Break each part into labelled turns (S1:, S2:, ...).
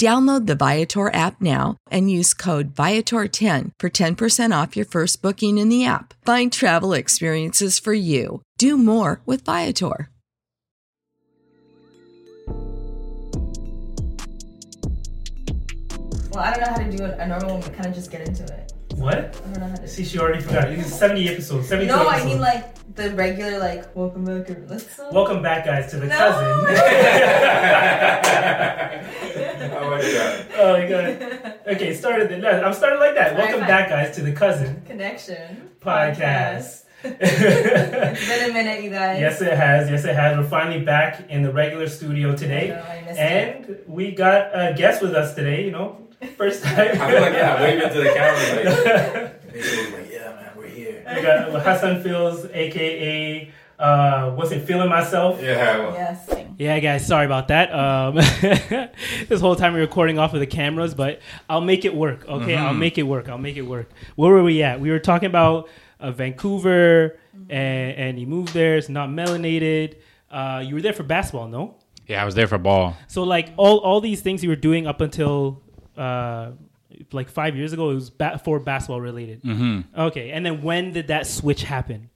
S1: Download the Viator app now and use code Viator10 for 10% off your first booking in the app. Find travel experiences for you. Do more with Viator.
S2: Well, I don't know how to do a, normal one, but kind of just get into it.
S3: What?
S2: I don't know how to.
S3: See, she already forgot. It's 70 episodes. 72
S2: No, I mean like the regular like welcome back. or- Let's.
S3: Welcome back, guys, to the
S2: No.
S3: cousin.
S4: I like that.
S3: oh my god. Okay, started the. no, I'm starting like that.
S2: All right,
S3: Welcome
S2: fine.
S3: back, guys, to the cousin
S2: Connection
S3: podcast.
S2: it's been a minute, you guys.
S3: Yes, it has. Yes, it has. We're finally back in the regular studio today,
S2: I know, I missed
S3: and we got a guest with us today. You know, first time.
S4: I feel like yeah, waving to the camera like, basically like yeah, man, we're here.
S3: we got Hassan Fields, aka uh, what's it? Feeling myself.
S4: Yeah,
S2: Yes.
S5: Yeah, guys, sorry about that. Um, this whole time we are recording off of the cameras, but I'll make it work. Okay, I'll make it work. I'll make it work. Where were we at? We were talking about uh, Vancouver, and, and you moved there. It's not melanated. Uh, you were there for basketball, no?
S6: Yeah, I was there for ball.
S5: So like all all these things you were doing up until uh, like five years ago, it was ba- for basketball related.
S6: Mm-hmm.
S5: Okay, and then when did that switch happen?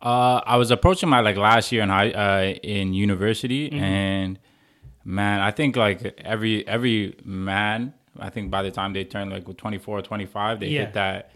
S6: Uh, I was approaching my like last year in high uh, in university,
S5: Mhm.
S6: and man, I think like every every man, I think by the time they turn like 24 or 25, they
S5: Yeah.
S6: hit that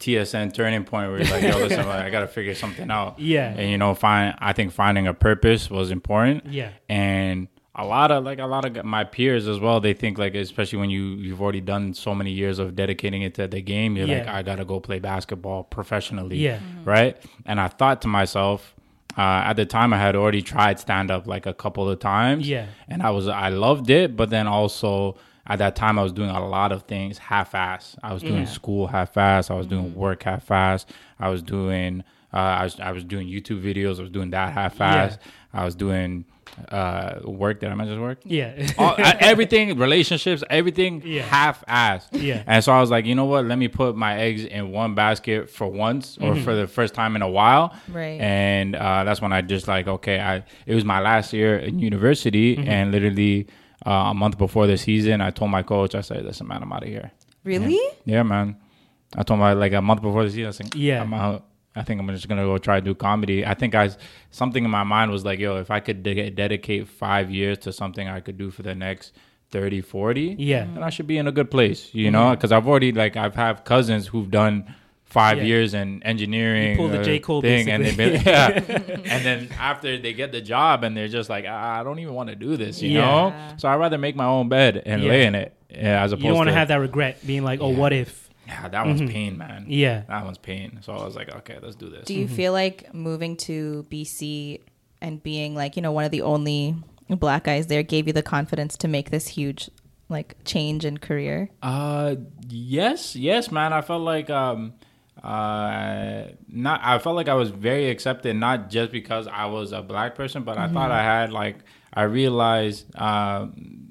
S6: TSN turning point where you're like, yo, listen, like, I gotta figure something out.
S5: Yeah.
S6: and you know, find I think finding a purpose was important.
S5: Yeah.
S6: and a lot of like a lot of my peers as well they think like especially when you you've already done so many years of dedicating it to the game you're like i gotta go play basketball professionally
S5: Yeah.
S6: right and i thought to myself uh, at the time i had already tried stand up like a couple of times
S5: Yeah.
S6: and i was i loved it but then also at that time i was doing a lot of things half-ass i was doing
S5: Yeah.
S6: school half-ass i was doing work half-ass i was doing uh, I was I was doing YouTube videos. I was doing that half-ass. I was doing uh, work. Did I mention work?
S5: Yeah.
S6: All, uh, everything, relationships, everything,
S5: Yeah.
S6: half-ass.
S5: Yeah.
S6: And so I was like, you know what? Let me put my eggs in one basket for once, or
S5: Mhm.
S6: for the first time in a while.
S2: Right.
S6: And uh, that's when I just like, okay, I it was my last year in university,
S5: Mhm.
S6: and literally uh, a month before the season, I told my coach, I said, listen, man, I'm out of here.
S2: Really?
S6: Yeah, man. I told my like a month before the season. I said,
S5: Yeah.
S6: I'm out. I think I'm just gonna go try to do comedy. I think I something in my mind was like, yo, if I could de- dedicate five years to something I could do for the next 30, 40,
S5: Yeah.
S6: then I should be in a good place, you know? Because I've already like I've have cousins who've done five
S5: Yeah.
S6: years in engineering,
S5: You pulled the J. Cole,
S6: thing, and they've been yeah. and then after they get the job, and they're just like, "Ah, I don't even want to do this, you
S5: Yeah.
S6: know. So I'd rather make my own bed and lay in it, yeah, as opposed
S5: you don't want
S6: to
S5: have that regret, being like, oh, what if?
S6: Yeah, that one's
S5: Mhm.
S6: pain, man.
S5: Yeah.
S6: that one's pain. So I was like, okay, let's do this.
S2: Do you feel like moving to BC and being like, you know, one of the only black guys there gave you the confidence to make this huge like change in career?
S6: Uh, yes, yes, man. I felt like um, uh, not. I felt like I was very accepted, not just because I was a black person, but I thought I had like I realized um,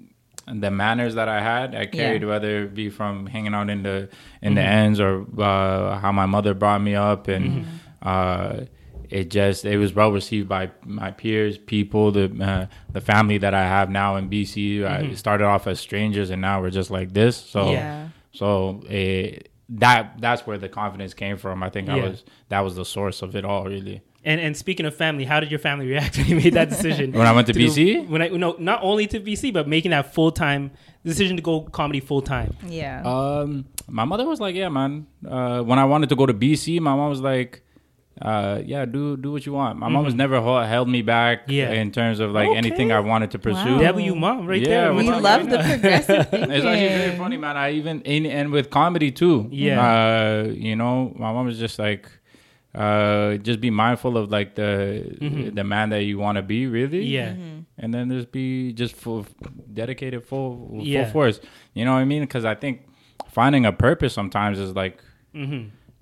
S6: the manners that I had. I carried
S2: Yeah.
S6: whether it be from hanging out in the in the ends or uh, how my mother brought me up and. Uh, it just it was well received by my peers, people, the uh, the family that I have now in BC. I started off as strangers, and now we're just like this. So
S2: Yeah.
S6: so it, that that's where the confidence came from. I think I was that was the source of it all, really.
S5: And and speaking of family, how did your family react when you made that decision?
S6: When I went to
S5: do-
S6: BC?
S5: when I no, not only to BC, but making that full time decision to go comedy full time.
S2: Yeah.
S6: Um, my mother was like, "Yeah, man." Uh, when I wanted to go to BC, my mom was like, uh, "Yeah, do do what you want." My mom was never ho- held me back.
S5: Mm-hmm. Yeah.
S6: in terms of like anything I wanted to pursue.
S2: Wow.
S5: W mom, right
S6: Yeah,
S5: there.
S6: we
S2: we love
S6: right
S2: the
S6: now.
S2: progressive thinking.
S6: It's actually very funny, man. I even in, and with comedy too.
S5: Yeah.
S6: Uh, you know, my mom was just like, uh, just be mindful of like the the man that you want to be, really.
S5: Mm-hmm. Yeah.
S2: Mm-hmm.
S6: And then just be just full dedicated, full
S5: Yeah.
S6: full force. You know what I mean? Because I think finding a purpose sometimes is like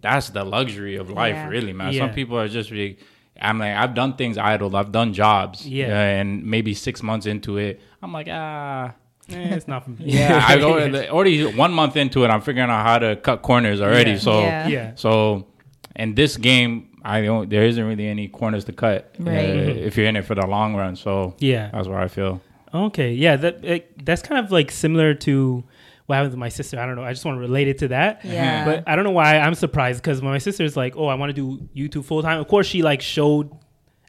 S6: that's the luxury of life,
S2: Yeah.
S6: really, man.
S5: Mm-hmm. Yeah.
S6: Some people are just really. I'm like I've done things idle. I've done jobs.
S5: Yeah.
S6: uh, and maybe six months into it, I'm like ah.
S5: Eh, it's not for me.
S6: Yeah, I go already one month into it. I'm figuring out how to cut corners already.
S5: Yeah.
S6: So
S2: Yeah.
S5: Yeah.
S6: so in this game, I don't. There isn't really any corners to cut uh,
S2: Right.
S6: if you're in it for the long run. So
S5: Yeah.
S6: that's where I feel.
S5: Okay, yeah, that it, that's kind of like similar to what happened with my sister. I don't know. I just want to relate it to that.
S2: Yeah.
S5: But I don't know why I'm surprised because my sister's like, oh, I want to do YouTube full time. Of course, she like showed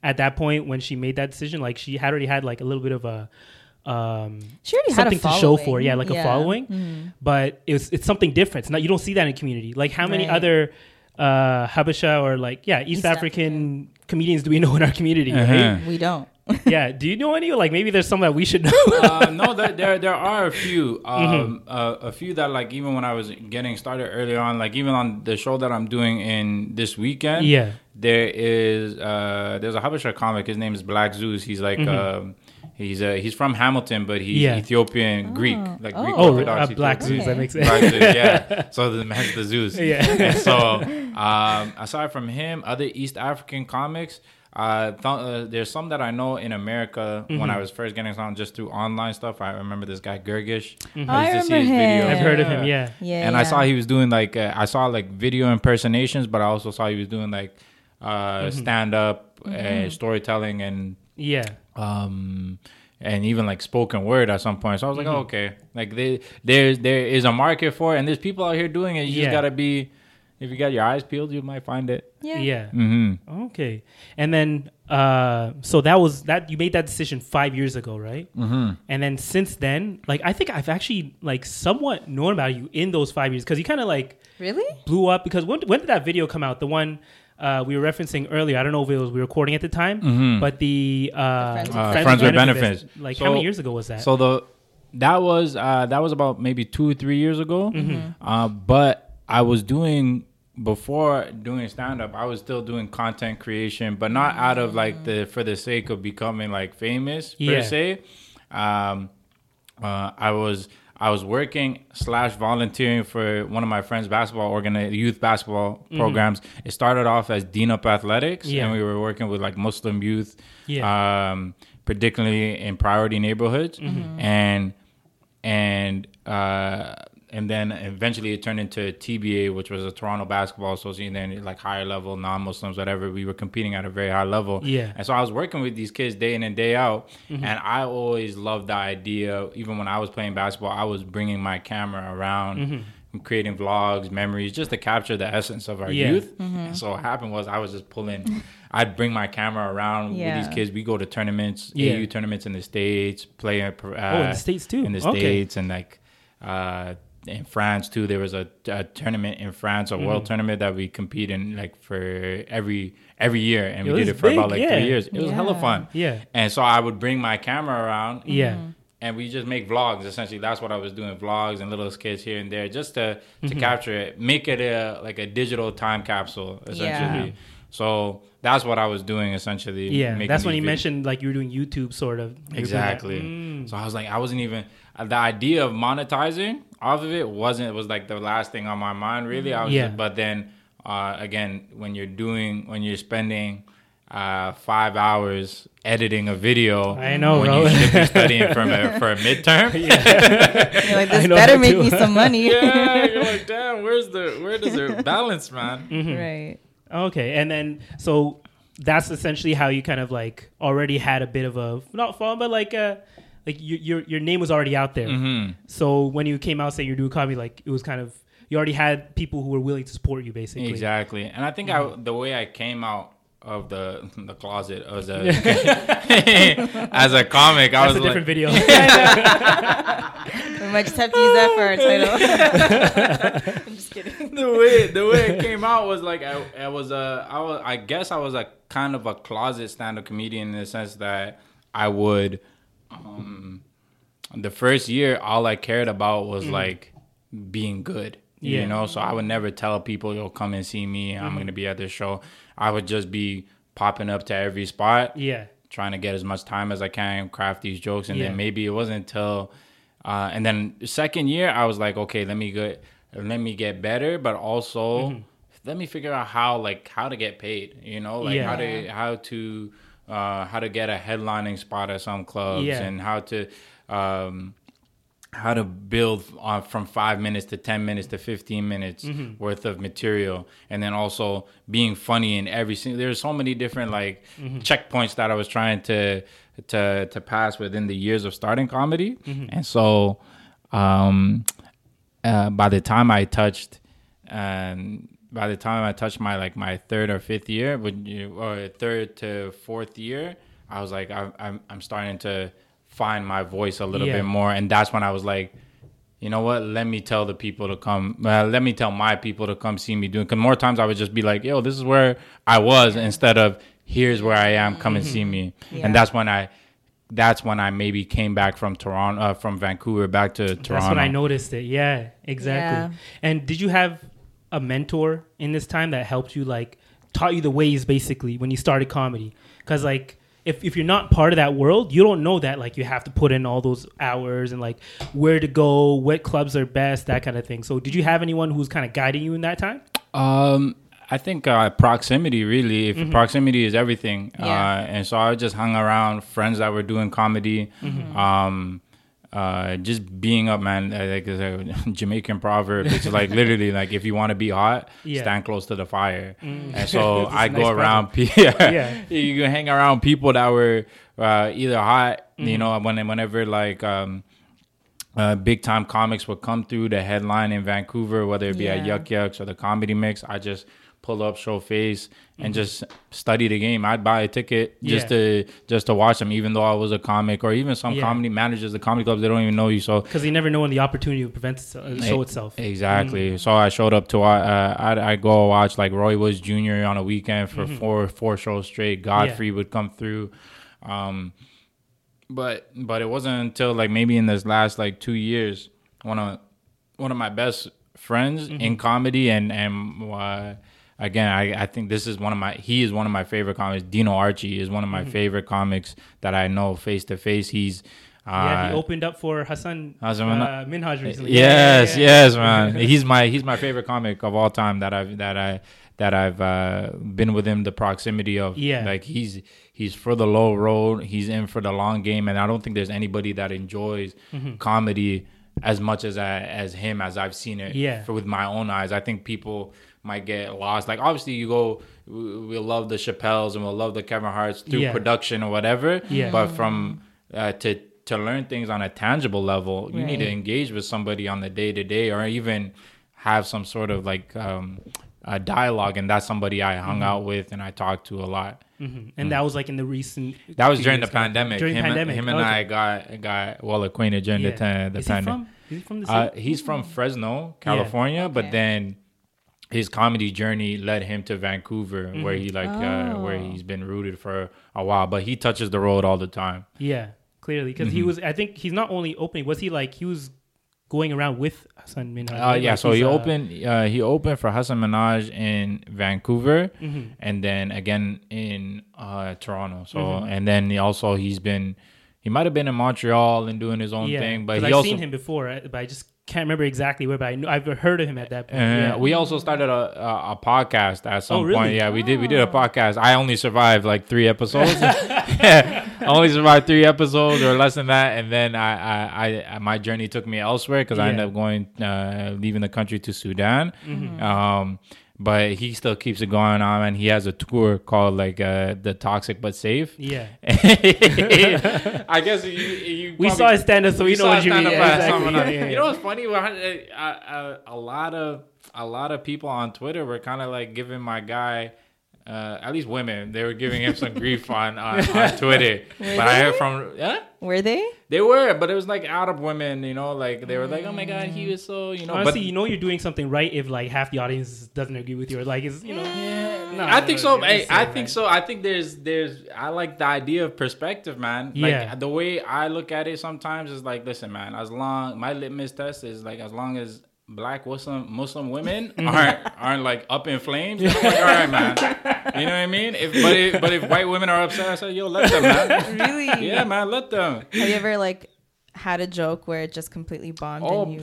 S5: at that point when she made that decision, like she had already had like a little bit of a um
S2: She already had a
S5: something to show for, yeah, like a
S2: Yeah.
S5: following.
S2: Mhm.
S5: But it's it's something different. It's not you don't see that in community. Like how many
S2: Right.
S5: other uh Habesha or like yeah East,
S2: East
S5: African comedians do we know in our community?
S6: Uh-huh.
S5: Right?
S2: We don't.
S5: yeah. Do you know any? Like maybe there's some that we should know.
S6: uh, no, there, there there are a few,
S5: Mm-hmm.
S6: um, uh, a few that like even when I was getting started earlier on, like even on the show that I'm doing in this weekend,
S5: Yeah.
S6: there is uh, there's a Habesha comic. His name is Black Zeus. He's like. Um, He's uh, he's from Hamilton, but he's
S5: Mm-hmm. Yeah.
S6: Ethiopian Greek, like Greek
S5: Oh,
S6: Orthodox
S5: uh, Black
S6: Ethiopian.
S5: Zeus. That makes sense.
S6: Black Zeus, yeah. So the man's the Zeus.
S5: Yeah.
S6: And so um, aside from him, other East African comics, uh, th- uh, there's some that I know in America when
S5: Mm-hmm.
S6: I was first getting on just through online stuff. I remember this guy Gergish.
S5: Mm-hmm.
S2: I
S6: used to see
S2: remember
S6: his
S2: him.
S6: videos.
S5: I've heard of him. Yeah.
S2: Yeah.
S6: and I saw he was doing like uh, I saw like video impersonations, but I also saw he was doing like uh,
S5: Mm-hmm.
S6: stand up,
S2: Mm-hmm.
S6: uh, storytelling, and
S5: Yeah.
S6: um and even like spoken word at some point. So I was like,
S5: Mm-hmm.
S6: oh, okay, like they, there's there is a market for it, and there's people out here doing it. You
S5: Yeah.
S6: just gotta be, if you got your eyes peeled, you might find it.
S2: Yeah.
S5: Yeah.
S6: Mm-hmm.
S5: Okay. And then, uh, so that was that you made that decision five years ago, right? Mm-hmm. And then since then, like I think I've actually like somewhat known about you in those five years because you kind of like
S2: Really?
S5: blew up. Because when when did that video come out? The one. Uh, we were referencing earlier. I don't know if it was we were recording at the time, but the, uh,
S2: Friends with
S6: Uh, Friends with Benefits.
S5: Like
S6: So-
S5: how many years ago was that?
S6: So the that was uh, that was about maybe two or three years ago.
S5: Mm-hmm.
S6: Uh, but I was doing before doing stand up. I was still doing content creation, but not out of like the for the sake of becoming like famous
S5: Yeah.
S6: per se. Um, uh, I was I was working slash volunteering for one of my friends' basketball organi- youth basketball programs. It started off as Dean Up Athletics,
S5: Mm-hmm. Yeah.
S6: and we were working with like Muslim youth,
S5: Yeah.
S6: um, particularly in priority neighborhoods,
S5: Mm-hmm.
S6: and and uh, and then eventually it turned into TBA, which was a Toronto Basketball Association. Then like higher level non-Muslims, whatever. We were competing at a very high level.
S5: Yeah.
S6: And so I was working with these kids day in and day out, and I always loved the idea. Even when I was playing basketball, I was bringing my camera around. and Creating vlogs, memories, just to capture the essence of our
S5: Yeah.
S6: youth. And so what happened was I was just pulling. I'd bring my camera around with these kids. We go to tournaments,
S5: Yeah.
S6: AU tournaments in the states, play. Uh,
S5: Oh, in the States too?
S6: In the
S5: Okay.
S6: states and like uh, in France too. There was a, a tournament in France, a
S5: Mm-hmm.
S6: world tournament that we compete in like for every every year, and
S5: It
S6: we did it for about like
S5: yeah.
S6: three years. It was hella fun.
S5: Yeah.
S6: And so I would bring my camera around.
S5: Yeah.
S6: And we just make vlogs. Essentially, that's what I was doing: vlogs and little skits here and there, just to to
S5: Mm-hmm.
S6: capture it, make it a like a digital time capsule. Essentially, So that's what I was doing essentially.
S5: Yeah, that's when
S6: these
S5: you
S6: vid-
S5: mentioned like you were doing YouTube, sort of. You were doing that.
S6: Exactly.
S5: Mm.
S6: So I was like, I wasn't even the idea of monetizing off of it wasn't was like the last thing on my mind really. I was
S5: Yeah.
S6: just, but then uh, again, when you're doing when you're spending uh, five hours editing a video,
S5: I know,
S6: when
S5: bro.
S6: you should be studying from a, for a midterm.
S2: You're like, this
S5: know
S2: better
S5: that
S2: make
S5: too.
S2: me some money.
S6: yeah, you're like, damn, where's the where does it balance, man?
S5: Mm-hmm.
S2: right.
S5: Okay, and then so that's essentially how you kind of like already had a bit of a not fun, but like uh like your your your name was already out there.
S6: Mm-hmm.
S5: So when you came out saying you're doing comedy, like it was kind of you already had people who were willing to support you, basically.
S6: Exactly, and I think
S5: Mm-hmm.
S6: I the way I came out of the the closet as a as a comic, I was
S5: a different
S6: like,
S5: video.
S2: We might just have to use that for our title. I'm just kidding.
S6: the way the way it came out was like I, I was a I was I guess I was a kind of a closet stand up comedian in the sense that I would um the first year all I cared about was like being good.
S5: Yeah.
S6: You know, so I would never tell people you'll come and see me. I'm gonna be at this show. I would just be popping up to every spot.
S5: yeah.
S6: trying to get as much time as I can, craft these jokes, and
S5: Yeah.
S6: then maybe it wasn't until, uh, and then the second year I was like, okay, let me get, let me get better, but also
S5: Mm-hmm.
S6: let me figure out how like how to get paid, you know, like
S5: Yeah.
S6: how to how to uh, how to get a headlining spot at some clubs,
S5: Yeah.
S6: and how to. Um, how to build uh, from five minutes to 10 minutes to 15 minutes
S5: Mm-hmm.
S6: worth of material and then also being funny in every single there's so many different like
S5: Mm-hmm.
S6: checkpoints that i was trying to to to pass within the years of starting comedy
S5: Mm-hmm.
S6: and so um uh, by the time i touched um by the time i touched my like my third or fifth year would you or third to fourth year i was like I, i'm i'm starting to find my voice a little
S5: Yeah.
S6: bit more and that's when i was like you know what? Let me tell the people to come. Uh, let me tell my people to come see me doing. Because more times I would just be like, "Yo, this is where I was," instead of "Here's where I am. Come and see me."
S2: Yeah.
S6: And that's when I, that's when I maybe came back from Toronto, uh, from Vancouver back to Toronto.
S5: That's when I noticed it. Yeah, exactly.
S2: Yeah.
S5: And did you have a mentor in this time that helped you, like, taught you the ways, basically, when you started comedy? Because, like, if, if you're not part of that world, you don't know that, like, you have to put in all those hours and, like, where to go, what clubs are best, that kind of thing. So, did you have anyone who was kind of guiding you in that time?
S6: Um, I think uh, proximity really. If proximity is everything,
S2: Yeah.
S6: uh, and so I just hung around friends that were doing comedy. Um, uh, just being up, man. uh, Like it's a Jamaican proverb. It's like literally like if you want to be hot,
S5: Yeah.
S6: stand close to the fire. And so I
S5: nice
S6: go around. Pe- yeah,
S5: Yeah.
S6: you can hang around people that were uh, either hot,
S5: Mm-hmm.
S6: you know, when whenever like. Um, uh, big time comics would come through the headline in Vancouver, whether it be at Yuk Yuks or the Comedy Mix. I just pull up, show face, and
S5: Mm-hmm.
S6: just study the game. I'd buy a ticket just
S5: Yeah.
S6: to just to watch them, even though I was a comic, or even some
S5: Yeah.
S6: comedy managers, the comedy clubs, they don't even know you. So
S5: Because they never know when the opportunity will prevent itself, uh, show itself.
S6: Exactly.
S5: Mm-hmm.
S6: So I showed up to uh, I'd, I'd go watch like Roy Woods Jr. on a weekend for
S5: Mm-hmm.
S6: four four shows straight. Godfrey would come through, um, but but it wasn't until like maybe in this last like two years one of one of my best friends
S5: Mm-hmm.
S6: in comedy and and uh, again I, I think this is one of my he is one of my favorite comics. Dino Archie is one of my
S5: Mm-hmm.
S6: favorite comics that I know face to face. He's uh,
S5: yeah, he opened up for Hassan,
S6: Hassan
S5: uh, Minhaj recently.
S6: Yes,
S5: yeah, yeah.
S6: yes, man. he's my he's my favorite comic of all time that I've that I that I've uh, been with him the proximity of.
S5: Yeah.
S6: like he's he's for the low road. He's in for the long game, and I don't think there's anybody that enjoys
S5: Mm-hmm.
S6: comedy as much as I, as him as I've seen it.
S5: Yeah.
S6: for, with my own eyes. I think people might get lost. Like obviously, you go. we- love the Chappelles and we'll love the Kevin Harts through
S5: Yeah.
S6: production or whatever.
S5: Yeah.
S6: but from uh, to to learn things on a tangible level, you need to engage with somebody on the day to day, or even have some sort of like um, a dialogue. And that's somebody I hung out with and I talked to a lot.
S5: Mhm. And that was like in the recent.
S6: That was during the
S5: years, kind of-
S6: pandemic.
S5: During
S6: him,
S5: pandemic.
S6: him and
S5: Okay.
S6: I got got well acquainted during
S5: Yeah.
S6: the ta- the
S5: Is he
S6: pandemic.
S5: from? Is he from the
S6: Uh, he's from Fresno, California, but
S2: Okay.
S6: then his comedy journey led him to Vancouver,
S5: Mm-hmm.
S6: where he like uh, where
S2: Oh.
S6: he's been rooted for a while. But he touches the road all the time.
S5: Yeah, clearly, because
S6: Mm-hmm.
S5: he was. I think he's not only opening. Was he like he was going around with Hassan Minhaj.
S6: Uh,
S5: right?
S6: yeah,
S5: Like
S6: so he
S5: uh,
S6: opened. Uh, he opened for Hassan Minhaj in Vancouver,
S5: Mhm.
S6: and then again in uh, Toronto. So
S5: Mhm.
S6: and then he also he's been. He might have been in Montreal and doing his own
S5: yeah,
S6: thing, but he
S5: I've
S6: also
S5: seen him before, but I just can't remember exactly where. But I know, I've heard of him at that point.
S6: Uh,
S5: yeah.
S6: We also started a, a, a podcast at some
S5: Oh, really?
S6: point. Yeah, we did. We did a podcast. I only survived like three episodes. yeah, I only survived three episodes or less than that, and then I, I, I my journey took me elsewhere because I ended up going, uh, leaving the country to Sudan.
S5: Mhm.
S6: Um, but he still keeps it going on, and he has a tour called like uh, the Toxic but Safe.
S5: Yeah.
S6: I guess you, you
S5: We saw his stand-up, so we know
S6: saw
S5: what you mean.
S6: stand-up
S5: Yeah, exactly. Yeah, yeah,
S6: You know what's funny? Well, uh, uh, a lot of a lot of people on Twitter were kind of like giving my guy. Uh, at least women, they were giving him some grief on, on, on Twitter.
S2: Were
S6: but I heard from yeah,
S2: Were they?
S6: they were, but it was like Arab women, you know, like they were like, oh my god, he was so, you know.
S5: Honestly,
S6: but
S5: you know you're doing something right if like half the audience doesn't agree with you, or like it's you know. No,
S6: I think so. Hey,
S5: it's
S6: I think
S5: right?
S6: so. I think there's there's I like the idea of perspective, man.
S5: Yeah.
S6: Like the way I look at it sometimes is like, listen, man, as long my litmus test is like as long as black Muslim Muslim women aren't aren't like up in flames, like, all right, man. You know what I mean? If but if but if white women are upset, I say, yo, let them, man.
S2: Really?
S6: Yeah, man, let them.
S2: Have you ever like had a joke where it just completely bombed
S6: Oh,
S2: and you?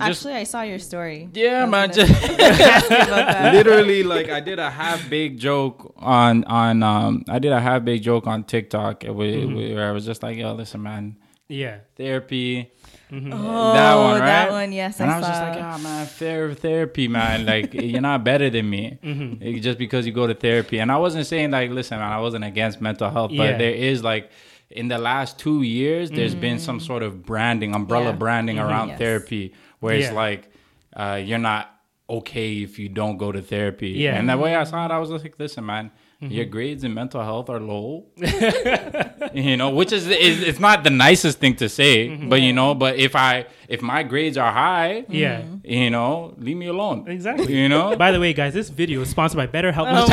S2: Actually, I saw your story.
S6: Yeah, man. Just
S2: ask you about that.
S6: literally, like I did a half baked joke on on um I did a half baked joke on TikTok where,
S2: Mm-hmm.
S6: where I was just like, yo, listen, man,
S5: Yeah.
S6: therapy.
S2: Oh,
S6: that one, right?
S2: that one, yes,
S6: And
S2: I
S6: I, was just like, ah, man, ther- therapy, man. Like, you're not better than me
S5: Mm-hmm.
S6: Just because you go to therapy. And I wasn't saying like, listen, man, I wasn't against mental health, but
S5: Yeah.
S6: there is like. In the last two years, there's been some sort of branding, umbrella
S2: Mm-hmm. Yeah.
S6: branding
S5: Mm-hmm.
S6: around
S2: Yes.
S6: therapy, where it's like uh, you're not okay if you don't go to therapy.
S5: Yeah.
S6: And the way I saw it, I was like, listen, man,
S5: Mm-hmm.
S6: your grades in mental health are low. you know, which is, is it's not the nicest thing to say,
S5: Mm-hmm.
S6: but you know, but if I if my grades are high,
S5: Yeah.
S6: you know, leave me alone.
S5: Exactly.
S6: You know.
S5: By the way, guys, this video is sponsored by BetterHelp.
S2: Oh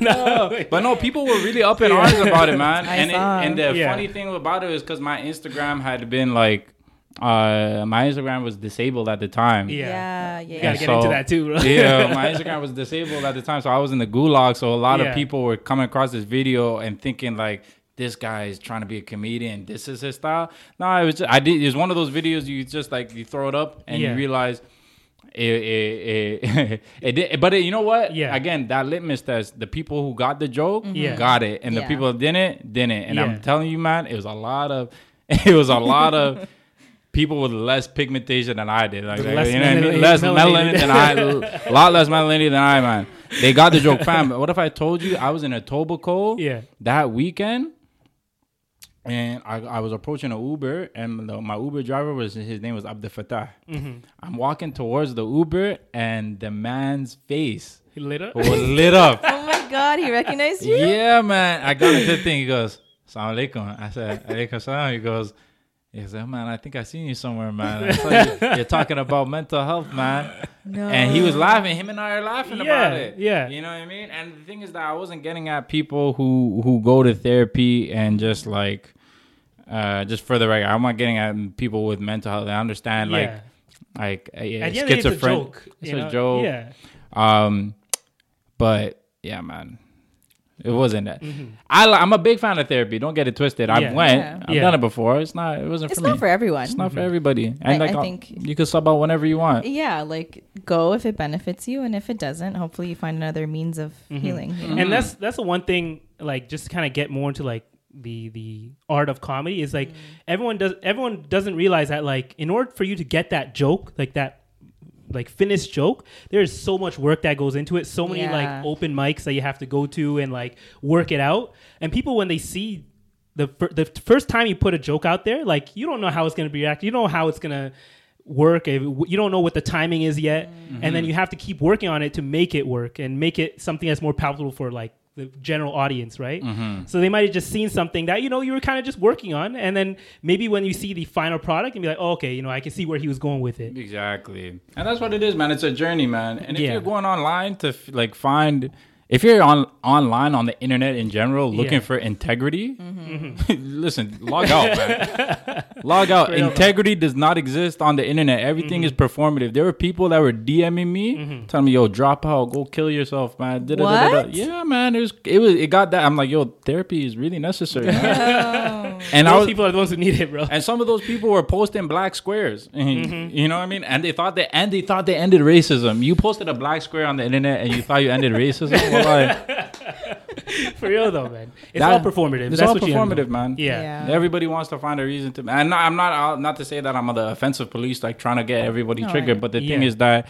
S5: no.
S6: But no, people were really up in arms about it, man.
S2: I
S6: and it, and the
S5: Yeah.
S6: funny thing about it is because my Instagram had been like, uh, my Instagram was disabled at the time.
S5: Yeah.
S2: Yeah, yeah.
S5: You
S2: yeah.
S5: gotta get into that too, bro.
S6: yeah, my Instagram was disabled at the time, so I was in the gulag. So a lot
S5: Yeah.
S6: of people were coming across this video and thinking like, "This guy is trying to be a comedian. This is his style." No, it was just, I did. It was one of those videos you just like you throw it up and
S5: Yeah.
S6: you realize. It, it, it, it did, but it, you know what?
S5: Yeah.
S6: Again, that litmus test. The people who got the joke,
S5: Yeah.
S6: got it, and the people who didn't, didn't. And
S5: Yeah.
S6: I'm telling you, man, it was a lot of, it was a lot of people with less pigmentation than I did. Like,
S5: less
S6: you know what I mean? Less melanin than I, a lot less melanated than I, man. They got the joke, fam. But what if I told you I was in Etobicoke
S5: Yeah.
S6: that weekend? And I, I was approaching an Uber, and the, my Uber driver was his name was Abdel Fattah.
S5: Mm-hmm.
S6: I'm walking towards the Uber, and the man's face
S5: He lit up.
S6: was lit up.
S2: Oh my God, he recognized you.
S6: yeah, man. I got into the thing. He goes, "Salam alaikum." I said, "Alaikum salam." He goes, "He said, man, I think I seen you somewhere, man. I saw you, you're talking about mental health, man."
S2: No.
S6: And he was laughing. Him and I are laughing
S5: Yeah,
S6: about it.
S5: yeah.
S6: You know what I mean? And the thing is that I wasn't getting at people who who go to therapy and just like. Uh, just for the record, I'm not getting at people with mental health. I understand, like,
S5: Yeah.
S6: like uh, yeah,
S5: At the end of the day, it's a
S6: schizophren-
S5: joke.
S6: It's a
S5: know?
S6: joke.
S5: Yeah.
S6: Um, but yeah, man, it wasn't that.
S5: Mm-hmm.
S6: I, I'm a big fan of therapy. Don't get it twisted. I went.
S2: Yeah.
S6: I've
S5: Yeah.
S6: done it before. It's not. It wasn't
S2: It's
S6: for me.
S2: not for everyone.
S6: It's not for everybody. And
S2: I-
S6: like
S2: I
S6: uh,
S2: think-
S6: you can sub out whenever you want.
S2: Yeah, like go if it benefits you, and if it doesn't, hopefully you find another means of healing. you know?
S5: And that's that's the one thing, like just to kind of get more into like the the art of comedy is like everyone does everyone doesn't realize that like in order for you to get that joke like that like finished joke there's so much work that goes into it. So many
S2: Yeah.
S5: like open mics that you have to go to and like work it out. And people when they see the fir- the first time you put a joke out there like you don't know how it's going to be reacted you don't know how it's going to work you don't know what the timing is yet. Mm. And then mm-hmm. you have to keep working on it to make it work and make it something that's more palatable for like the general audience right mm-hmm. so they might have just seen something that you know you were kind of just working on and then maybe when you see the final product and be like oh, okay you know i can see where he was going with it
S6: Exactly. And that's what it is, man. It's a journey, man. And if
S5: Yeah.
S6: you're going online to like find if you're on online on the internet in general looking
S5: Yeah.
S6: for integrity,
S2: Mm-hmm.
S6: listen, log out, man. Log out.
S5: Straight up.
S6: Integrity does not exist on the internet. Everything
S5: Mm-hmm.
S6: is performative. There were people that were DMing me, telling me, "Yo, drop out, go kill yourself, man."
S7: What?
S6: Yeah, man. It was. It was. It got that. I'm like, yo, therapy is really necessary. man. and I
S5: Those
S6: was.
S5: people are the ones who need it, bro.
S6: and some of those people were posting black squares.
S5: Mm-hmm.
S6: You know what I mean? And they thought they and they thought they ended racism. You posted a black square on the internet and you thought you ended racism. Well, like,
S5: For real though, man. It's
S6: That-
S5: all performative.
S6: It's
S5: That's
S6: all
S5: what you
S6: performative,
S5: end
S6: man.
S5: on. Yeah.
S6: Everybody wants to find a reason to. And not- I'm not out- not to say that I'm the offensive police, like trying to get everybody
S2: No,
S6: triggered.
S2: I-
S6: But the thing is that,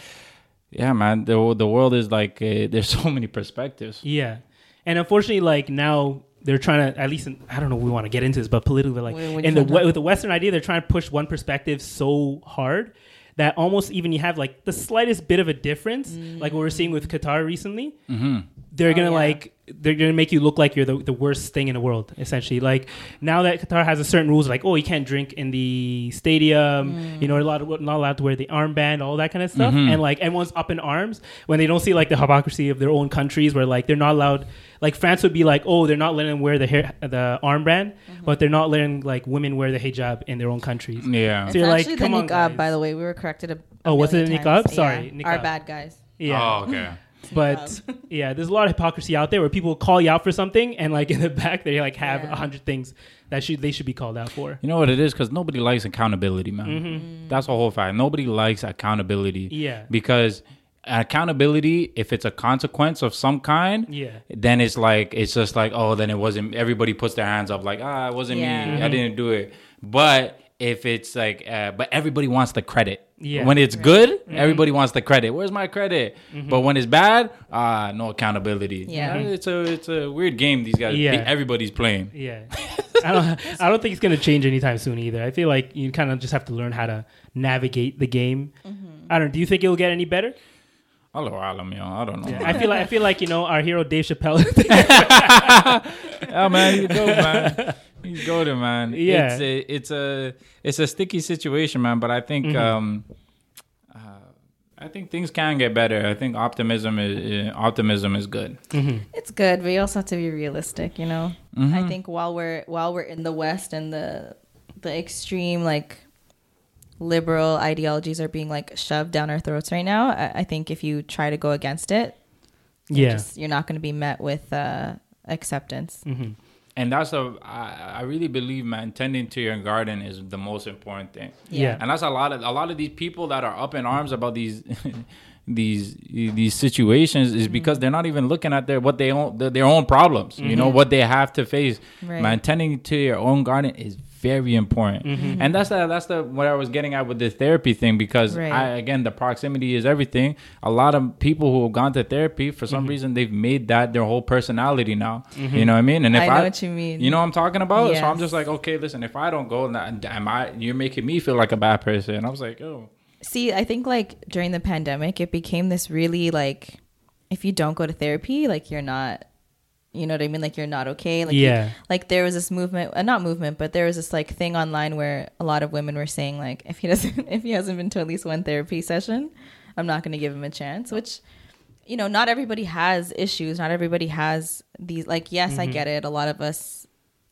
S6: yeah, man, the the world is like uh, there's so many perspectives.
S5: Yeah. And unfortunately, like now they're trying to at least in, I don't know if we want to get into this, but politically, like
S2: What- what
S5: in the
S2: trying
S5: with the Western idea, they're trying to push one perspective so hard that almost even you have like the slightest bit of a difference, like what we're seeing with Qatar recently. Mm-hmm. They're gonna oh,
S2: yeah.
S5: like they're gonna make you look like you're the, the worst thing in the world, essentially. Like now that Qatar has a certain rules, like oh you can't drink in the stadium, mm. you know, you're allowed not allowed to wear the armband, all that kind of stuff, mm-hmm. and like everyone's up in arms when they don't see like the hypocrisy of their own countries, where like they're not allowed. Like France would be like, oh, they're not letting them wear the hair, the armband, mm-hmm. but they're not letting like women wear the hijab in their own countries.
S6: Yeah.
S5: So
S2: It's
S5: you're like,
S2: actually
S5: come
S2: the
S5: on,
S2: niqab,
S5: guys.
S2: by the way. We were corrected. A, a
S5: Oh, was it
S2: million
S5: a
S2: times.
S5: niqab? Sorry,
S2: Yeah. Our bad guys.
S5: Yeah.
S6: Oh, okay.
S5: But yeah, there's a lot of hypocrisy out there where people call you out for something, and like in the back they like have a
S2: Yeah.
S5: hundred things that should they should be called out for.
S6: You know what it is? Because nobody likes accountability, man. That's a whole fact. Nobody likes accountability.
S5: Mm-hmm. Yeah.
S6: Because accountability, if it's a consequence of some kind,
S5: Yeah.
S6: then it's like it's just like oh, then it wasn't. Everybody puts their hands up like ah, it wasn't
S2: Yeah.
S6: me.
S5: Mm-hmm.
S6: I didn't do it. But if it's like, uh, but everybody wants the credit.
S5: Yeah. Mm-hmm.
S6: When it's good, everybody wants the credit. Where's my credit? But when it's bad, ah, no accountability.
S2: Yeah.
S6: Uh, it's a it's a weird game these guys.
S5: Yeah.
S6: Everybody's playing.
S5: Yeah, I don't. I don't think it's gonna change anytime soon either. I feel like you kind of just have to learn how to navigate the game. I don't. Do you think it'll get any better?
S6: Hello, Alam, yo. I don't know.
S5: I feel like I feel like you know our hero Dave Chappelle.
S6: Oh man, you dope, man. He's golden, man.
S5: Yeah.
S6: it's a, it's a it's a sticky situation, man. But I think
S5: Mm-hmm.
S6: um, uh, I think things can get better. I think optimism is uh, optimism is good.
S2: It's good, but you also have to be realistic. You know,
S6: Mm-hmm.
S2: I think while we're while we're in the West and the the extreme like liberal ideologies are being like shoved down our throats right now, I, I think if you try to go against it, you're
S5: yeah,
S2: just, you're not going to be met with uh, acceptance.
S6: And that's a I, I really believe, man. Tending to your garden is the most important thing.
S5: yeah,
S6: and that's a lot of a lot of these people that are up in arms about these these these situations is mm-hmm. because they're not even looking at their what they own their, their own problems you know mm-hmm. what they have to face
S2: Right.
S6: man tending to your own garden is very important. Mm-hmm. And that's the that's the what i was getting at with the therapy thing because
S2: Right.
S6: i again the proximity is everything. A lot of people who have gone to therapy for some mm-hmm. reason they've made that their whole personality now. Mm-hmm. You know what i mean? And if
S2: I
S6: i,
S2: know what you mean.
S6: you know what i'm talking about? So i'm just like okay listen if i don't go am i you're making me feel like a bad person. And i was like oh.
S2: See, I think like during the pandemic, it became this really like, if you don't go to therapy, like you're not, you know what I mean? Like you're not okay. Like you-
S5: Yeah.
S2: like there was this movement, uh, not movement, but there was this like thing online where a lot of women were saying like, if he doesn't, if he hasn't been to at least one therapy session, I'm not going to give him a chance. Which, you know, not everybody has issues. Not everybody has these. Like, yes,
S6: Mm-hmm.
S2: I get it. A lot of us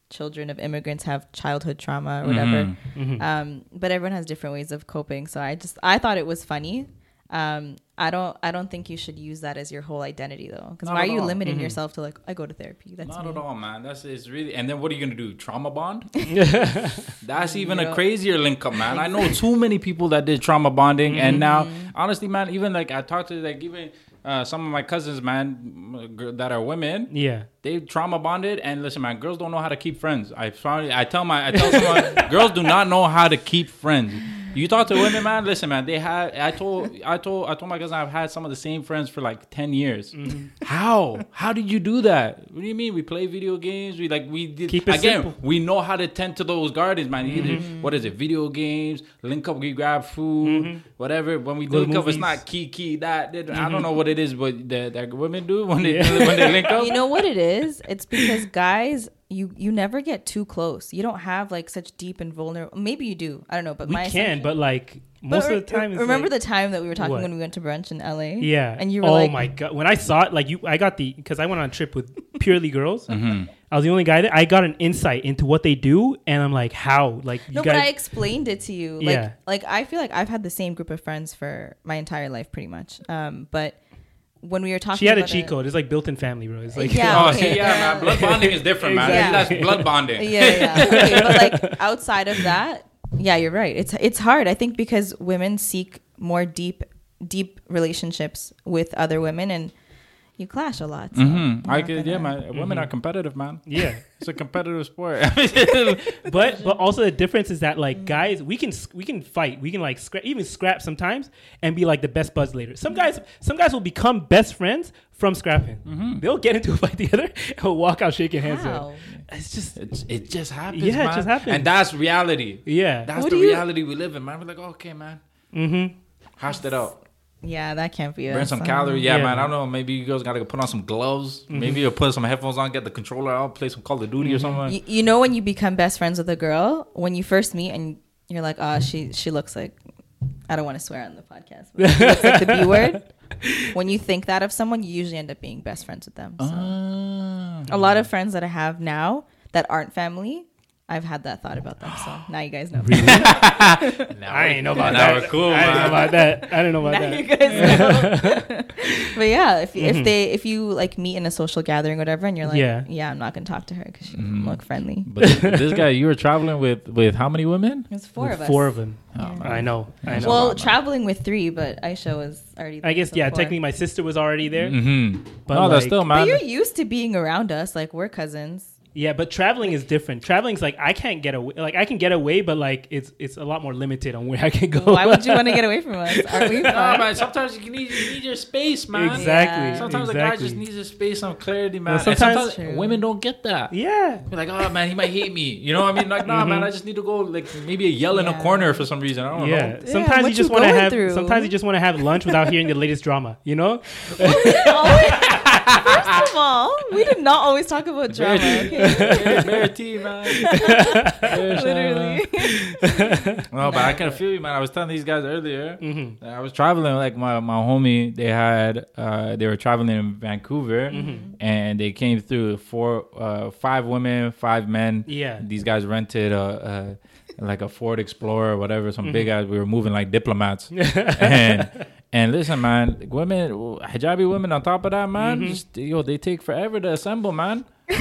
S2: children of immigrants have childhood trauma or whatever
S6: Mm-hmm.
S2: um, but everyone has different ways of coping so i just i thought it was funny um, i don't i don't think you should use that as your whole identity though because why are you
S6: all.
S2: limiting yourself to like i go to therapy that's
S6: Not
S2: me.
S6: at all, man. That's it's really. And then what are you gonna do? Trauma bond? That's even a crazier link up, man. I know too many people that did trauma bonding, and now, honestly, man, even like I talked to like even uh, some of my cousins, man, that are women.
S5: yeah.
S6: They trauma bonded, and listen, man, girls don't know how to keep friends. I finally, I tell my, I tell someone, girls do not know how to keep friends. You talk to women, man. Listen, man, they had. I told, I told, I told my cousin I've had some of the same friends for like ten years. Mm-hmm. How? How did you do that? What do you mean? We play video games. We like we did
S5: Keep it
S6: again.
S5: simple.
S6: We know how to tend to those gardens, man. Either mm-hmm. what is it? Video games. Link up. We grab food. Mm-hmm. Whatever. When we
S5: Go to
S6: link up, it's not key key that. that- I don't know what it is, but that, that women do when they when they link up.
S2: you know what it is it's because guys you you never get too close you don't have like such deep and vulnerable maybe you do i don't know but
S5: We
S2: my
S5: can, but like most
S2: re-
S5: of the time,
S2: remember
S5: like,
S2: the time that we were talking
S5: What?
S2: when we went to brunch in la
S5: Yeah.
S2: and you were
S5: oh
S2: like
S5: my god. When I saw it, like you, I got the because I went on a trip with purely girls.
S6: Mm-hmm.
S5: I was the only guy there. I got an insight into what they do, and I'm like, how? Like, you
S2: No,
S5: guys,
S2: but I explained it to you. Like,
S5: Yeah.
S2: like I feel like I've had the same group of friends for my entire life, pretty much. Um, but when we were talking,
S5: she had a cheat code. It's like built-in family, bro. It's like,
S2: Yeah,
S6: Oh,
S2: okay.
S6: see, yeah, man. Blood bonding is different, man.
S5: Exactly.
S6: That's blood bonding.
S2: Yeah, yeah. Okay, but like outside of that, yeah, you're right. It's it's hard. I think because women seek more deep, deep relationships with other women, and you clash a lot. So
S6: hmm
S2: you're
S6: I
S2: not
S6: could, yeah,
S2: gonna-
S6: man. Women are competitive, man.
S5: yeah.
S6: It's a competitive sport.
S5: but but also the difference is that like guys we can we can fight we can like scrap even scrap sometimes and be like the best buds later some guys some guys will become best friends from scrapping
S6: Mm-hmm.
S5: they'll get into a fight together and will walk out shaking hands with
S2: How?
S5: them. it's just
S6: It's, it just happens.
S5: Yeah, it just happens.
S6: And that's reality.
S5: yeah
S6: That's
S2: What
S6: the
S2: do you-
S6: reality we live in, man. We're like, okay, man.
S5: mm-hmm
S6: Hashed it out.
S2: Yeah, that can't be.
S6: Burn
S2: us.
S6: some calories. Yeah,
S5: Yeah,
S6: man. I don't know. Maybe you guys got to put on some gloves.
S5: Mm-hmm.
S6: Maybe you'll put some headphones on, get the controller out, play some Call of Duty or something.
S2: You, you know when you become best friends with a girl when you first meet and you're like, oh, she she looks like. I don't want to swear on the podcast. But she looks like the B word. When you think that of someone, you usually end up being best friends with them. So.
S6: Ah.
S2: a lot of friends that I have now that aren't family, I've had that thought about them. So now you guys know.
S5: I ain't know about
S6: Now
S5: that
S6: we're cool,
S5: I didn't know about that I didn't know about
S2: now
S5: that
S2: you guys know. but yeah, if
S5: Mm-hmm.
S2: if they if you like meet in a social gathering or whatever, and you're like,
S5: Yeah.
S2: yeah, I'm not gonna talk to her because she
S6: Mm-hmm.
S2: doesn't look friendly.
S6: But this, this guy, you were traveling with with how many women?
S2: There's four
S5: With
S2: of us.
S5: four of them
S6: Oh,
S5: I know I know
S2: Well, traveling with three, but Aisha was already. There, I
S5: guess
S2: so
S5: yeah
S2: four.
S5: technically my sister was already there
S6: Mm-hmm.
S5: But
S6: no, that's
S5: like-
S6: still,
S2: But
S6: man.
S2: you're used to being around us. Like we're cousins.
S5: Yeah, but traveling is different. Traveling's like I can't get away. Like I can get away, but like it's it's a lot more limited on where I can go.
S2: Why would you want to get away from us? Aren't we
S6: No, man. Sometimes you need you need your space, man.
S5: Exactly.
S2: Yeah.
S6: Sometimes a guy just needs his space, some clarity, man.
S5: Well,
S6: And
S5: sometimes-
S6: women don't get that.
S5: Yeah.
S6: Be like, oh man, he might hate me. You know what I mean? Like, nah, mm-hmm. man, I just need to go like maybe yell in a corner for some reason. I don't
S5: Yeah.
S6: know.
S5: Sometimes
S2: what
S5: you just want to have.
S2: through?
S5: Sometimes you just want to have lunch without hearing the latest drama. You know.
S2: Oh, First of all, we did not always talk about drama. Okay?
S6: Bare, bare tea, man. Bare shot, man.
S2: Literally.
S6: No, but I can feel you, man. I was telling these guys earlier.
S5: Mm-hmm.
S6: I was traveling like my, my homie. They had uh, they were traveling in Vancouver,
S5: Mm-hmm.
S6: and they came through four, uh, five women, five men.
S5: Yeah.
S6: these guys rented a, a like a Ford Explorer or whatever, some big
S5: Mm-hmm.
S6: guys. We were moving like diplomats, and and listen, man, women, hijabi women. On top of that, man,
S5: Mm-hmm.
S6: just yo, they take forever to assemble, man.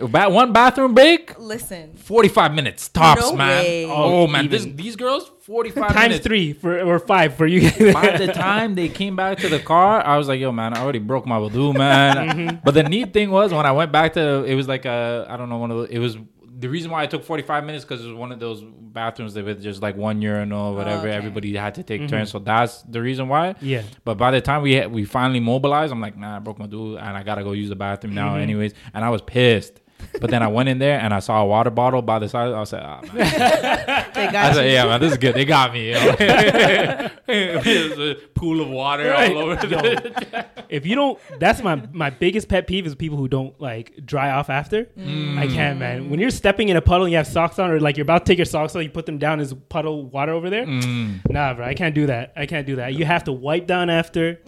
S6: Ba- one bathroom break,
S2: Listen,
S6: 45 minutes tops,
S2: No
S6: man.
S2: way.
S6: Oh,
S5: Oh,
S6: man, this, these girls, 45
S5: Times
S6: minutes.
S5: three for or five for you. guys.
S6: By the time they came back to the car, I was like, "Yo, man, I already broke my wudu, man."
S5: Mm-hmm.
S6: But the neat thing was when I went back to, it was like a, I don't know, one of the, it was the reason why I took 45 minutes because it was one of those bathrooms that with just like one urinal, whatever.
S2: okay.
S6: Everybody had to take turns, so that's the reason why.
S5: Mm-hmm. Yeah.
S6: But by the time we had, we finally mobilized, I'm like, "Nah, I broke my wudu, and I gotta go use the bathroom now,
S5: Mm-hmm.
S6: anyways." And I was pissed. But then I went in there and I saw a water bottle by the side. I was like, "Ah, man."
S2: they
S6: I said,
S2: you.
S6: yeah, man, this is good. They got me. Yo. There's a pool of water
S5: Right.
S6: all over.
S5: Yo,
S6: the
S5: if you don't, that's my my biggest pet peeve is people who don't like dry off after.
S6: Mm.
S5: I can't, man. When you're stepping in a puddle and you have socks on, or like you're about to take your socks off, you put them down, as puddle water over there.
S6: Mm.
S5: Nah, bro, I can't do that. I can't do that. You have to wipe down after.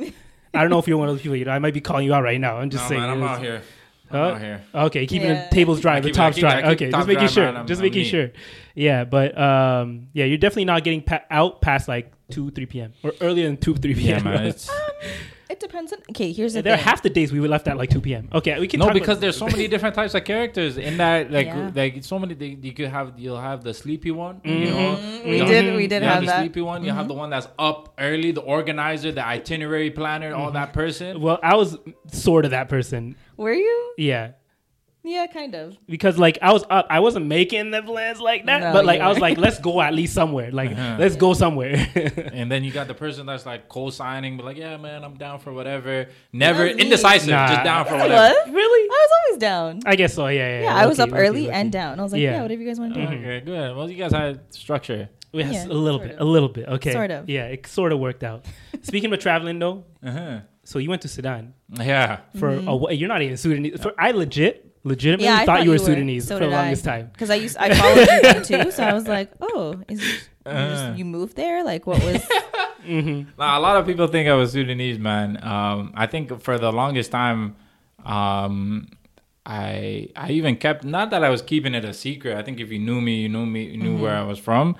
S5: I don't know if you're one of those people. You know, I might be calling you out right now. I'm just
S6: No,
S5: saying.
S6: man, I'm out here. I'm
S5: Huh?
S6: out here.
S5: Okay, keeping
S2: Yeah.
S5: the tables dry,
S6: I
S5: the tops
S6: I keep-
S5: dry.
S6: keep
S5: okay,
S6: top
S5: just making
S6: dry,
S5: sure.
S6: I'm-
S5: just
S6: I'm
S5: making
S6: neat.
S5: sure. Yeah, but um, yeah, you're definitely not getting pa- out past like two, three p.m. or earlier than two, three
S6: Yeah,
S5: p.m.
S6: man. It's,
S2: It depends on. Okay, here's the
S5: there are half the days we were left at like two p.m. Okay, we can
S6: no,
S5: talk
S6: because
S5: about-
S6: there's so many different types of characters in that. Like,
S2: Yeah.
S6: like so many. They, you could have. You'll have the sleepy one. You
S5: Mm-hmm.
S6: know, mm-hmm.
S2: we
S6: You'll-
S2: did. We did
S6: you
S2: have
S6: the
S2: that.
S6: sleepy one. You have mm-hmm. the one that's up early, the organizer, the itinerary planner, all mm-hmm. that person.
S5: Well, I was sort of that person.
S2: Were you?
S5: Yeah.
S2: Yeah, kind of.
S5: Because like I was up, I wasn't making the plans like that,
S2: No,
S5: but like
S2: you
S5: I was like, let's go at least somewhere. Like,
S6: Uh-huh.
S5: let's go somewhere.
S6: And then you got the person that's like co-signing, but like, yeah, man, I'm down for whatever. Never indecisive,
S5: Nah.
S6: just down for whatever.
S2: was.
S5: really?
S2: I was always down.
S5: I guess so. Yeah, yeah.
S2: Yeah, I was
S5: Lucky,
S2: up early
S5: lucky,
S2: and down. I was like,
S5: Yeah.
S2: yeah, whatever you guys want to do.
S6: Okay, good. Well, you guys had structure.
S5: Yes,
S2: Yeah,
S5: a little bit,
S2: of.
S5: a little bit. Okay,
S2: Sort of.
S5: Yeah, it sort of worked out. Speaking of traveling though,
S6: Uh-huh.
S5: so you went to Sudan
S6: Yeah.
S5: for a wh- You're not even Sudanese. For, I legit, legitimately
S2: Mm-hmm. Yeah, I
S5: thought, you were
S2: were.
S5: Sudanese
S2: So
S5: for the
S2: did I.
S5: longest time.
S2: Because I used, I followed you too. So I was like, oh, is you,
S6: Uh.
S2: just, you moved there? Like, what was?
S6: Nah, a lot of people think I was Sudanese, man. Um, I think for the longest time, um, I I even kept not that I was keeping it a secret. I think if you knew me, you knew me, you knew where I was from.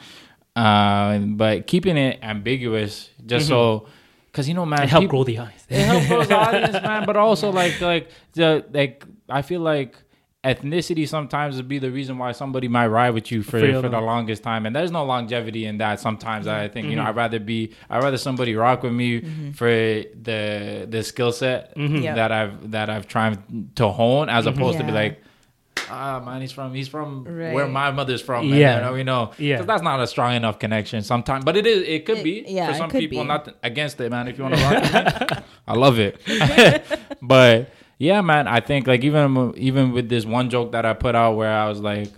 S6: Uh, but keeping it ambiguous, just so, because you know, man,
S5: It helped
S6: people-
S5: grow the eyes.
S6: it helped grow the audience, man. But also, like, like the like, I feel like ethnicity sometimes would be the reason why somebody might ride with you for,
S5: For
S6: for the longest time, and there's no longevity in that. Sometimes I think you know
S5: Mhm.
S6: I'd rather be I'd rather somebody rock with me for the the skill set
S5: Mhm.
S2: Yeah.
S6: that I've that I've tried to hone, as opposed to be like. Ah man, he's from he's from
S2: Right.
S6: where my mother's from. and,
S5: Yeah.
S6: you know, we know.
S5: Yeah.
S6: 'Cause that's not a strong enough connection sometimes, but it is. It could
S2: It-
S6: be
S2: yeah,
S6: for some people.
S2: be.
S6: Not against it, man. If you want to rock with me, I love it. but yeah, man, I think like even even with this one joke that I put out where I was like,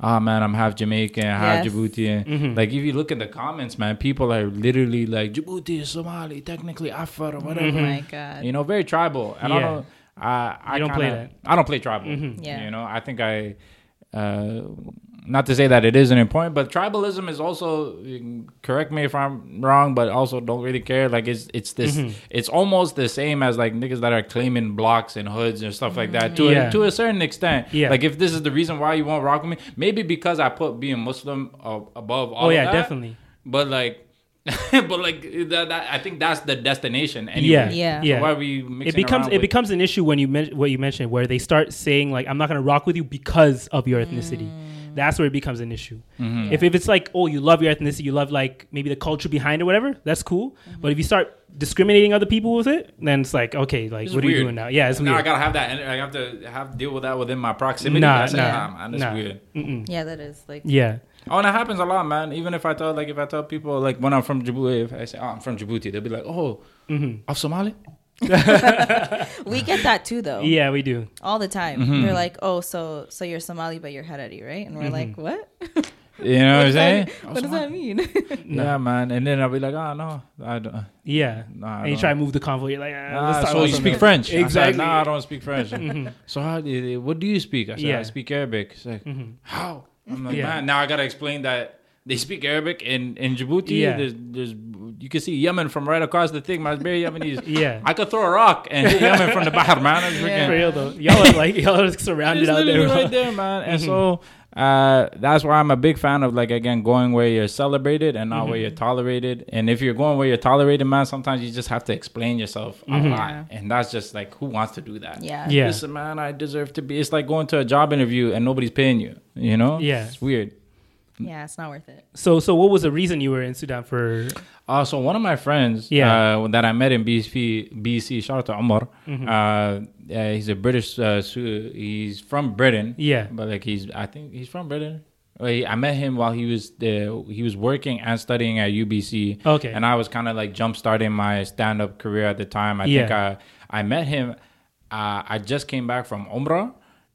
S6: "Oh man, I'm half Jamaican, half
S2: Yes.
S6: Djiboutian."
S5: Mhm.
S6: Like if you look at the comments, man, people are literally like, "Djibouti is Somali, technically Afar or whatever."
S2: Oh my god.
S6: You know, very tribal. And I don't. I I
S5: You don't
S6: kinda,
S5: play that.
S6: I don't play tribal.
S5: Mhm.
S2: Yeah.
S6: You know, I think I. Uh, not to say that it isn't important, but tribalism is also. Correct me if I'm wrong, but also don't really care. Like it's it's this.
S5: Mhm.
S6: It's almost the same as like niggas that are claiming blocks and hoods and stuff like that. To
S5: Yeah.
S6: a, to a certain extent.
S5: Yeah.
S6: Like if this is the reason why you won't rock with me, maybe because I put being Muslim uh, above all.
S5: Oh
S6: of
S5: yeah,
S6: that,
S5: definitely.
S6: But like. but like that, that, I think that's the destination. Anyway.
S5: Yeah,
S2: Yeah.
S6: So
S5: yeah.
S6: why are we mixing
S5: it becomes it
S6: with-
S5: becomes an issue when you men- what you mentioned where they start saying like I'm not gonna rock with you because of your ethnicity. That's where it becomes an issue.
S6: Mm-hmm.
S5: If if it's like oh you love your ethnicity, you love like maybe the culture behind it, or whatever, that's cool. But if you start discriminating other people with it, then it's like okay, like
S6: It's
S5: what are you doing now? Yeah, it's
S6: now I gotta have that. and I have to have to deal with that within my proximity.
S5: Nah,
S6: That's like,
S5: nah,
S6: nah, that's
S5: nah.
S6: weird.
S5: Mm-mm.
S2: Yeah, that is like
S5: Yeah,
S6: Oh, and it happens a lot, man. Even if I tell, like, if I tell people, like, when I'm from Djibouti, if I say, oh, I'm from Djibouti, they'll be like, oh,
S5: Mhm.
S6: of Somali?
S2: we get that too though.
S5: yeah, we do.
S2: All the time.
S6: Mhm.
S2: They're like, "Oh, so so you're Somali but you're Harari, right?" And we're like, "What?
S6: You know what I'm saying?
S2: what does that mean?"
S6: Yeah, man. And then I'll be like, oh, no, I don't.
S5: Yeah,
S6: Nah, I
S5: and you
S6: don't.
S5: try to move the convo. You're like, ah,
S6: Ah, so you speak French? I said,
S5: Exactly.
S6: nah, I don't speak French.
S5: Mhm.
S6: So how what do you speak? I said,
S5: Yeah.
S6: I speak Arabic. It's like,
S5: Mhm.
S6: how? I'm like,
S5: Yeah.
S6: man, now I gotta explain that they speak Arabic in in Djibouti.
S5: Yeah.
S6: There's, there's, you can see Yemen from right across the thing. My it's very Yemenis.
S5: Yeah.
S6: I could throw a rock and hit Yemen from the Bahr, man. It's
S5: For
S6: freaking,
S5: real though, y'all are like y'all are surrounded out there.
S6: right there, man. And so uh, that's why I'm a big fan of like again going where you're celebrated and not where
S5: Mhm.
S6: you're tolerated. And if you're going where you're tolerated, man, sometimes you just have to explain yourself a
S5: Mhm.
S6: lot, and that's just like who wants to do that?
S2: yeah.
S5: Yeah.
S6: Listen, man, I deserve to be. It's like going to a job interview and nobody's paying you. You know?
S5: Yeah.
S6: it's weird.
S2: Yeah, it's not worth it.
S5: So so what was the reason you were in Sudan for?
S6: Uh, so one of my friends,
S5: Yeah.
S6: uh, that I met in BC, BC, shout out to Omar.
S5: Mhm.
S6: Uh, yeah, he's a British. Uh, he's from Britain.
S5: Yeah.
S6: but like he's, I think he's from Britain. Well, he- I met him while he was uh, he was working and studying at UBC.
S5: Okay.
S6: and I was kind of like jump starting my stand up career at the time. I think I I met him. Uh, I just came back from Umrah.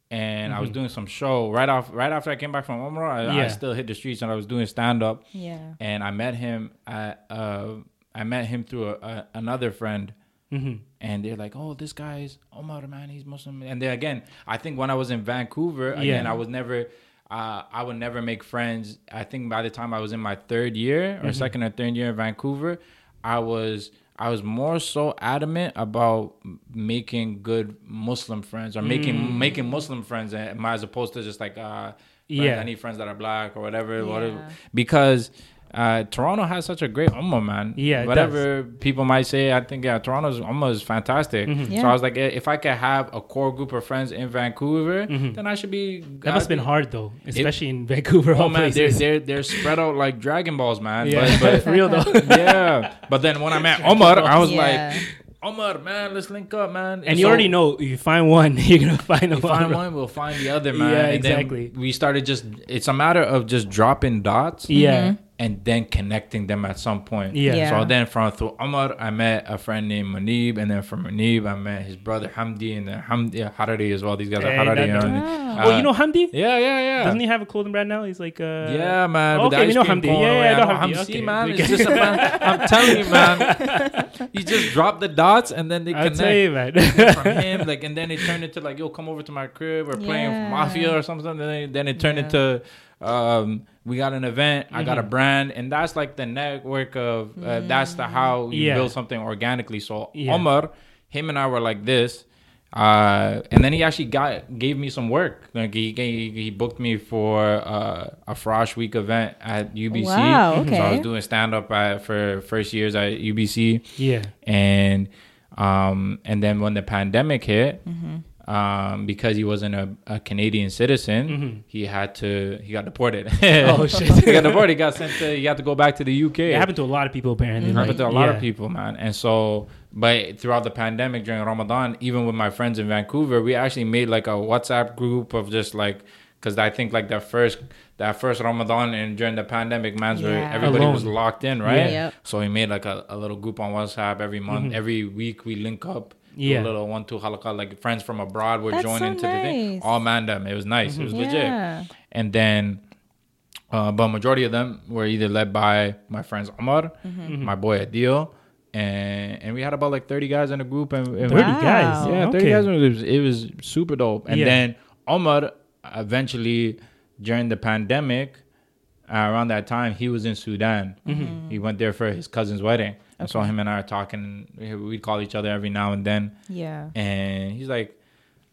S6: And I was doing some show right off right after I came back from Umrah. I, I
S5: Mm-hmm.
S6: Still hit the streets and I was doing stand up
S2: Yeah.
S6: and I met him at uh I met him through a, a, another friend
S5: Mhm.
S6: and they're like oh this guy's Omar man he's Muslim and then again I think when I was in Vancouver again
S5: Yeah.
S6: I was never uh, I would never make friends I think by the time I was in my third year or second or third year in Vancouver I was I was more so adamant about making good Muslim friends or making making Muslim friends as opposed to just like uh friends,
S5: Yeah.
S6: I need friends that are black or whatever,
S2: Yeah.
S6: whatever. because uh, Toronto has such a great ummah, man.
S5: Yeah, it
S6: whatever people might say, I think yeah, Toronto's ummah is fantastic.
S5: Mhm.
S6: So I was like, if I could have a core group of friends in Vancouver,
S5: Mhm.
S6: then I should be.
S5: That must have been hard though, especially in Vancouver.
S6: Oh
S5: all
S6: man, they're, they're they're spread out like Dragon Balls, man.
S5: Yeah,
S6: But,
S5: for real though.
S6: yeah, but then when I met Omar, I was
S2: Yeah.
S6: like, Omar, man, let's link up, man.
S5: and you
S6: so-
S5: already know you find one, you're gonna find the
S6: you
S5: one.
S6: find one, we'll find the other, man.
S5: Yeah,
S6: And then
S5: exactly.
S6: we started just. It's a matter of just dropping dots.
S5: Yeah.
S6: And then connecting them at some point.
S5: Yeah.
S2: Yeah.
S6: So then from through Omar, I met a friend named Manib, and then from Manib, I met his brother Hamdi, and then Hamdi yeah, Harari as well. These guys
S5: Hey,
S6: are Harari.
S5: that-
S6: you know,
S2: Ah.
S5: oh,
S6: uh,
S5: you know Hamdi?
S6: Yeah, yeah, yeah.
S5: Doesn't he have a clothing brand now? He's like, uh,
S6: Yeah, man. with
S5: Okay, we know Hamdi.
S6: cone
S5: Yeah, yeah,
S6: around.
S5: I know Hamdi.
S6: Hamdi,
S5: Okay.
S6: man. It's just a man. I'm telling you, man. You just drop the dots and then they
S5: I'll
S6: connect.
S5: tell you, man.
S6: from him, like, and then it turned into like, yo, come over to my crib. We're playing
S2: Yeah.
S6: Mafia or something. And then, then it turned
S2: Yeah.
S6: into, um, we got an event. I got a
S5: Mhm.
S6: brand, and that's like the network of. Uh, That's the how you
S5: Yeah.
S6: build something organically. So
S5: Yeah.
S6: Omar, him and I were like this. uh, and then he actually got gave me some work. Like he he, he booked me for uh, a Frosh Week event at UBC.
S2: Wow, okay.
S6: So I was doing stand up for first years at UBC.
S5: Yeah.
S6: and um, and then when the pandemic hit.
S2: Mm-hmm.
S6: Um, because he wasn't a, a Canadian citizen,
S5: Mhm.
S6: he had to he got deported.
S5: Oh, shit.
S6: he got deported. He got sent to. He had to go back to the UK.
S5: It happened to a lot of people apparently.
S6: It
S5: like,
S6: happened to a lot
S5: yeah.
S6: of people, man. And so, but throughout the pandemic during Ramadan, even with my friends in Vancouver, we actually made like a WhatsApp group of just like, because I think like that first that first Ramadan and during the pandemic, man's where
S2: Yeah.
S6: everybody was locked in, right?
S5: Yeah.
S2: Yep.
S6: So we made like a, a little group on WhatsApp every month,
S5: Mhm.
S6: every week we link up.
S5: Yeah.
S6: a little one two halaqa like friends from abroad were
S2: That's
S6: joining
S2: so
S6: to the thing. All man them. It was nice. It was
S2: Yeah.
S6: legit. And then uh, but majority of them were either led by my friends Omar,
S2: Mm-hmm.
S6: my boy Adil, and and we had about like thirty guys in the group. And, and
S5: 30
S2: Wow.
S5: guys.
S6: yeah, thirty
S5: okay.
S6: guys. It was, it was super dope. And
S5: Yeah.
S6: then Omar eventually during the pandemic. Uh, around that time, he was in Sudan.
S5: Mm-hmm.
S6: He went there for his cousin's wedding. And so him and I are talking. We'd call each other every now and then
S2: Yeah.
S6: and he's like,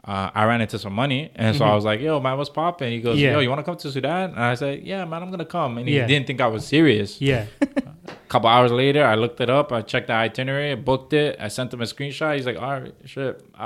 S6: uh, I ran into some money, and so I was like, "Yo, man, what's popping?" He goes,
S5: Mm-hmm. Yeah.
S6: "Yo, you want to come to Sudan?" And I said, "Yeah, man, I'm gonna come." And he
S5: Yeah.
S6: didn't think I was serious.
S5: Yeah.
S6: A couple hours later, I looked it up. I checked the itinerary, booked it. I sent him a screenshot. He's like, "All right, shit,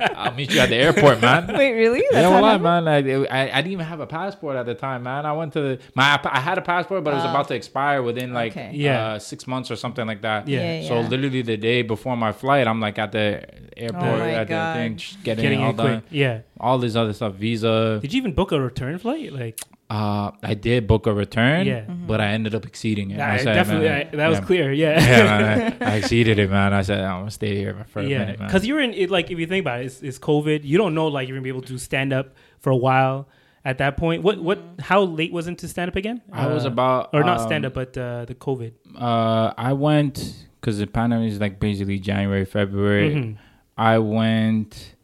S6: I'll, I'll meet you at the airport, man."
S2: Wait, really? That's
S6: yeah, well,
S2: it
S6: man. I, I I didn't even have a passport at the time, man. I went to the my I had a passport, but it was
S2: Oh.
S6: about to expire within like
S2: Okay.
S5: Yeah.
S6: uh, six months or something like that.
S5: Yeah.
S2: Yeah,
S6: So
S2: yeah.
S6: literally the day before my flight, I'm like at the airport
S2: Oh
S6: at
S2: God.
S6: the thing, just getting,
S5: Getting
S6: all
S5: in
S6: done.
S5: Yeah.
S6: All this other stuff, visa.
S5: Did you even book a return flight? Like
S6: Uh, I did book a return,
S5: Yeah.
S6: but I ended up exceeding it.
S5: I
S6: I said,
S5: definitely
S6: man,
S5: I, that was
S6: yeah,
S5: clear. Yeah.
S6: Yeah, man, I, I exceeded it, man. I said I'm gonna stay here for a
S5: yeah,
S6: minute, man.
S5: because you're in it. Like if you think about it, it's, it's COVID. You don't know like you're gonna be able to stand up for a while. At that point, what what how late was into stand up again?
S6: I was
S5: Uh,
S6: about
S5: or not
S6: um,
S5: stand up, but uh, the COVID.
S6: Uh, I went because the pandemic is like basically January, February.
S5: Mhm.
S6: I went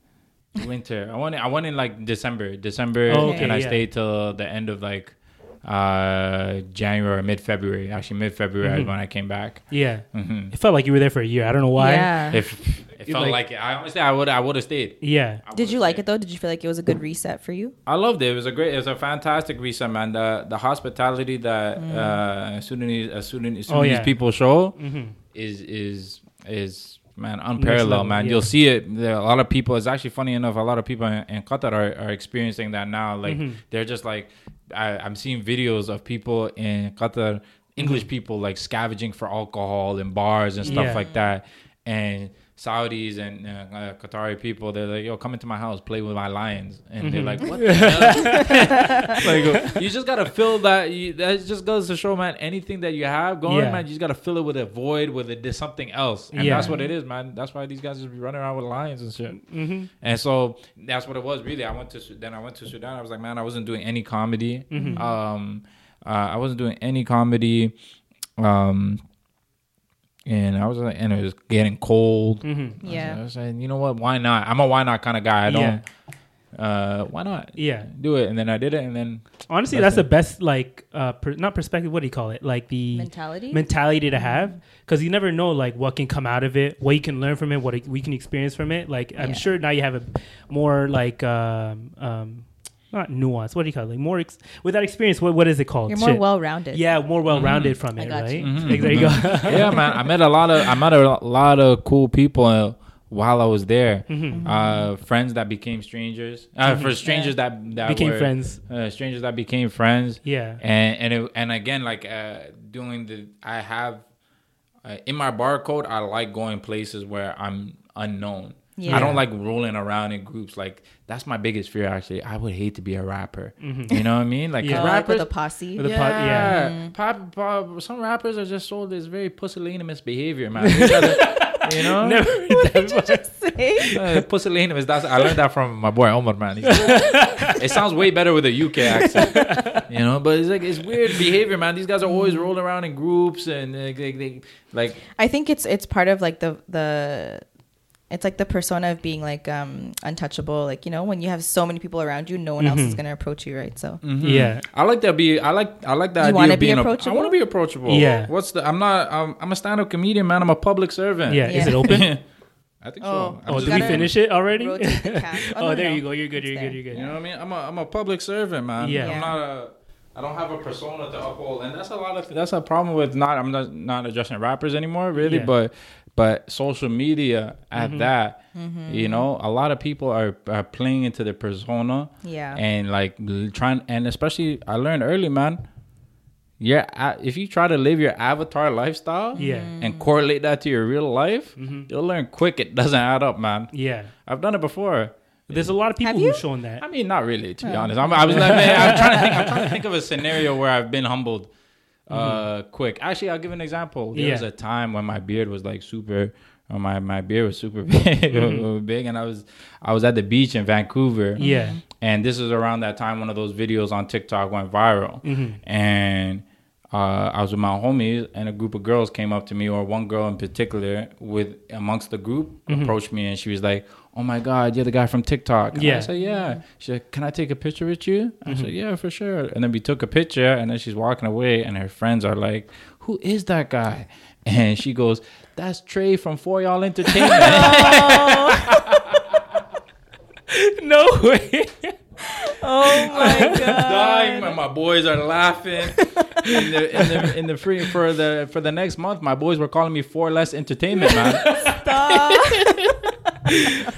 S6: winter. I went. I went in like December, December,
S5: Oh, okay,
S6: and I
S5: yeah.
S6: stayed till the end of like uh January or mid February. Actually, mid February is
S5: Mhm.
S6: when I came back.
S5: Yeah,
S6: hmm
S5: it felt like you were there for a year. I don't know why.
S2: Yeah.
S6: If it
S5: You
S6: felt
S5: like-
S6: like, it. I honestly, I would. I would have stayed.
S5: Yeah.
S2: Did you
S6: would've
S2: like
S6: stayed.
S2: it though? Did you feel like it was a good reset for you?
S6: I loved it. It was a great. It was a fantastic reset, man. The the hospitality that uh, Sudanese uh, Sudanese,
S5: Mm. Oh,
S6: Sudanese
S5: yeah.
S6: people show
S5: Mhm.
S6: is is is man unparalleled,
S5: level,
S6: man.
S5: yeah.
S6: You'll see it. There are a lot of people. It's actually funny enough. A lot of people in, in Qatar are, are experiencing that now. Like
S5: Mhm.
S6: they're just like I, I'm seeing videos of people in Qatar, English people like scavenging for alcohol in bars and stuff
S5: Mm-hmm. Yeah.
S6: like that, and. Saudis and uh, uh, Qatari people, they're like, "Yo, come into my house, play with my lions," and they're
S5: Mhm.
S6: like, "What the hell?" like, you just gotta fill that. You, that just goes to show, man. Anything that you have going,
S5: Yeah.
S6: man, you just gotta fill it with a void, with it, something else, and
S5: Yeah.
S6: that's what it is, man. That's why these guys just be running around with lions and shit.
S5: hmm
S6: And so that's what it was, really. I went to then I went to Sudan. I was like, man, I wasn't doing any comedy.
S5: Mhm.
S6: Um, uh, I wasn't doing any comedy. Um, and I was like, and it was getting cold.
S5: hmm
S6: I was-
S2: Yeah.
S6: I was saying, you know what? Why not? I'm a why not kind of guy. I don't.
S5: Yeah.
S6: Uh, why not?
S5: Yeah.
S6: Do it, and then I did it, and then
S5: Honestly,
S6: That's
S5: that's, the best like uh per, not perspective. What do you call it? Like the
S2: Mentality.
S5: mentality to have because you never know like what can come out of it, what you can learn from it, what we can experience from it. Like I'm
S2: Yeah.
S5: sure now you have a more like um um not nuance. What do you call it? Like more ex- with that experience. What what is it called?
S2: You're more
S5: Shit.
S2: well rounded.
S5: Yeah, more well rounded
S6: Mhm.
S5: from
S2: I
S5: it,
S2: got
S5: right?
S2: you.
S6: Mhm,
S5: Like, there you go.
S6: mhm. yeah, man. I met a lot of I met a lot of cool people uh, while I was there. Uh, friends that became strangers. Uh, For strangers that that
S5: Became
S6: were-
S5: friends.
S6: Uh, strangers that became friends.
S5: Yeah.
S6: And and it, and again, like uh, doing the I have uh, in my barcode. I like going places where I'm unknown.
S2: Yeah.
S6: I don't like rolling around in groups. Like that's my biggest fear. Actually, I would hate to be a rapper. You know what I mean? Like 'cause
S5: Yeah.
S2: Oh, like
S6: rappers,
S2: with a posse.
S5: With a
S6: yeah,
S5: pot- yeah.
S6: Pop, pop, some rappers are just sold this very pusillanimous behavior, man. You know,
S5: Never
S2: what did you just say?
S6: uh, pusillanimous. That's I learned that from my boy Omar, man. He's- it sounds way better with a UK accent, you know. But it's like it's weird behavior, man. These guys are always rolling around in groups and uh, they, they, like
S2: I think it's it's part of like the the it's like the persona of being like um untouchable. Like you know when you have so many people around you, no one else is
S5: Mhm.
S2: gonna approach you, right? So
S6: mhm.
S5: Yeah.
S6: I like that. Be I like I like that
S2: You
S6: idea of being a-
S2: approachable?
S6: I want to be approachable.
S5: Yeah.
S6: What's the? I'm not. I'm, I'm a stand up comedian, man. I'm a public servant.
S5: Yeah. Is it open?
S6: I think
S2: Oh.
S6: so. I'm
S5: Oh, did we finish it already?
S2: The. Oh,
S5: Oh,
S2: no,
S5: there
S2: no.
S5: you go. You're good. You're good. You're good.
S6: You know what I mean? I'm a I'm a public servant, man.
S5: Yeah.
S6: I'm not a. I don't have a persona to uphold, and that's a lot of that's a problem with not. I'm not not addressing rappers anymore, really,
S5: Yeah.
S6: but but social media at
S5: Mhm.
S6: that. You know, a lot of people are, are playing into their persona.
S2: Yeah.
S6: And like trying, and especially I learned early, man. Yeah, if you try to live your avatar lifestyle,
S5: Yeah.
S6: and correlate that to your real life,
S5: Mhm.
S6: you'll learn quick it doesn't add up, man.
S5: Yeah.
S6: I've done it before.
S5: There's a lot of people
S2: Have you?
S5: who've shown that.
S6: I mean, not really, to be
S2: Oh.
S6: honest. I'm, I was like, man, I'm trying to think. I'm trying to think of a scenario where I've been humbled, uh, quick. Actually, I'll give an example. There was a time when my beard was like super. Or my my beard was super big, big, and I was I was at the beach in Vancouver.
S5: Yeah.
S6: and this is around that time one of those videos on TikTok went viral,
S5: Mhm.
S6: and uh, I was with my homies, and a group of girls came up to me, or one girl in particular, with amongst the group,
S5: Mhm.
S6: approached me, and she was like, "Oh my God, you're the guy from TikTok." And I
S5: Yeah.
S6: said, "Yeah." She said, "Can I take a picture with you?" I
S5: Mhm.
S6: said, "Yeah, for sure." And then we took a picture, and then she's walking away, and her friends are like, "Who is that guy?" And she goes, "That's Trey from For Y'all Entertainment."
S5: no way.
S2: Oh my god.
S6: dying. and My boys are laughing. in the in the in the free for the for the next month, my boys were calling me for less entertainment, man.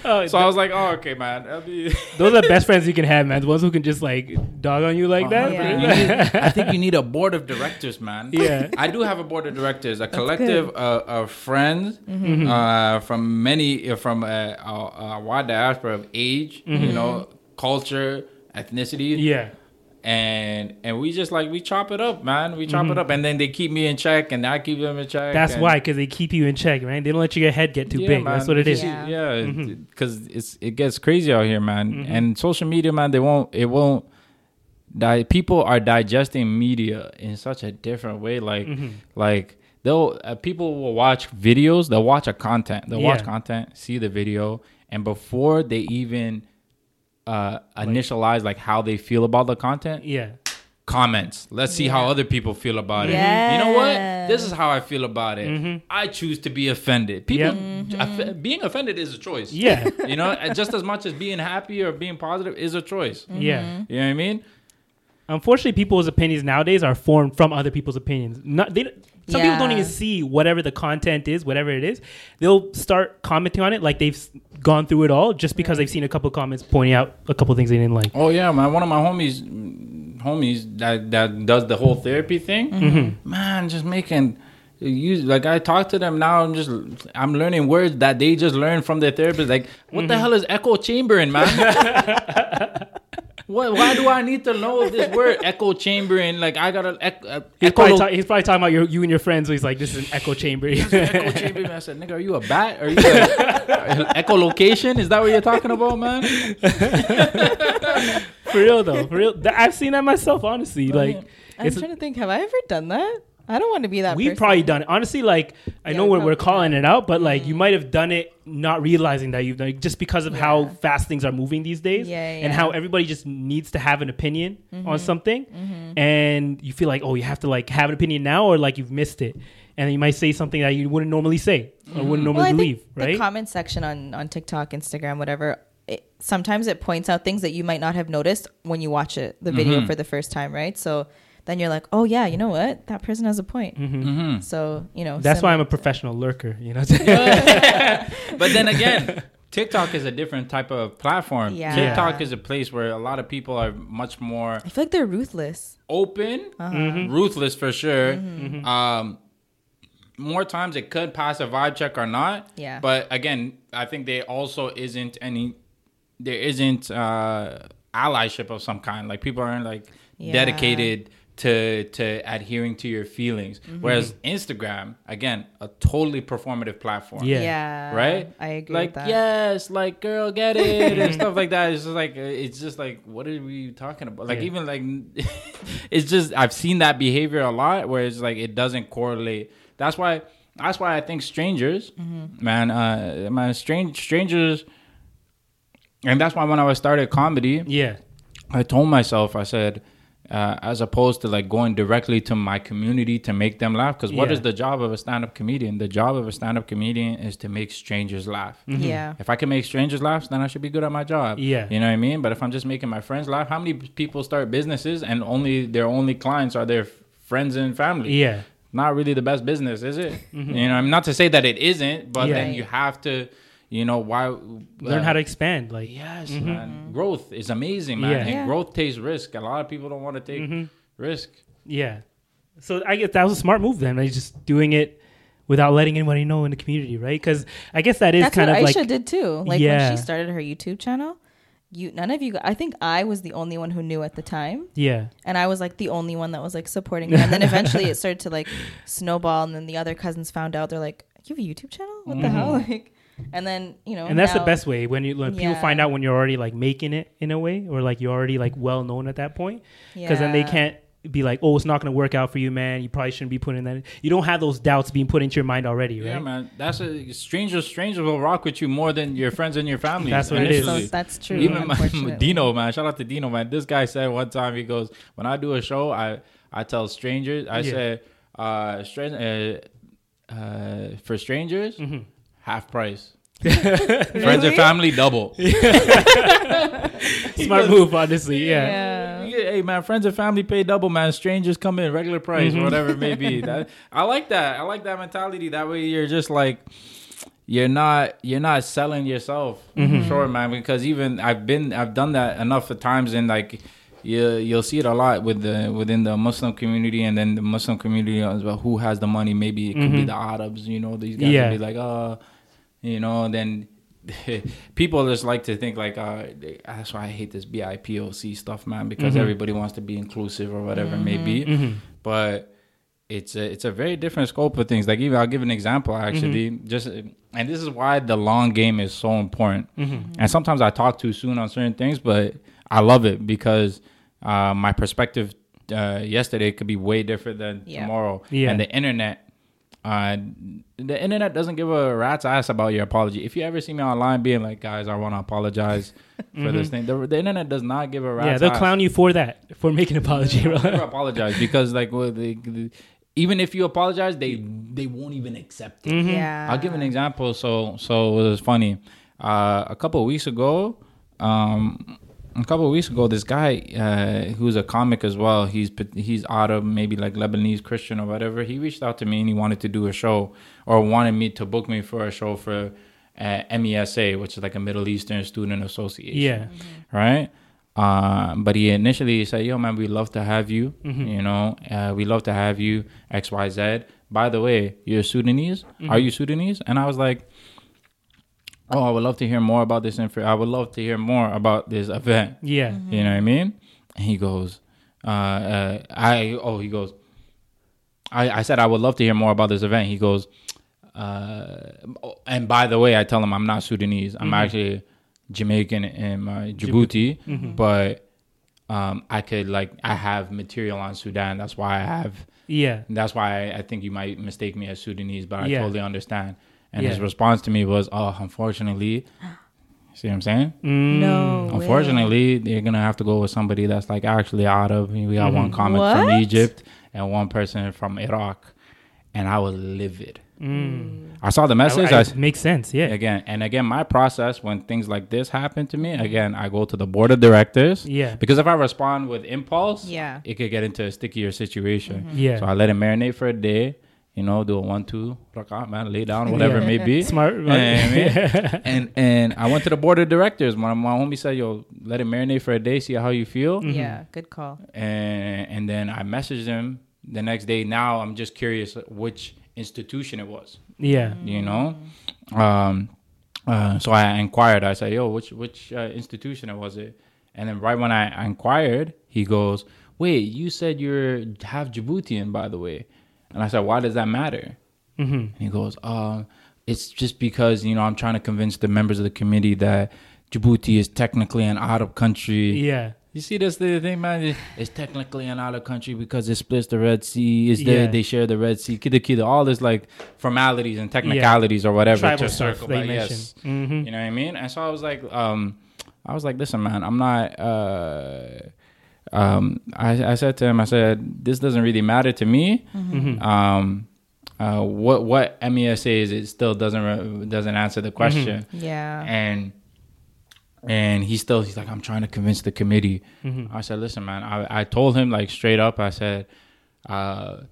S5: Oh,
S6: so I was like, oh, okay, man.
S5: Those are the best friends you can have, man. The ones who can just like dog on you like that.
S6: You need- I think you need a board of directors, man.
S5: Yeah.
S6: I do have a board of directors, a collective uh, of friends
S5: Mhm.
S6: uh, from many, uh, from a, a, a wide diaspora of age, you
S5: Mhm.
S6: know, culture, ethnicity.
S5: Yeah.
S6: And and we just like we chop it up, man. We chop
S5: Mhm.
S6: it up, and then they keep me in check, and I keep them in check.
S5: That's
S6: and-
S5: why, because they keep you in check, right? They don't let your head get too big. That's what it is.
S6: Yeah,
S5: Mhm.
S6: because it's it gets crazy out here, man.
S5: Mhm.
S6: And social media, man, they won't it won't. Di- people are digesting media in such a different way. Like
S5: Mhm.
S6: like they'll uh, people will watch videos. They'll watch a content. They'll watch content, see the video, and before they even uh, initialize like how they feel about the content,
S5: Yeah.
S6: comments. Let's see how other people feel about it. You know what? This is how I feel about it.
S5: Mhm.
S6: I choose to be offended. People
S5: Yep.
S6: off- being offended is a choice.
S5: Yeah.
S6: you know, just as much as being happy or being positive is a choice.
S5: Yeah.
S6: You know what I mean?
S5: Unfortunately, people's opinions nowadays are formed from other people's opinions. Not they. Some people don't even see whatever the content is, whatever it is. They'll start commenting on it like they've gone through it all just because they've seen a couple comments pointing out a couple things they didn't like.
S6: Oh yeah, man. One of my homies, homies that that does the whole therapy thing.
S5: Mhm.
S6: Man, just making. Use like I talk to them now. I'm just I'm learning words that they just learned from their therapist. Like, what the hell is echo chambering, man? what? Why do I need to know this word echo chambering? Like, I gotta ec- uh,
S5: He's
S6: echo.
S5: probably,
S6: lo-
S5: ta- he's probably talking about your, you and your friends. So he's like, "This is an echo chamber."
S6: echo chambering. I said, nigga, are you a bat? Are you a, echolocation? Is that what you're talking about, man?
S5: for real though, for real. Th- I've seen that myself. Honestly, like
S2: I'm trying to think. Have I ever done that? I don't want to be that.
S5: we've
S2: person.
S5: probably done it. Honestly, like I
S2: Yeah,
S5: know
S2: we
S5: we're, we're calling it out, but like you might have done it not realizing that you've done it just because of how fast things are moving these days,
S2: Yeah,
S5: and how everybody just needs to have an opinion on
S2: Mhm.
S5: something,
S2: Mhm.
S5: and you feel like oh you have to like have an opinion now or like you've missed it, and then you might say something that you wouldn't normally say or wouldn't
S2: Well,
S5: normally
S2: I
S5: believe, right?
S2: The comment section on on TikTok, Instagram, whatever. It, sometimes it points out things that you might not have noticed when you watch it, the video
S6: Mhm.
S2: for the first time, right? So then you're like, oh yeah, you know what? That person has a point.
S5: Mhm.
S6: Mhm.
S2: So you know,
S5: That's why I'm a professional lurker. You know. What I'm saying?
S6: but then again, TikTok is a different type of platform.
S2: Yeah.
S6: TikTok is a place where a lot of people are much more
S2: I feel like they're ruthless.
S6: open,
S2: Uh-huh.
S5: Mhm.
S6: ruthless for sure.
S2: Mhm.
S6: Um, more times it could pass a vibe check or not.
S2: Yeah.
S6: But again, I think there also isn't any, there isn't uh, allyship of some kind. Like people aren't like
S2: Yeah.
S6: dedicated to to adhering to your feelings.
S2: Mm-hmm.
S6: Whereas Instagram, again, a totally performative platform.
S5: Yeah.
S2: Yeah.
S6: Right?
S2: I agree
S6: like
S2: with that.
S6: yes, like girl, get it and stuff like that. It's just like uh, it's just like what are we talking about? Like
S5: Yeah.
S6: even like it's just I've seen that behavior a lot where it's like it doesn't correlate. That's why that's why I think strangers,
S2: Mm-hmm.
S6: man, uh, man, strange strangers, and that's why when I was started comedy,
S5: yeah.
S6: I told myself, I said, uh, as opposed to like going directly to my community to make them laugh. Because what
S5: Yeah.
S6: is the job of a stand-up comedian? The job of a stand-up comedian is to make strangers laugh.
S2: Yeah.
S6: If I can make strangers laugh, then I should be good at my job.
S5: Yeah.
S6: You know what I mean? But if I'm just making my friends laugh, how many people start businesses and only their only clients are their f- friends and family?
S5: Yeah.
S6: Not really the best business, is it? You know, I'm not to say that it isn't, but
S5: Yeah.
S6: then you have to, you know, why
S5: Learn how to expand. Like
S6: Yes, mm-hmm. man. Growth is amazing, man.
S5: Yeah.
S6: And
S5: Yeah.
S6: growth takes risk. A lot of people don't want to take mm-hmm. risk.
S5: Yeah. So I guess that was a smart move then. Like just doing it without letting anybody know in the community, right? Because I guess that is
S2: That's
S5: kind
S2: what
S5: of
S2: Aisha
S5: like
S2: did too. Like
S5: Yeah.
S2: when she started her YouTube channel, you none of you. I think I was the only one who knew at the time.
S5: yeah,
S2: and I was like the only one that was like supporting her. And then eventually it started to like snowball, and then the other cousins found out. They're like, "You have a YouTube channel? What the mm-hmm. hell?" Like, and then you know,
S5: and that's the best way when you when people find out when you're already like making it in a way, or like you're already like well known at that point. Because then they can't be like, oh, it's not going to work out for you, man. You probably shouldn't be putting that. In. You don't have those doubts being put into your mind already, right?
S6: Yeah, man. That's a stranger Strangers will rock with you more than your friends and your family.
S5: That's what it is.
S2: So that's true.
S6: Even my. Dino, man. Shout out to Dino, man. This guy said one time he goes, when I do a show, I I tell strangers, I
S5: Yeah.
S6: say, uh, stran- uh, uh, for strangers,
S5: Mm-hmm.
S6: Half price. Friends and family, double.
S5: Smart move, honestly. Yeah.
S2: Yeah.
S6: Yeah, hey man, friends and family pay double, man. Strangers come in regular price,
S5: Mm-hmm.
S6: or whatever it may be. That, I like that. I like that mentality. That way, you're just like you're not you're not selling yourself,
S5: Mm-hmm.
S6: sure, man. Because even I've been I've done that enough of times, and like you you'll see it a lot with the within the Muslim community, and then the Muslim community as well. Who has the money? Maybe it could be the Arabs. You know, these guys
S5: Mm-hmm. Yeah.
S6: be like, oh, you know, then. people just like to think like uh they- that's why I hate this BIPOC stuff, man, because
S5: Mm-hmm.
S6: everybody wants to be inclusive or whatever it may be. But it's a it's a very different scope of things. Like even I'll give an example actually. Just and this is why the long game is so important. And sometimes I talk too soon on certain things, but I love it because uh, my perspective uh, yesterday could be way different than
S2: Yeah.
S6: tomorrow.
S5: Yeah.
S6: And the internet uh, the internet doesn't give a rat's ass about your apology. If you ever see me online being like, guys, I want to apologize for this thing, the, the internet does not give a rat's
S5: Mm-hmm. Yeah, they'll
S6: ass.
S5: clown you for that, for making an apology.
S6: I'll never apologize because like well, they, they- even if you apologize, they they won't even accept it.
S5: Mm-hmm.
S2: Yeah.
S6: I'll give an example. So so it was funny. Uh, a couple of weeks ago, um, a couple of weeks ago, this guy uh, who's a comic as well. He's he's out of maybe like Lebanese Christian or whatever. He reached out to me and he wanted to do a show or wanted me to book me for a show for uh, MESA, which is like a Middle Eastern Student Association
S5: yeah.
S6: right? Uh, but he initially said, "Yo, man, we love to have you.
S5: Mm-hmm.
S6: You know, uh, we love to have you. X, Y, Z. By the way, you're Sudanese.
S5: Mm-hmm.
S6: Are you Sudanese?" And I was like, "Oh, I would love to hear more about this info. I would love to hear more about this event.
S5: Yeah.
S6: You know what I mean?" And he goes, uh, uh, "I oh," he goes, "I I said I would love to hear more about this event." He goes, uh, and by the way, I tell him I'm not Sudanese. I'm actually Jamaican and my Djibouti, but um, I could like I have material on Sudan. That's why I have.
S5: Yeah.
S6: That's why I, I think you might mistake me as Sudanese, but I
S5: Yeah.
S6: totally understand. And
S5: Yeah.
S6: his response to me was, "Oh, unfortunately." See what I'm saying?
S5: Mm.
S2: no. way.
S6: Unfortunately, you're gonna have to go with somebody that's like actually out of. We got one comic from Egypt and one person from Iraq, and I was livid.
S5: Mm.
S6: I saw the message.
S5: I-
S6: I,
S5: I- makes sense. Yeah.
S6: again and again, my process when things like this happen to me, again, I go to the board of directors.
S5: Yeah.
S6: Because if I respond with impulse,
S2: Yeah.
S6: it could get into a stickier situation.
S5: Yeah.
S6: So I let it marinate for a day. You know, do a one, two, rakat, man, lay down, whatever it may be.
S5: Smart.
S6: You know what and and I went to the board of directors. My my homie said, "Yo, let it marinate for a day, see how you feel."
S2: Yeah. Good call.
S6: And and then I messaged him the next day. Now I'm just curious which institution it was.
S5: yeah.
S6: You know, um, uh, so I inquired. I said, "Yo, which which uh, institution was it?" And then right when I inquired, he goes, "Wait, you said you're half Djiboutian, by the way." And I said, "Why does that matter?"
S5: Mm-hmm.
S6: And he goes, uh, it's just because, you know, I'm trying to convince the members of the committee that Djibouti is technically an Arab country.
S5: Yeah.
S6: You see this the thing, man? It's technically an Arab country because it splits the Red Sea. Is
S5: Yeah.
S6: the, they share the Red Sea? Kida kida, all this like formalities and technicalities or whatever
S5: Tribal stuff
S6: circle
S5: they.
S6: Yes.
S5: Mhm.
S6: You know what I mean? And so I was like, um, I was like, listen, man, I'm not. Uh, um, I, I said to him, I said, this doesn't really matter to me.
S5: Mhm.
S6: Um, uh, what what MESA is, it still doesn't re- doesn't answer the question.
S2: Yeah.
S6: And and he still he's like, I'm trying to convince the committee.
S5: Mhm.
S6: I said, listen, man. I, I told him like straight up. I said, uh,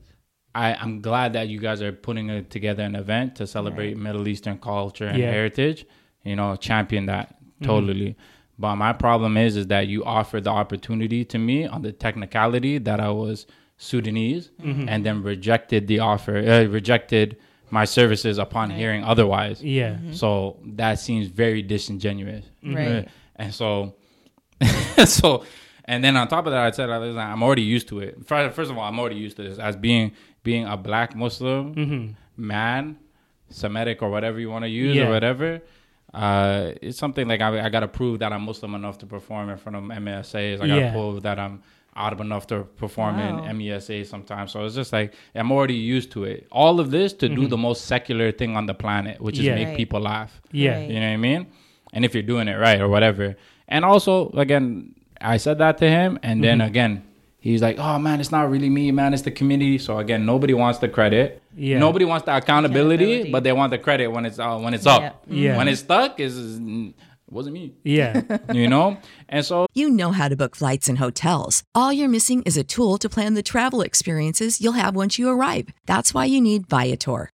S6: I I'm glad that you guys are putting a, together an event to celebrate Middle Eastern culture and
S5: Yeah.
S6: heritage. You know, champion that
S5: Mhm.
S6: totally. But my problem is, is that you offered the opportunity to me on the technicality that I was Sudanese,
S5: Mhm.
S6: and then rejected the offer, uh, rejected my services upon hearing otherwise.
S5: Yeah.
S2: Mm-hmm.
S5: Mhm.
S6: So that seems very disingenuous.
S2: Right.
S6: And so, so, and then on top of that, I said, I'm already used to it. First of all, I'm already used to this as being being a black Muslim
S5: Mhm.
S6: man, Semitic or whatever you want to use
S5: Yeah.
S6: or whatever. Uh, it's something like I, I got to prove that I'm Muslim enough to perform in front of MSAs. I got to
S5: Yeah.
S6: prove that I'm Arab enough to perform
S2: Wow.
S6: in MESA sometimes. So it's just like I'm already used to it. All of this to do
S5: Mhm.
S6: the most secular thing on the planet, which is make
S2: Right.
S6: people laugh.
S5: Yeah.
S2: Right.
S6: You know what I mean? And if you're doing it right or whatever. And also, again, I said that to him, and then
S5: Mhm.
S6: again, he's like, "Oh man, it's not really me, man. It's the community." So again, nobody wants the credit.
S5: Yeah.
S6: Nobody wants the accountability,
S2: Accountability.
S6: but they want the credit when it's uh, when it's
S2: Yeah.
S6: up.
S5: Yeah.
S6: When it's stuck, is is- it wasn't me.
S5: Yeah.
S6: You know. And so
S1: You know how to book flights and hotels. All you're missing is a tool to plan the travel experiences you'll have once you arrive. That's why you need Viator.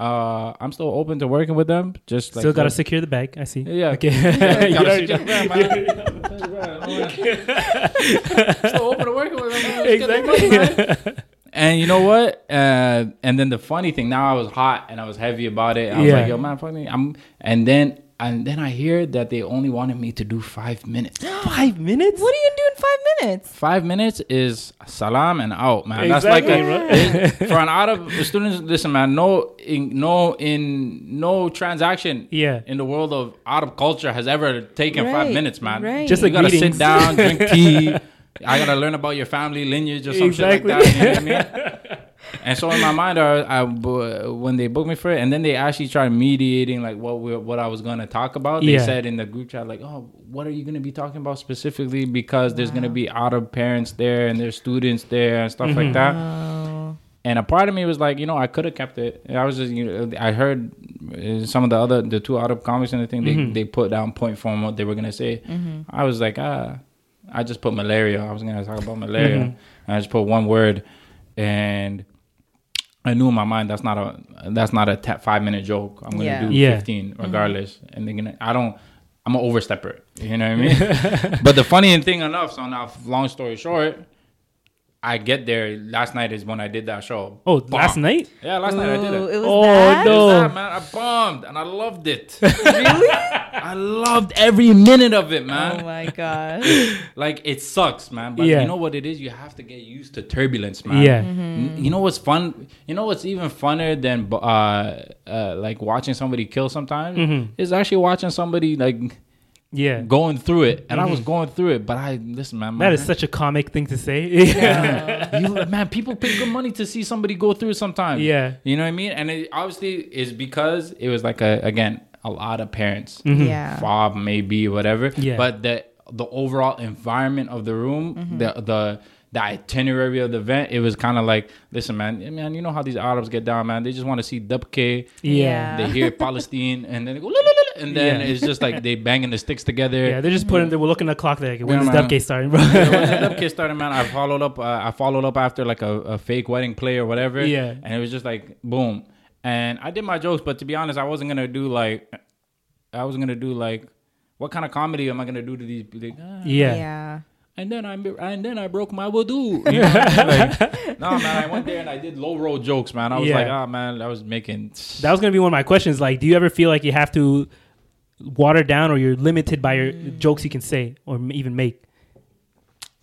S6: Uh, I'm still open to working with them. Just like
S5: Still got to
S6: what-
S5: secure the bag. I see.
S6: Yeah.
S5: Okay.
S6: Yeah,
S5: You
S6: gotta
S5: already
S6: secure
S5: know.
S6: Still open to working with them. man. Let's get the money,
S5: exactly.
S6: And you know what? Uh, and then the funny thing, now I was hot and I was heavy about it. I was
S5: Yeah.
S6: like, yo, man, fuck me. I'm, and then, and then I hear that they only wanted me to do five minutes.
S5: Five minutes.
S2: What are you doing five minutes?
S6: Five minutes is salam and out, man. That's like
S5: Exactly,
S6: a, for an Arab students. Listen, man, no, in, no, in no transaction,
S5: Yeah.
S6: in the world of Arab culture has ever taken five minutes, man.
S2: right.
S5: Just
S6: you
S5: like
S6: gotta
S5: greetings.
S6: sit down, drink tea. I gotta learn about your family lineage or some
S5: Exactly.
S6: shit like that. You know what I mean? And so in my mind, I, I when they booked me for it, and then they actually tried mediating like what we what I was gonna talk about. They
S5: Yeah.
S6: said in the group chat like, "Oh, what are you gonna be talking about specifically?" Because there's gonna be Arab parents there and there's students there and stuff like that. And a part of me was like, you know, I could have kept it. I was just, you know, I heard uh, some of the other, the two Arab comics and the thing, they, they put down point form what they were gonna say. I was like, ah, I just put malaria. I was gonna talk about malaria, and I just put one word, and I knew in my mind that's not a that's not a five minute joke. I'm gonna
S2: Yeah.
S6: do
S5: Yeah.
S6: 15 mm-hmm. regardless, and they're gonna. I don't. I'm an overstepper. You know what I mean? but the funny thing enough, so now long story short, I get there. Last night is when I did that show.
S5: Oh, last night.
S6: Yeah, last night I did it.
S2: it was
S5: Oh,
S2: that?
S5: no.
S6: It was that, man. I bombed and I loved it. really? I loved every minute of it, man.
S2: Oh my god.
S6: Like it sucks, man. But
S5: Yeah.
S6: you know what it is? You have to get used to turbulence, man.
S5: Yeah.
S6: N- You know what's fun? You know what's even funner than uh, uh like watching somebody kill sometimes
S5: Mhm.
S6: is actually watching somebody like
S5: Yeah.
S6: going through it. And I was mm-hmm. going through it, but I listen, man.
S5: That is
S6: brain-
S5: such a comic thing to say.
S6: you, man, people pay good money to see somebody go through sometimes.
S5: Yeah.
S6: You know what I mean? And it obviously is because it was like a again, a lot of parents. Mm-hmm.
S2: Yeah.
S6: Fob maybe whatever.
S5: Yeah.
S6: But the the overall environment of the room, mm-hmm. the the the itinerary of the event, it was kind of like, listen, man, man, you know how these Arabs get down, man. They just want to see Dubke.
S5: Yeah.
S6: They hear Palestine, and then they go, "La, la, la, la," and then
S5: Yeah.
S6: it's just like they banging the sticks together.
S5: Yeah, they're just putting. They were looking at the clock. They're like, when's
S6: Yeah,
S5: the
S6: man.
S5: Dubke's starting, bro?
S6: Yeah, when Dubke started, man, I followed up. Uh, I followed up after like a, a fake wedding play or whatever.
S5: Yeah.
S6: and it was just like boom. And I did my jokes, but to be honest, I wasn't gonna do like, I wasn't gonna do like, what kind of comedy am I gonna do to these? Like, ah.
S5: Yeah.
S2: Yeah.
S6: And then I and then I broke my wudu. You know what I mean? like, no man, I went there and I did low roll jokes, man. I was
S5: Yeah.
S6: like, oh man, I was making.
S5: That was gonna be one of my questions. Like, do you ever feel like you have to water down, or you're limited by your jokes you can say or even make?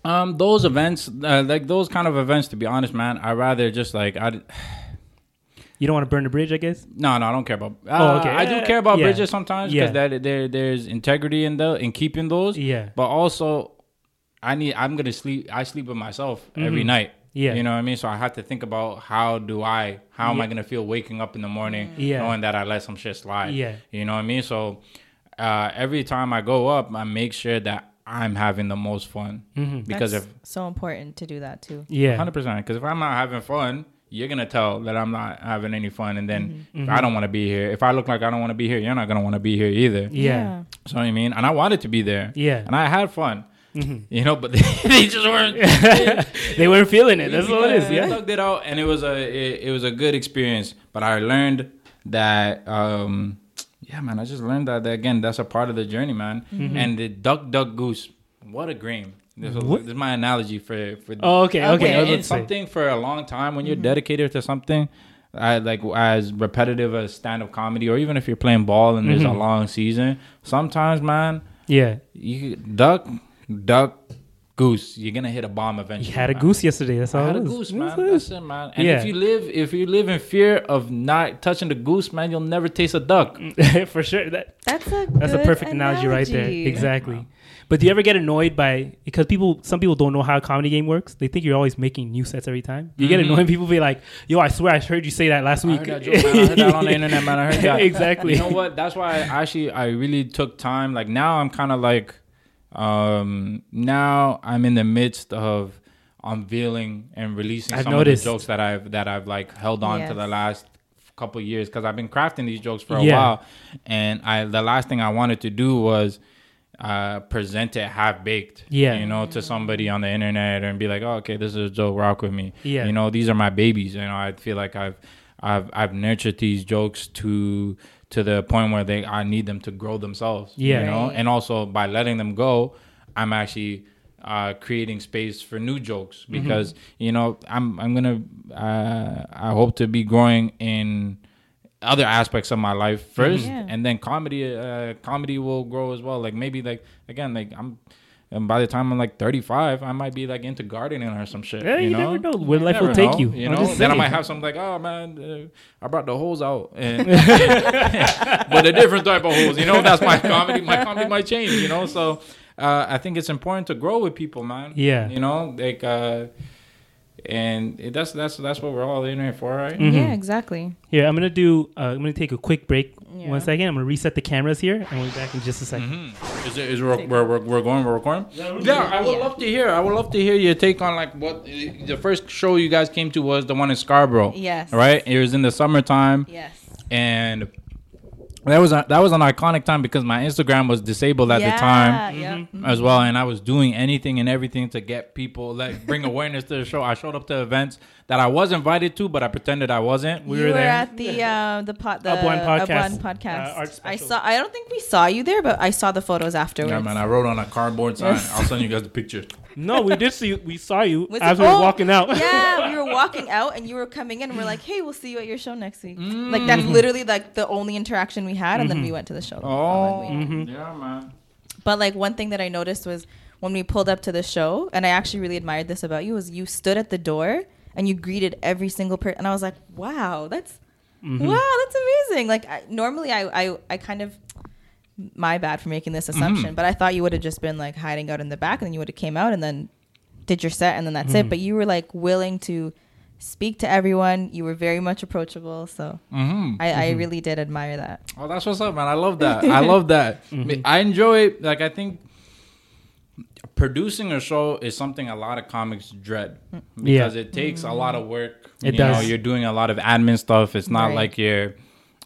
S6: Um, those events, uh, like those kind of events, to be honest, man, I rather just like I.
S5: You don't want to burn the bridge, I guess.
S6: No, no, I don't care about. Uh,
S5: Oh, okay.
S6: I do care about
S5: Yeah.
S6: bridges sometimes
S5: Yeah.
S6: because that there there's integrity in the in keeping those.
S5: Yeah.
S6: But also, I need. I'm gonna sleep. I sleep with myself every
S5: Mhm.
S6: night.
S5: Yeah.
S6: You know what I mean. So I have to think about how do I how am I gonna feel waking up in the morning
S5: Yeah.
S6: knowing that I let some shit slide.
S5: Yeah.
S6: You know what I mean. So uh, every time I go up, I make sure that I'm having the most fun
S5: Mhm.
S6: because
S2: That's
S6: if
S2: so important to do that too.
S5: Yeah.
S6: hundred percent. Because if I'm not having fun, you're gonna tell that I'm not having any fun, and then
S5: Mhm.
S6: if I don't want to be here, if I look like I don't want to be here, you're not gonna want to be here either.
S5: Yeah.
S6: So what I mean, and I wanted to be there.
S5: Yeah.
S6: and I had fun.
S5: Mhm.
S6: You know, but they, they just weren't.
S5: They weren't feeling it. That's all it is.
S6: I
S5: Yeah.
S6: tugged it out, and it was a it, it was a good experience. But I learned that. um yeah, man, I just learned that, that again. That's a part of the journey, man.
S5: Mhm.
S6: And the duck, duck, goose. What a game! This, is- my analogy for for.
S5: Oh, okay, okay,
S6: When
S5: I
S6: you're
S5: was
S6: in
S5: about to say.
S6: something for a long time, when you're dedicated to something, I like as repetitive as stand up comedy, or even if you're playing ball and there's a
S5: Mhm.
S6: long season. Sometimes, man,
S5: Yeah.
S6: you duck, duck, goose. You're gonna hit a bomb eventually.
S5: You had a
S6: man.
S5: goose yesterday. That's
S6: I
S5: all
S6: had
S5: it
S6: a goose, man.
S5: all.
S6: That's it, man. And
S5: Yeah.
S6: if you live, if you live in fear of not touching the goose, man, you'll never taste a duck.
S5: For sure. That,
S2: That's a
S5: That's a perfect analogy, right there.
S2: analogy.
S5: Exactly. But do you ever get annoyed by because people? Some people don't know how a comedy game works. They think you're always making new sets every time. You get
S6: Mhm.
S5: annoyed. People be like, "Yo, I swear I heard you say that last
S6: I
S5: week."
S6: heard that joke. I heard that on the internet, man. I heard that.
S5: exactly.
S6: You know what? That's why I actually I really took time. Like now I'm kind of like, um, now I'm in the midst of unveiling and releasing
S5: I've
S6: some
S5: noticed.
S6: of the jokes that I've that I've like held on
S2: Yes.
S6: to the last couple years because I've been crafting these jokes for a
S5: Yeah.
S6: while, and I the last thing I wanted to do was uh present it half baked
S5: Yeah.
S6: you know to somebody on the internet and be like oh okay this is a joke rock with me
S5: Yeah.
S6: you know these are my babies you know i feel like i've i've i've nurtured these jokes to to the point where they i need them to grow themselves
S5: Yeah.
S6: you know
S2: Right.
S6: and also by letting them go i'm actually uh, creating space for new jokes
S5: Mm-hmm.
S6: because you know I'm I'm gonna uh, I hope to be growing in other aspects of my life 1st
S2: Yeah.
S6: and then comedy uh, comedy will grow as well like maybe like again like I'm and by the time I'm like 35 I might be like into gardening or some shit
S5: Yeah,
S6: you,
S5: you
S6: know
S5: never know where
S6: You
S5: life will take
S6: know,
S5: you.
S6: you know
S5: just
S6: then I might have something like oh man uh, I brought the hose out and but a different type of hose you know that's my comedy my comedy might change you know so uh, I think it's important to grow with people man
S5: Yeah.
S6: you know like uh and it, that's that's that's what we're all in here for right
S5: Mhm.
S2: Yeah, exactly.
S5: Yeah, I'm gonna do. Uh, I'm gonna take a quick break.
S2: Yeah.
S5: One second. I'm gonna reset the cameras here, and we'll be back in just a 2nd
S6: Mhm. Is it is we're, we're, we're, we're going we're recording? Yeah, I would love to hear. I would love to hear your take on like what the first show you guys came to was the one in Scarborough.
S2: Yes.
S6: Right. It was in the summertime.
S2: Yes.
S6: And that was a, that was an iconic time because my Instagram was disabled at the time
S2: Yeah.
S5: Mm-hmm.
S6: as well, and I was doing anything and everything to get people like bring awareness to the show. I showed up to events that I was invited to, but I pretended I wasn't.
S5: We
S2: you
S5: were
S2: were,
S5: there.
S2: at the uh, the pot the
S5: Up One
S2: Up
S5: podcast,
S2: One podcast.
S5: uh,
S2: I saw. I don't think we saw you there, but I saw the photos afterwards.
S6: Yeah, man. I wrote on a cardboard sign. I'll send you guys the picture.
S5: No, we did see. you. We saw you
S2: Was
S5: as
S2: it-
S5: we were
S2: oh,
S5: walking out.
S2: yeah, we were walking out and you were coming in and we're like, hey, we'll see you at your show next week. Like
S6: Mm.
S2: that's literally like the only interaction we had, and then we went to the show. the
S6: Oh,
S2: following week.
S6: yeah, man.
S2: But like one thing that I noticed was when we pulled up to the show, and I actually really admired this about you, was you stood at the door and you greeted every single person, and I was like, wow, that's mm-hmm. wow, that's amazing. Like I, normally, I, I I kind of my bad for making this mm-hmm. assumption, but I thought you would have just been like hiding out in the back, and then you would have came out and then did your set, and then that's it. Mm-hmm. But you were like willing to speak to everyone. You were very much approachable, so
S6: Mm-hmm.
S2: I, I really did admire that.
S6: Oh, that's what's up, man. I love that. I love that. I enjoy like I think producing a show is something a lot of comics dread mm. because it takes a lot of work.
S5: It
S6: you
S5: does.
S6: Know, you're doing a lot of admin stuff. It's not
S2: Right.
S6: like you're.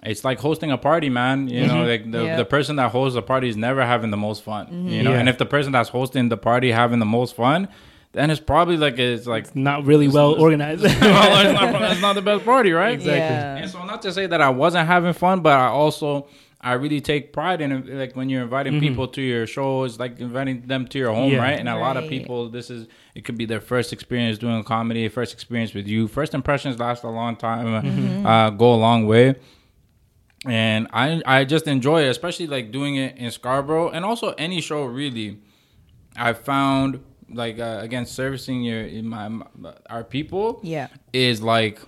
S6: It's like hosting a party, man. You know, mm-hmm. like the,
S2: Yep.
S6: the person that hosts the party is never having the most fun. You mm-hmm. know,
S5: Yeah.
S6: and if the person that's hosting the party having the most fun, then it's probably like it's like
S5: Not really well organized.
S6: well, it's, not, it's not the best party, right?
S5: Exactly.
S2: Yeah.
S6: And so, not to say that I wasn't having fun, but I also I really take pride in it. Like when you're inviting people to your show, it's like inviting them to your home,
S5: Mm-hmm. Yeah.
S6: right? And a lot of people, this is it could be their first experience doing comedy, first experience with you. First impressions last a long time, uh,
S2: Mm-hmm.
S6: uh, go a long way. And I I just enjoy it, especially like doing it in Scarborough, and also any show really. I found like uh, again servicing your in my, my our people
S2: Yeah.
S6: is like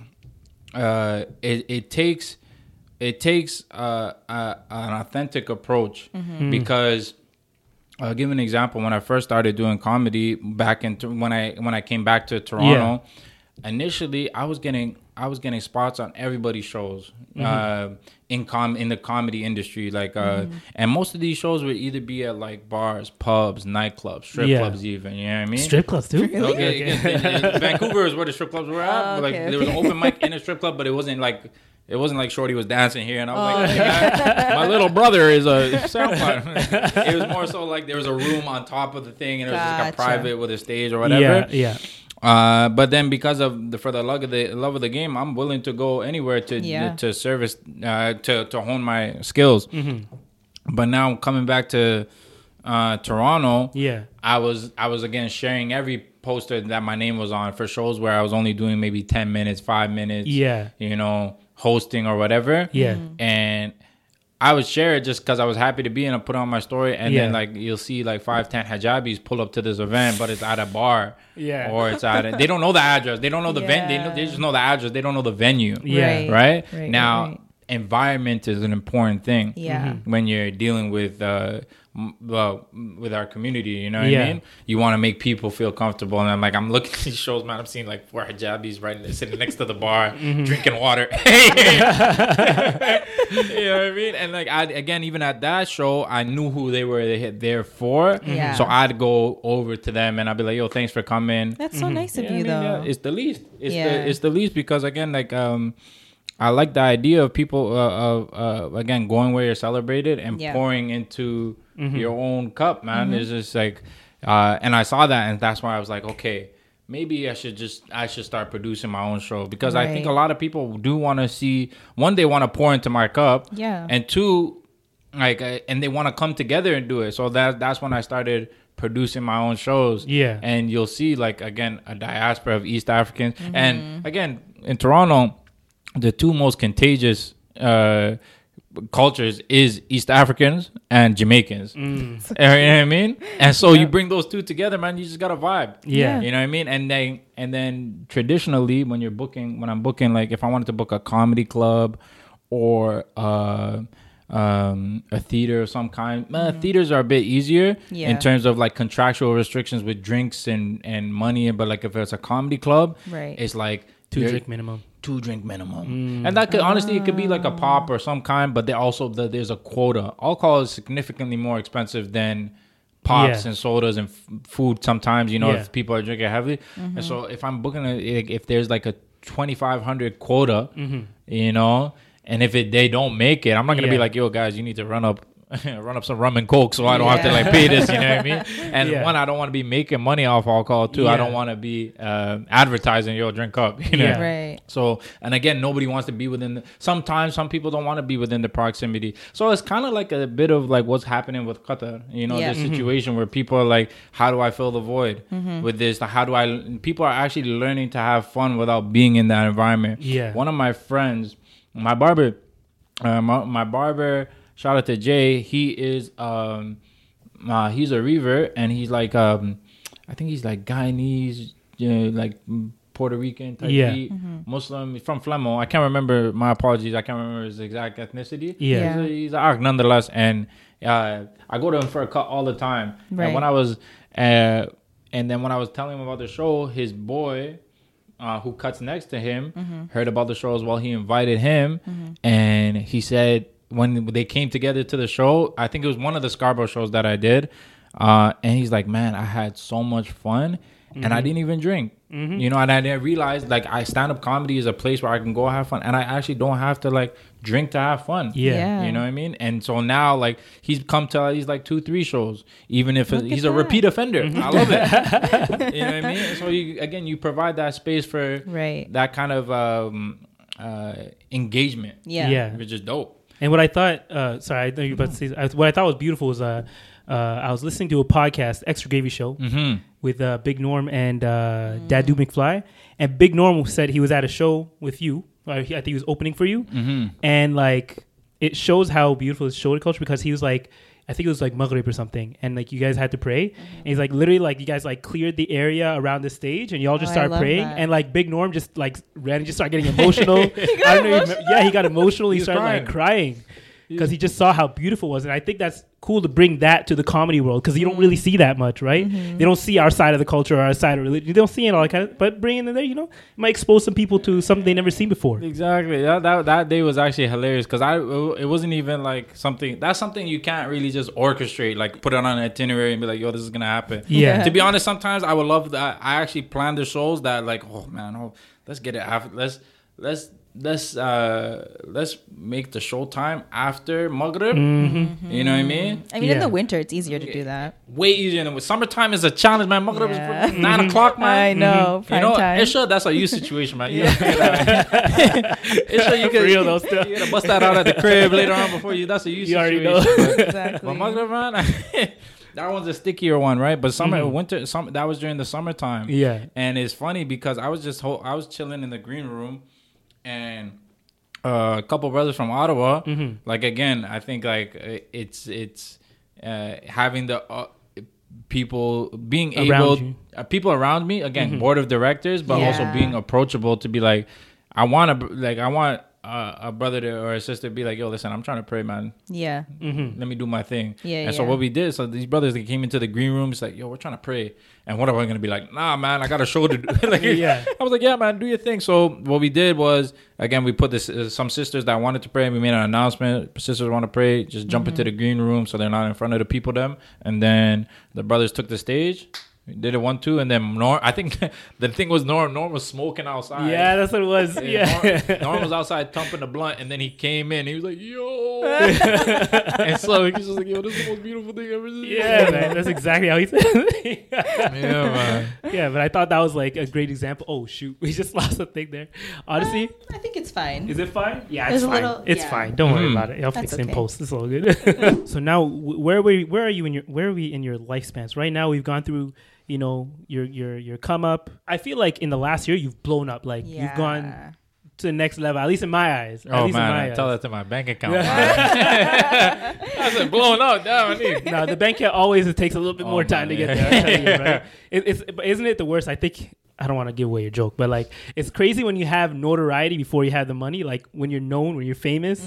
S6: uh it, it takes it takes uh, uh an authentic approach because I'll give an example. When I first started doing comedy back in when I when I came back to Toronto initially I was getting I was getting spots on everybody's shows uh in com in the comedy industry like uh and most of these shows would either be at like bars pubs nightclubs strip
S5: Yeah.
S6: clubs even you know what I mean?
S5: Strip clubs too.
S6: Okay, again, Vancouver is where the strip clubs were at.
S2: Oh,
S6: like
S2: okay,
S6: there was an open mic in a strip club, but it wasn't like it wasn't like Shorty was dancing here, and I was
S2: Oh,
S6: like, "Hey, man, my little brother is a SoundCloud. it was more so like there was a room on top of the thing, and it was just like a private with a stage or whatever.
S5: Yeah, yeah.
S6: Uh, but then because of the for the love of the love of the game, I'm willing to go anywhere to
S2: Yeah.
S6: to service uh, to to hone my skills. But now coming back to uh, Toronto,
S5: Yeah.
S6: I was I was again sharing every poster that my name was on for shows where I was only doing maybe ten minutes, five minutes,
S5: Yeah.
S6: you know, hosting or whatever,
S5: Yeah.
S6: and. I would share it just because I was happy to be and I put it on my story, and then like you'll see like five, ten hijabis pull up to this event, but it's at a bar,
S5: Yeah.
S6: or it's at a, they don't know the address, they don't know the ven- they, know, they just know the address, they don't know the venue,
S5: Yeah.
S2: Right.
S6: right?
S2: Right,
S6: now,
S2: right, right.
S6: environment is an important thing.
S2: Yeah.
S6: When you're dealing with uh, m- well, with our community, you know what
S5: Yeah.
S6: I mean. You want to make people feel comfortable, and I'm like, I'm looking at these shows, man. I'm seeing like four hijabis right sitting next to the bar,
S5: Mm-hmm.
S6: drinking water. you know what I mean? And like, I again, even at that show, I knew who they were there for.
S2: Yeah.
S6: So I'd go over to them and I'd be like, "Yo, thanks for coming."
S2: That's so nice of
S6: Yeah, I
S2: you,
S6: mean, yeah,
S2: though.
S6: it's the least. It's
S2: Yeah.
S6: the it's the least because again, like um, I like the idea of people uh, of uh, again going where you're celebrated and
S2: Yeah.
S6: pouring into your own cup, man. It's just like, uh, and I saw that, and that's why I was like, okay. Maybe I should just I should start producing my own show because I think a lot of people do want to see one they want to pour into my cup
S2: Yeah.
S6: and two like uh, and they want to come together and do it so that that's when I started producing my own shows
S5: Yeah.
S6: and you'll see like again a diaspora of East Africans
S2: Mm-hmm.
S6: and again in Toronto the two most contagious uh cultures is East Africans and Jamaicans
S5: Mm.
S6: you know what I mean and so you bring those two together man you just got a vibe
S5: Yeah.
S6: you know what I mean and then and then traditionally when you're booking when I'm booking like if I wanted to book a comedy club or uh um a theater of some kind uh, theaters are a bit easier.
S2: Yeah.
S6: in terms of like contractual restrictions with drinks and and money but like if it's a comedy club
S2: Right.
S6: it's like
S5: 2 drink minimum.
S6: Two drink minimum. Mm. And that could honestly it could be like a pop or some kind but they also the, there's a quota. Alcohol is significantly more expensive than pops
S5: Yeah.
S6: and sodas and f- food sometimes you know
S5: Yeah.
S6: if people are drinking heavily. And mm-hmm. so if i'm booking a, if there's like a 2500 quota mm-hmm. you know and if it they don't make it i'm not gonna be like yo guys you need to run up run up some rum and coke so i don't have to like pay this you know what i mean and
S5: Yeah.
S6: one i don't want to be making money off alcohol too i don't want to be uh, advertising yo drink up you know
S5: Yeah.
S2: Right.
S6: so, and again, nobody wants to be within. The, sometimes some people don't want to be within the proximity. So it's kind of like a bit of like what's happening with Qatar. You know,
S2: Yeah.
S6: the situation where people are like, "How do I fill the void with this? How do I?" People are actually learning to have fun without being in that environment.
S5: Yeah.
S6: One of my friends, my barber, uh, my, my barber. Shout out to Jay. He is um, uh, he's a reaver, and he's like um, I think he's like Guyanese, you know, like Puerto Rican type
S5: Yeah.
S6: beat, Muslim from Flemo. I can't remember. My apologies. I can't remember his exact ethnicity.
S5: Yeah.
S6: he's a, he's a Arc nonetheless, and uh, I go to him for a cut all the time.
S2: Right.
S6: And when I was, uh, and then when I was telling him about the show, his boy. Uh, who cuts next to him heard about the show as well. He invited him, and he said when they came together to the show, I think it was one of the Scarborough shows that I did. uh, and he's like, man, I had so much fun, and I
S5: Mhm.
S6: didn't even drink.
S5: Mhm.
S6: You know, and I didn't realize like I stand up comedy is a place where I can go have fun, and I actually don't have to like drink to have fun.
S5: Yeah. Yeah.
S6: you know what I mean. And so now like he's come to at least like two, three shows, even if
S2: Look
S6: he's
S2: at
S6: a repeat
S2: that.
S6: offender. I love it. you know what I mean. So you again, you provide that space for
S2: Right.
S6: that kind of um, uh, engagement.
S2: Yeah.
S5: Yeah.
S6: which is dope.
S5: And what I thought, uh, sorry, I know you were about to say. What I thought was beautiful was, uh, uh, I was listening to a podcast, Extra Gravy Show,
S6: Mhm.
S5: with uh, Big Norm and uh, Dadu McFly. And Big Norm said he was at a show with you. Uh, I think he was opening for you,
S6: Mhm.
S5: and like it shows how beautiful his shoulder culture because he was like. I think it was like Maghrib or something, and like you guys had to pray. And he's mm-hmm. like literally like you guys like cleared the area around the stage, and y'all just
S2: Oh, I
S5: started praying.
S2: that.
S5: And like Big Norm just like ran and just started getting emotional. I don't know. if yeah, he got emotional. He,
S6: He was
S5: started like
S6: crying.
S5: Because he just saw how beautiful it was, and I think that's cool to bring that to the comedy world because you don't really see that much, right? Mm-hmm. They don't see our side of the culture or our side of religion. They don't see it all that kind of, but bringing it there, you know, it might expose some people to something they never seen before.
S6: Exactly. That that, that day was actually hilarious because I it wasn't even like something that's something you can't really just orchestrate like put it on an itinerary and be like yo this is gonna happen.
S5: Yeah.
S6: To be honest, sometimes I would love that. I actually plan the shows that like oh man oh let's get it after let's let's let's uh let's make the show time after Maghrib.
S5: Mm-hmm.
S6: You know what I mean?
S2: I mean, in the winter, it's easier to do that.
S6: Way easier than with summertime is a challenge, man. Maghrib
S2: Yeah.
S6: is nine o'clock, man.
S2: I know.
S6: You
S2: Prime
S6: know,
S2: time.
S6: Isha, that's a you situation, man. You gotta Isha, you
S5: can,
S6: could,
S5: real though, still.
S6: you gotta bust that out at the crib later on before you. That's a you,
S5: You already
S6: situation.
S5: know.
S2: Exactly.
S6: But Maghrib, man, that one's a stickier one, right? But summer,
S5: Mhm.
S6: winter, some that was during the summertime.
S5: Yeah.
S6: and it's funny because I was just ho- I was chilling in the green room, and uh, a couple brothers from Ottawa.
S5: Mhm.
S6: Like again, I think like it's it's uh, having the. Uh, people being
S5: Around
S6: able uh, people around me again
S5: Mhm.
S6: board of directors but also being approachable to be like i want to like i want uh, a brother to, or a sister be like yo listen i'm trying to pray man
S2: Yeah.
S5: Mm-hmm.
S6: let me do my thing.
S2: Yeah,
S6: And so what we did, so these brothers they came into the green room, it's like, yo, we're trying to pray. And what am I gonna be like? Nah, man, I got a show to do. like,
S5: Yeah.
S6: I was like, yeah, man, do your thing. So what we did was, again, we put this uh, some sisters that wanted to pray. We made an announcement. Sisters want to pray, just jump into the green room so they're not in front of the people. Them, and then the brothers took the stage. We did it one two, and then Norm. I think the thing was Norm. Norm was smoking outside.
S5: Yeah, that's what it was. Yeah.
S6: Norm, Norm was outside thumping the blunt, and then he came in. He was like, "Yo," and so he's just like, "Yo, this is the most beautiful thing I've ever seen."
S5: Yeah, man, that's exactly how he said. it.
S6: Yeah, man.
S5: Yeah, but I thought that was like a great example. Oh shoot, we just lost a thing there. Honestly,
S2: I think it's fine.
S5: is it fine? Yeah,
S2: There's
S5: it's
S2: a
S5: fine.
S2: little-
S5: it's
S2: yeah.
S5: fine. Don't worry
S6: Mhm.
S5: about it. I'll
S2: That's
S5: fix it in post. It's all good. so now, where are we? Where are you in your? Where are we in your lifespans? Right now, we've gone through. You know, your your your come up. I feel like in the last year, you've blown up. Like you've gone to the next level. At least in my eyes. At
S6: Oh
S5: least in
S6: man,
S5: my
S6: I
S5: eyes.
S6: tell that to my bank account. man. I said, blown up, damn, I
S5: no, the bank account always it takes a little bit
S6: Oh,
S5: more time to get
S6: yeah.
S5: there. You, right? It, it's but isn't it the worst? I think I don't want to give away your joke, but like it's crazy when you have notoriety before you have the money. Like when you're known, when you're famous,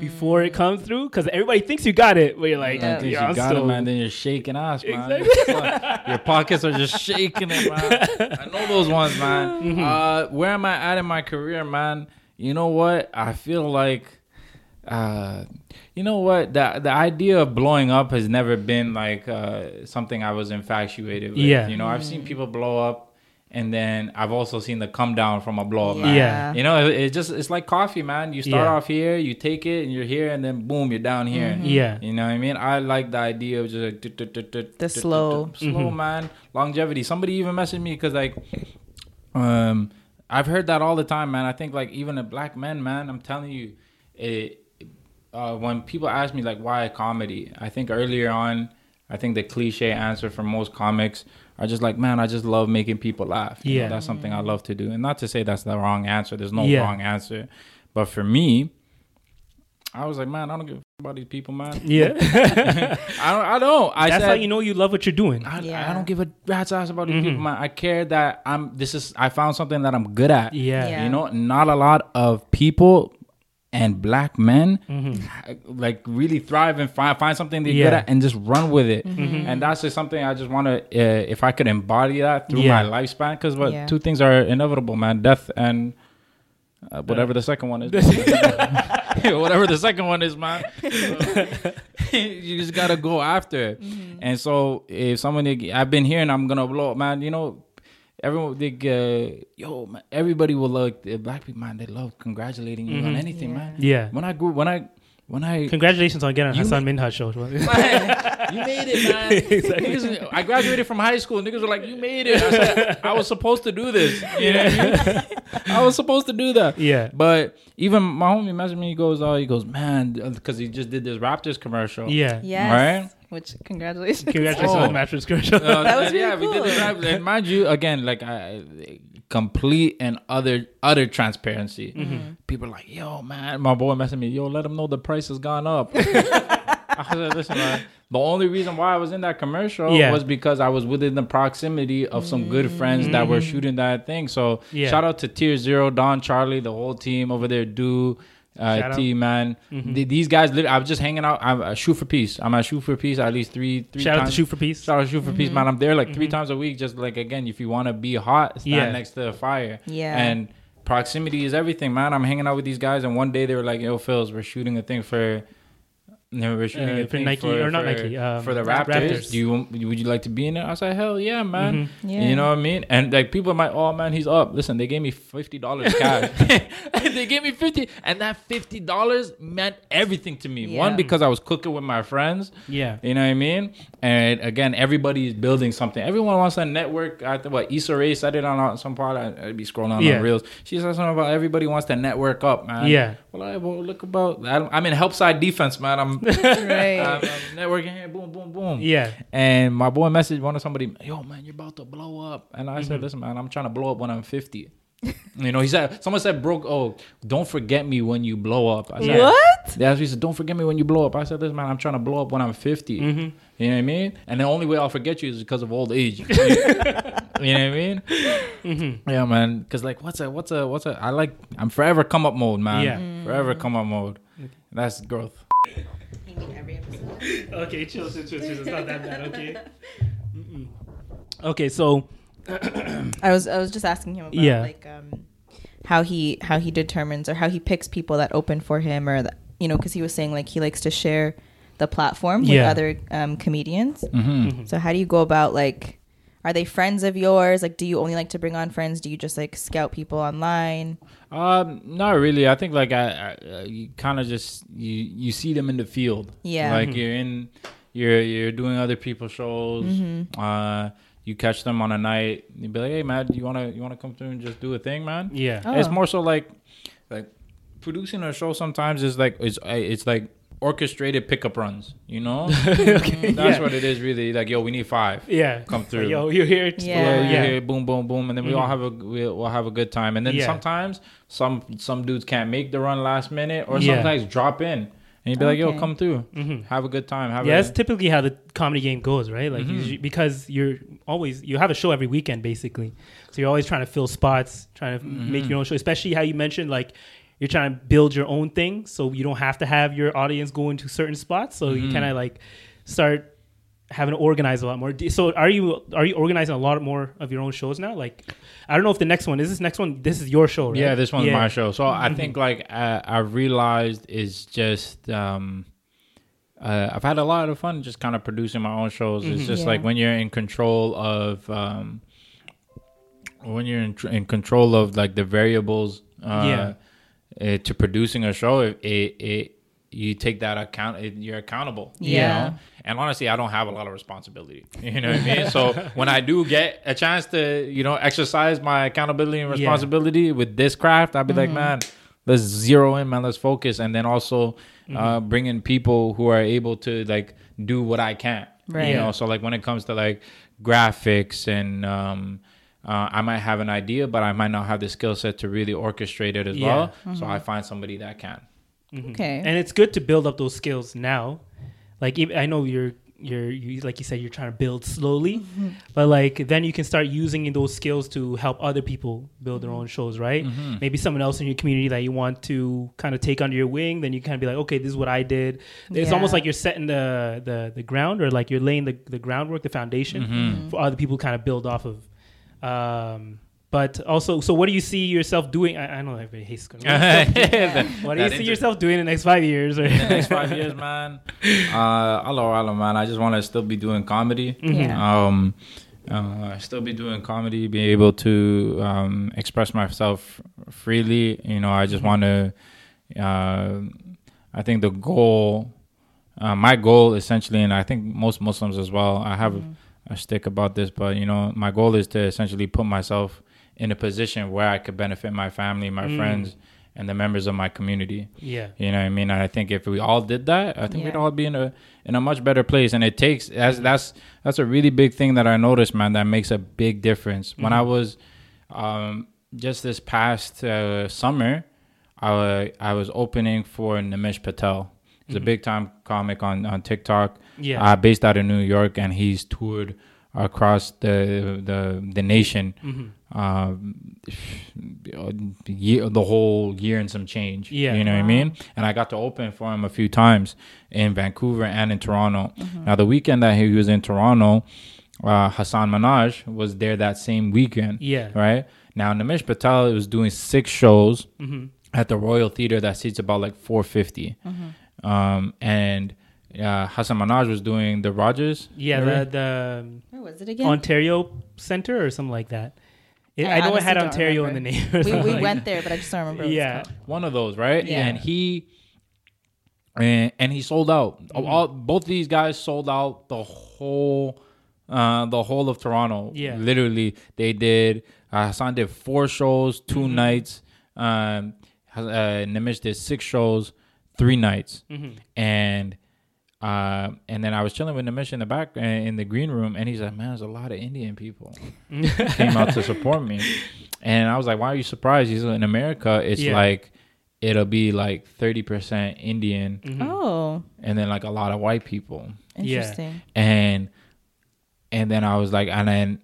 S5: before it comes through, because everybody thinks you got it. But you're like,
S6: I
S5: yeah,
S6: you
S5: I'm
S6: got
S5: still-
S6: it, man. Then you're shaking ass, man.
S5: Exactly.
S6: Your pockets are just shaking it, man. I know those ones, man.
S5: Mm-hmm.
S6: Uh, where am I at in my career, man? You know what? I feel like, uh, you know what? The the idea of blowing up has never been like uh, something I was infatuated with.
S5: Yeah.
S6: You know, I've seen people blow up. And then I've also seen the come down from a blow up, man.
S5: Yeah.
S6: You know, it, it just it's like coffee, man. You start
S5: Yeah.
S6: off here, you take it, and you're here, and then boom, you're down here.
S5: Yeah.
S6: You know what I mean? I like the idea of just like
S2: The
S6: tut,
S2: slow.
S6: tut, tut, slow man, longevity. Somebody even messaged me because like, um, I've heard that all the time, man. I think like even a black man, man. I'm telling you, it. Uh, when people ask me like why a comedy, I think earlier on, I think the cliche answer for most comics are just like, man, I just love making people laugh. You know,
S5: Yeah.
S6: that's something I love to do, and not to say that's the wrong answer. There's no
S5: Yeah.
S6: wrong answer, but for me, I was like, man, I don't give a f- about these people, man.
S5: Yeah.
S6: I don't. I don't. I
S5: That's
S6: said,
S5: how you know you love what you're doing.
S6: I,
S2: Yeah.
S6: I don't give a rat's ass about these
S5: Mhm.
S6: people, man. I care that I'm. This is. I found something that I'm good at.
S5: Yeah.
S2: Yeah.
S6: You know, not a lot of people and black men
S5: Mm-hmm.
S6: like really thrive and find find something they're
S5: Yeah.
S6: good at and just run with it.
S2: Mm-hmm.
S6: And that's just something I just want to. Uh, if I could embody that through
S5: Yeah.
S6: my lifespan, because what
S2: Yeah.
S6: two things are inevitable, man: death and. Uh, whatever the second one is. whatever the second one is, man. you just gotta go after it. And so if someone, I've been hearing, I'm gonna blow up, man. You know, everyone, they, uh, yo, man, everybody will look. The black people, man, they love congratulating you on
S5: Mhm.
S6: anything,
S2: Yeah.
S6: man.
S5: Yeah.
S6: When I grew, when I, when I,
S5: Congratulations on getting on
S6: You
S5: Minhaj show.
S6: you made it, man. Niggas- I graduated from high school. Niggas were like, "You made it." I said, "I was supposed to do this." You know what I mean? I was supposed to do that.
S5: Yeah.
S6: But even my homie messaged me. He goes, "Oh, he goes, man, because he just did this Raptors commercial."
S5: Yeah.
S2: Yes.
S6: Right.
S2: Which congratulations.
S5: Congratulations
S6: Oh.
S5: on the mattress commercial.
S6: Uh,
S2: That was
S6: and yeah,
S2: really
S6: we did this
S2: cool.
S6: rap, and mind you, again, like I, complete and other utter transparency.
S5: Mm-hmm.
S6: People are like, "Yo, man," my boy messaging me, "Yo, let him know the price has gone up." I said, "Listen, man, the only reason why I was in that commercial
S5: Yeah.
S6: was because I was within the proximity of some good friends that were shooting that thing." So
S5: Mm-hmm. Yeah.
S6: shout out to Tier Zero, Don, Charlie, the whole team over there, do.
S5: Shout
S6: Uh. T man,
S5: Mhm.
S6: Th- these guys. lit- I was just hanging out. I'm a shoot for peace. I'm at shoot for peace at least three. three
S5: Shout out to. Shoot for Peace.
S6: Shout out to Shoot for Peace,
S2: Mm-hmm.
S6: man. I'm there like three times a week. Just like again, if you want to be hot, stand
S5: Yeah.
S6: next to the fire.
S2: Yeah.
S6: And proximity is everything, man. I'm hanging out with these guys, and one day they were like, "Yo, Phils, we're shooting a thing for." No, we're shooting
S5: Uh, for
S6: thing
S5: Nike- or not Nike, um,
S6: for the Raptors.
S5: Raptors.
S6: Do you would you like to be in it? I said, hell yeah, man.
S5: Mhm.
S2: Yeah.
S6: You know what I mean? And like people might, oh man, he's up. Listen, they gave me fifty dollars cash. they gave me fifty, and that fifty dollars meant everything to me.
S2: Yeah.
S6: One because I was cooking with my friends.
S5: Yeah.
S6: You know what I mean? And again, everybody is building something. Everyone wants to network. I think what Issa Rae said it on uh, some part. I, I'd be scrolling on
S5: Yeah.
S6: the reels. She said something about everybody wants to network up, man.
S5: Yeah.
S6: Well, I well, look about. I, I'm in help side defense, man. I'm,
S2: Right.
S6: I'm networking here. Boom, boom, boom.
S5: Yeah.
S6: And my boy messaged one of somebody, yo man, you're about to blow up. And I
S5: Mm-hmm.
S6: said, listen, man, I'm trying to blow up when I'm 50. you know, he said, someone said, broke, oh, don't forget me when you blow up. I said,
S2: What?
S6: Yeah, he said, don't forget me when you blow up. I said, listen, man, I'm trying to blow up when I'm 50.
S5: Mm-hmm.
S6: You know what I mean? And the only way I'll forget you is because of old age. you know what I mean?
S5: Mm-hmm.
S6: Yeah, man. Because like, what's a, what's a, what's a? I like, I'm forever come up mode, man.
S5: Yeah.
S6: Forever come up mode. That's growth.
S5: okay, chill, chill, chill, chill. It's not that bad. Okay. Mm-mm. Okay, so
S2: I was I was just asking him about
S5: Yeah.
S2: like um how he how he determines or how he picks people that open for him or that, you know because he was saying like he likes to share the platform with
S5: Yeah.
S2: other um, comedians.
S6: Mm-hmm.
S2: So how do you go about like are they friends of yours? Like do you only like to bring on friends? Do you just like scout people online?
S6: Um, not really. I think like I, I uh, you kind of just you you see them in the field.
S2: Yeah.
S6: Like you're in, you're you're doing other people's shows.
S2: Mm-hmm.
S6: Uh, you catch them on a night. You be like, hey man, do you wanna you wanna come through and just do a thing, man?
S5: yeah.
S6: It's
S2: Oh.
S6: more so like like producing a show. Sometimes is like it's it's like orchestrated pickup runs. You know,
S5: okay.
S6: that's
S5: yeah.
S6: what it is really. Like yo, we need five.
S5: Yeah.
S6: Come through.
S5: Like, Yo, you're here. to-
S2: Yeah.
S6: Yeah,
S5: yeah.
S6: yeah, boom, boom, boom, and then we all have a we'll, we'll have a good time. And then
S5: Yeah.
S6: sometimes some some dudes can't make the run last minute, or
S5: Yeah.
S6: sometimes drop in, and you'd be like, "Yo, come through,
S5: Mhm.
S6: have a good time." Have
S5: Yeah,
S6: a,
S5: that's typically how the comedy game goes, right? Like
S6: Mhm.
S5: usually- because you're always you have a show every weekend basically, so you're always trying to fill spots, trying to
S6: Mm-hmm.
S5: make your own show. Especially how you mentioned like you're trying to build your own thing, so you don't have to have your audience go into certain spots. So you
S6: Mhm.
S5: kind of like start having to organize a lot more. So are you are you organizing a lot more of your own shows now? Like I don't know if the next one is this next one. This is your show, right?
S6: yeah, this one's
S5: Yeah.
S6: my show. So I think like I, I realized is just um, uh, I've had a lot of fun just kind of producing my own shows. It's
S5: Mhm.
S6: just
S2: Yeah.
S6: like when you're in control of um, when you're in, tr- in control of like the variables uh, uh, to producing a show. It, it, it you take that account. It, you're accountable. you
S2: Yeah.
S6: know? And honestly, I don't have a lot of responsibility. You know what I mean? So when I do get a chance to, you know, exercise my accountability and
S5: Yeah.
S6: responsibility with this craft, I'd be like, man, let's zero in, man. Let's focus, and then also uh, bring in people who are able to like do what I can't.
S2: Right.
S6: You know, so like when it comes to like graphics and um, uh, I might have an idea, but I might not have the skill set to really orchestrate it as
S5: Yeah.
S6: well. So I find somebody that can.
S2: Okay.
S5: and it's good to build up those skills now. Like I know you're you're you, like you said you're trying to build slowly,
S2: Mm-hmm.
S5: but like then you can start using those skills to help other people build their own shows, right?
S6: Mm-hmm.
S5: Maybe someone else in your community that you want to kind of take under your wing, then you kind of be like, okay, this is what I did. It's almost like you're setting the the the ground or like you're laying the the groundwork, the foundation
S6: Mm-hmm.
S5: for other people to kind of build off of. Um, But also, so what do you see yourself doing? I, I know everybody hates school.
S6: Yeah.
S5: what do you see yourself doing in the next five years? Or
S6: in next five years, man. Uh, hello, hello, man. I just want to still be doing comedy.
S2: Yeah.
S6: Um, uh, still be doing comedy, be able to um, express myself freely. You know, I just want to. Uh, I think the goal, uh, my goal essentially, and I think most Muslims as well. I have a stick about this, but you know, my goal is to essentially put myself in a position where I could benefit my family, my
S5: Mm.
S6: friends, and the members of my community.
S5: Yeah.
S6: You know what I mean? I think if we all did that, I think we'd all be in a in a much better place. And it takes that's that's that's a really big thing that I noticed, man, that makes a big difference. When I was um just this past uh, summer, I I was opening for Nimish Patel. He's a big time comic on on TikTok.
S5: Yeah.
S6: Uh, based out of New York and he's toured across the the the nation. Um, year, the whole year and some change.
S5: Yeah.
S6: you know what I mean. And I got to open for him a few times in Vancouver and in Toronto. Now the weekend that he was in Toronto, uh, Hassan Minhaj was there that same weekend.
S5: Yeah.
S6: right. Now Nimish Patel was doing six shows
S5: Mm-hmm.
S6: at the Royal Theater that seats about like 450. Um, and uh, Hassan Minhaj was doing the Rogers.
S5: Yeah,
S6: area.
S5: the, the
S2: Where was it again?
S5: Ontario Center or something like that. It,
S2: I
S5: I, know it had
S2: don't
S5: Ontario in the name. or
S2: we we
S5: like
S2: went
S5: that.
S2: there, but I just don't remember. What
S5: Yeah.
S2: It was
S6: one of those, right?
S2: Yeah.
S6: And he and, and he sold out.
S5: Mm-hmm.
S6: All both these guys sold out the whole uh the whole of Toronto.
S5: Yeah.
S6: Literally they did uh, Hassan did four shows, 2
S5: Mm-hmm.
S6: nights. Um uh Nimish did six shows, three nights.
S5: Mm-hmm.
S6: And uh, and then I was chilling with Nimish in the back uh, in the green room, and he's like, "Man, there's a lot of Indian people came out to support me." And I was like, "Why are you surprised?" He's like, in America, it's
S5: Yeah.
S6: like it'll be like thirty percent Indian,
S2: Oh,
S6: and then like a lot of white people.
S2: interesting.
S6: And and then I was like, and then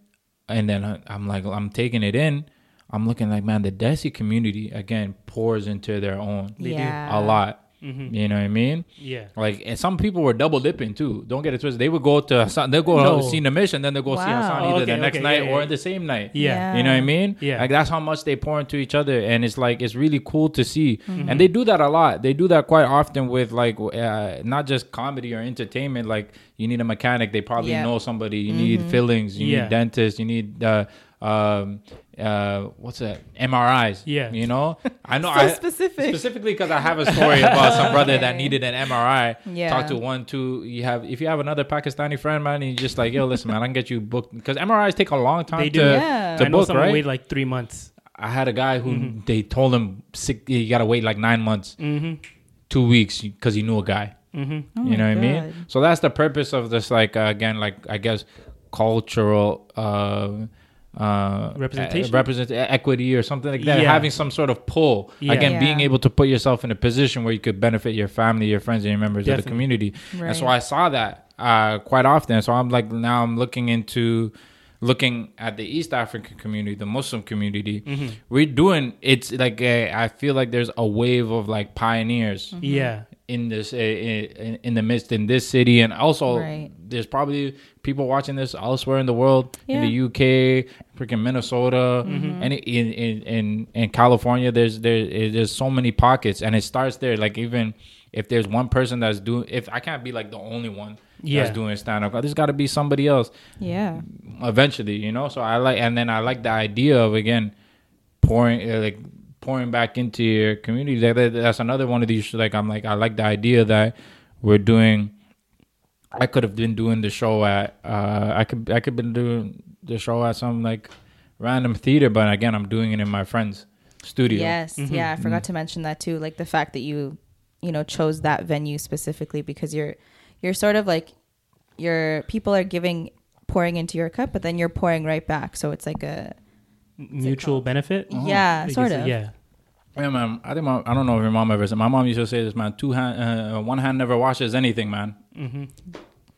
S6: and then I'm like, I'm taking it in. I'm looking like, man, the Desi community again pours into their own
S5: They do.
S2: yeah.
S6: a lot.
S5: Mhm.
S6: You know what I mean?
S5: Yeah.
S6: Like, and some people were double dipping too. Don't get it twisted. They would go to Hassan, they'll go
S5: No.
S6: see Nimish and then they'll go see
S2: Wow.
S6: Hassan either
S5: Okay,
S6: the next
S5: okay,
S6: night
S5: yeah,
S6: or
S5: yeah.
S6: the same night.
S5: Yeah.
S6: You know what I mean?
S5: Yeah.
S6: Like that's how much they pour into each other, and it's like it's really cool to see.
S5: Mm-hmm.
S6: And they do that a lot. They do that quite often with like uh, not just comedy or entertainment. Like you need a mechanic, they probably
S2: Yeah.
S6: know somebody. You need fillings, you
S5: Yeah.
S6: need dentists, you need uh, um, uh, what's that? MRIs.
S5: Yeah.
S6: You know, I know.
S2: So
S6: I,
S2: specific.
S6: Specifically because I have a story about some brother that needed an MRI.
S2: Yeah.
S6: Talk to one, two. You have if you have another Pakistani friend, man, and you just like, yo, listen, man, I can get you booked because MRIs take a long time
S5: They
S6: to,
S5: do.
S2: Yeah.
S6: to
S5: I know
S6: book,
S5: someone
S6: right?
S5: waited like three months.
S6: I had a guy who
S5: Mm-hmm.
S6: they told him sick, you gotta wait like nine months,
S5: Mm-hmm.
S6: two weeks because he knew a guy.
S5: Mm-hmm.
S6: you know what I mean? So that's the purpose of this, like uh, again, like I guess cultural uh, uh,
S5: Representation?
S6: uh, represent equity or something like that.
S5: Yeah.
S6: Having some sort of pull.
S5: Yeah.
S6: Again,
S2: Yeah.
S6: being able to put yourself in a position where you could benefit your family, your friends, and your members of the
S5: Definitely.
S6: community. And so I saw that uh, quite often. So I'm like now I'm looking into looking at the East African community, the Muslim community.
S5: Mm-hmm.
S6: We're doing it's like a, I feel like there's a wave of like pioneers
S5: Yeah.
S6: In this uh, in, in the midst in this city. And also
S2: Right.
S6: there's probably people watching this elsewhere in the world in the UK freaking Minnesota mm-hmm. and in, in in in California there's there eh, there's so many pockets. And it starts there. Like even if there's one person that's doing if I can't be like the only one
S5: Yeah.
S6: that's doing stand up there's got to be somebody else.
S2: Yeah.
S6: eventually you know? So I like and then I like the idea of again pouring like pouring back into your community that, that- that's another one of these like i'm like i like the idea that we're doing i could have been doing the show at uh i could i could been doing the show at some like random theater but again i'm doing it in my friend's studio
S2: Yes. Yeah. I forgot to mention that too. Like the fact that you, you know, chose that venue specifically because you're, you're sort of like, your people are giving, pouring into your cup, but then you're pouring right back. So it's like a,
S5: Mutual benefit.
S2: yeah,
S5: I
S2: sort of.
S5: Yeah.
S6: yeah man i think my, i don't know if your mom ever said my mom used to say this man two hand uh, one hand never washes anything man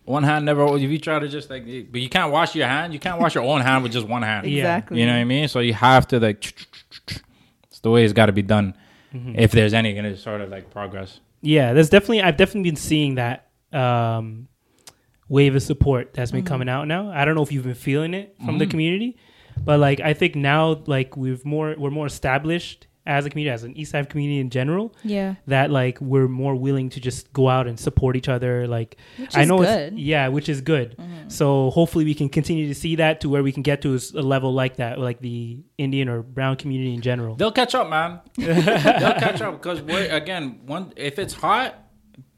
S6: one hand never if you try to just like but you can't wash your hand you can't wash your own hand with just one hand
S5: Yeah.
S2: Exactly.
S6: You know what I mean? So you have to like, it's the way it's got to be done.
S5: Mm-hmm.
S6: If there's any kind of sort of like progress.
S5: Yeah, there's definitely I've definitely been seeing that um, wave of support that's
S2: Mm-hmm.
S5: been coming out now. I don't know if you've been feeling it from
S6: Mm-hmm.
S5: the community, but like I think now like we've more we're more established as a community, as an East Side community in general.
S2: Yeah.
S5: That like we're more willing to just go out and support each other. Like
S2: Which
S5: I know
S2: good.
S5: it's yeah, which is good. So hopefully we can continue to see that to where we can get to a level like that, like the Indian or brown community in general.
S6: They'll catch up, man. They'll catch up because we're again one. If it's hot,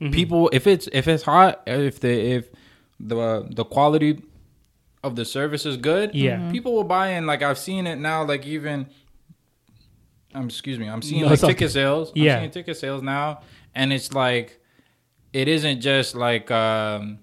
S5: Mm-hmm.
S6: people. If it's if it's hot, if the if the the quality of the service is good,
S5: Yeah. Mhm.
S6: people will buy in. Like I've seen it now. Like even, um, excuse me, I'm seeing
S5: No,
S6: like
S5: it's okay.
S6: ticket sales.
S5: Yeah.
S6: I'm seeing ticket sales now, and it's like, it isn't just like um,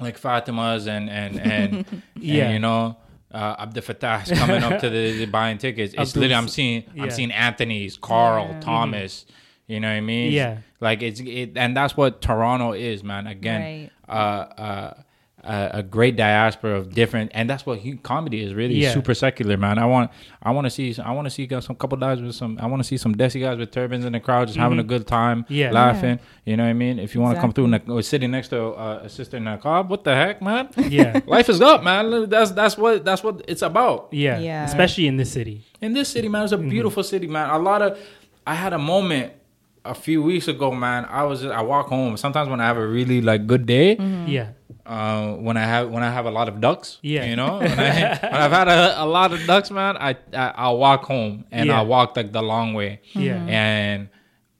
S6: like Fatima's and and and,
S5: Yeah.
S6: and you know. Uh, Abdel Fattah's coming up to the, the buying tickets. It's
S5: Abdul's-
S6: literally I'm seeing
S5: yeah.
S6: I'm seeing Anthony's, Carl, Thomas. You know what I mean?
S5: Yeah.
S6: Like it's it, and that's what Toronto is, man. Again, uh, uh, a, a great diaspora of different, and that's what hu- comedy is really
S5: Yeah.
S6: super secular, man. I want I want to see I want to see some couple guys with some I want to see some desi guys with turbans in the crowd, just having a
S5: Mhm.
S6: good time,
S5: Yeah.
S6: laughing. You know what I mean? If you want to come through and sitting next to uh, a sister in a car, what the heck, man?
S5: Yeah.
S6: Life is up, man. That's that's what that's what it's about.
S5: Yeah.
S2: Yeah.
S5: Especially in this city.
S6: In this city, man, it's a beautiful city, man. A lot of I had a moment a few weeks ago, man. I was just, I walk home. Sometimes when I have a really like good day,
S5: Yeah.
S6: Uh, when I have when I have a lot of ducks,
S5: Yeah.
S6: you know, when, I, when I've had a, a lot of ducks, man, I, I I'll walk home and
S5: Yeah.
S6: I'll walk like the long way,
S5: Yeah.
S6: and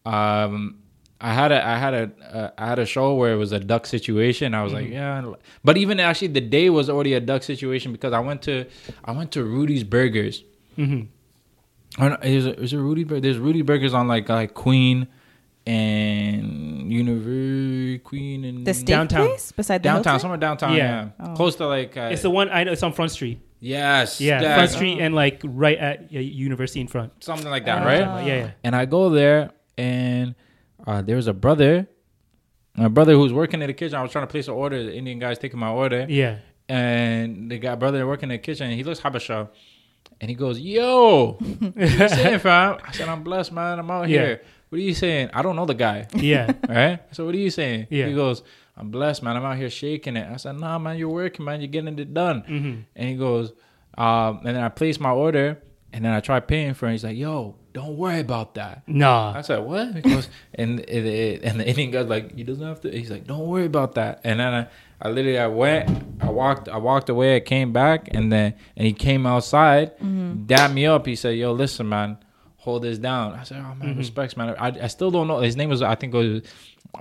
S6: um. I had a I had a uh, I had a show where it was a duck situation. I was like, yeah, but even actually the day was already a duck situation because I went to I went to Rudy's Burgers.
S5: Mhm.
S6: Or no, Is it, is it Rudy? Bur- There's Rudy Burgers on like like Queen and Univer Queen and
S2: The steak
S5: Downtown.
S2: place beside the
S6: downtown,
S2: Hilton?
S6: somewhere downtown.
S5: Yeah.
S6: Yeah, close to like. Uh,
S5: It's the one I know. It's on Front Street.
S6: yes,
S5: Yeah,
S6: that-
S5: Front Street and like right at uh, University in front.
S6: something like that,
S5: Uh,
S6: right?
S5: yeah, yeah.
S6: And I go there, and uh, there's a brother, my brother who's working in the kitchen. I was trying to place an order. The Indian guy's taking my order.
S5: Yeah.
S6: and the guy brother working in the kitchen, he looks Habasha, and he goes, "Yo, what you saying, fam?" I said, "I'm blessed, man. I'm out
S5: Yeah.
S6: here." What are you saying? I don't know the guy.
S5: Yeah.
S6: right? So what are you saying?
S5: Yeah.
S6: He goes, "I'm blessed, man. I'm out here shaking it." I said, "Nah, man. You're working, man. You're getting it done."
S5: Mm-hmm.
S6: And he goes, um, and then I placed my order, and then I try paying for it. He's like, "Yo, don't worry about that."
S5: Nah.
S6: I said, "What?" He goes, and it, it, and the Indian guy's like, "He doesn't have to." He's like, "Don't worry about that." And then I, I literally, I went, I walked, I walked away. I came back, and then and he came outside, dapped me up. He said, "Yo, listen, man, hold this down." I said, "Oh man, mm-hmm. respects, man." I, I still don't know. His name was, I think, it was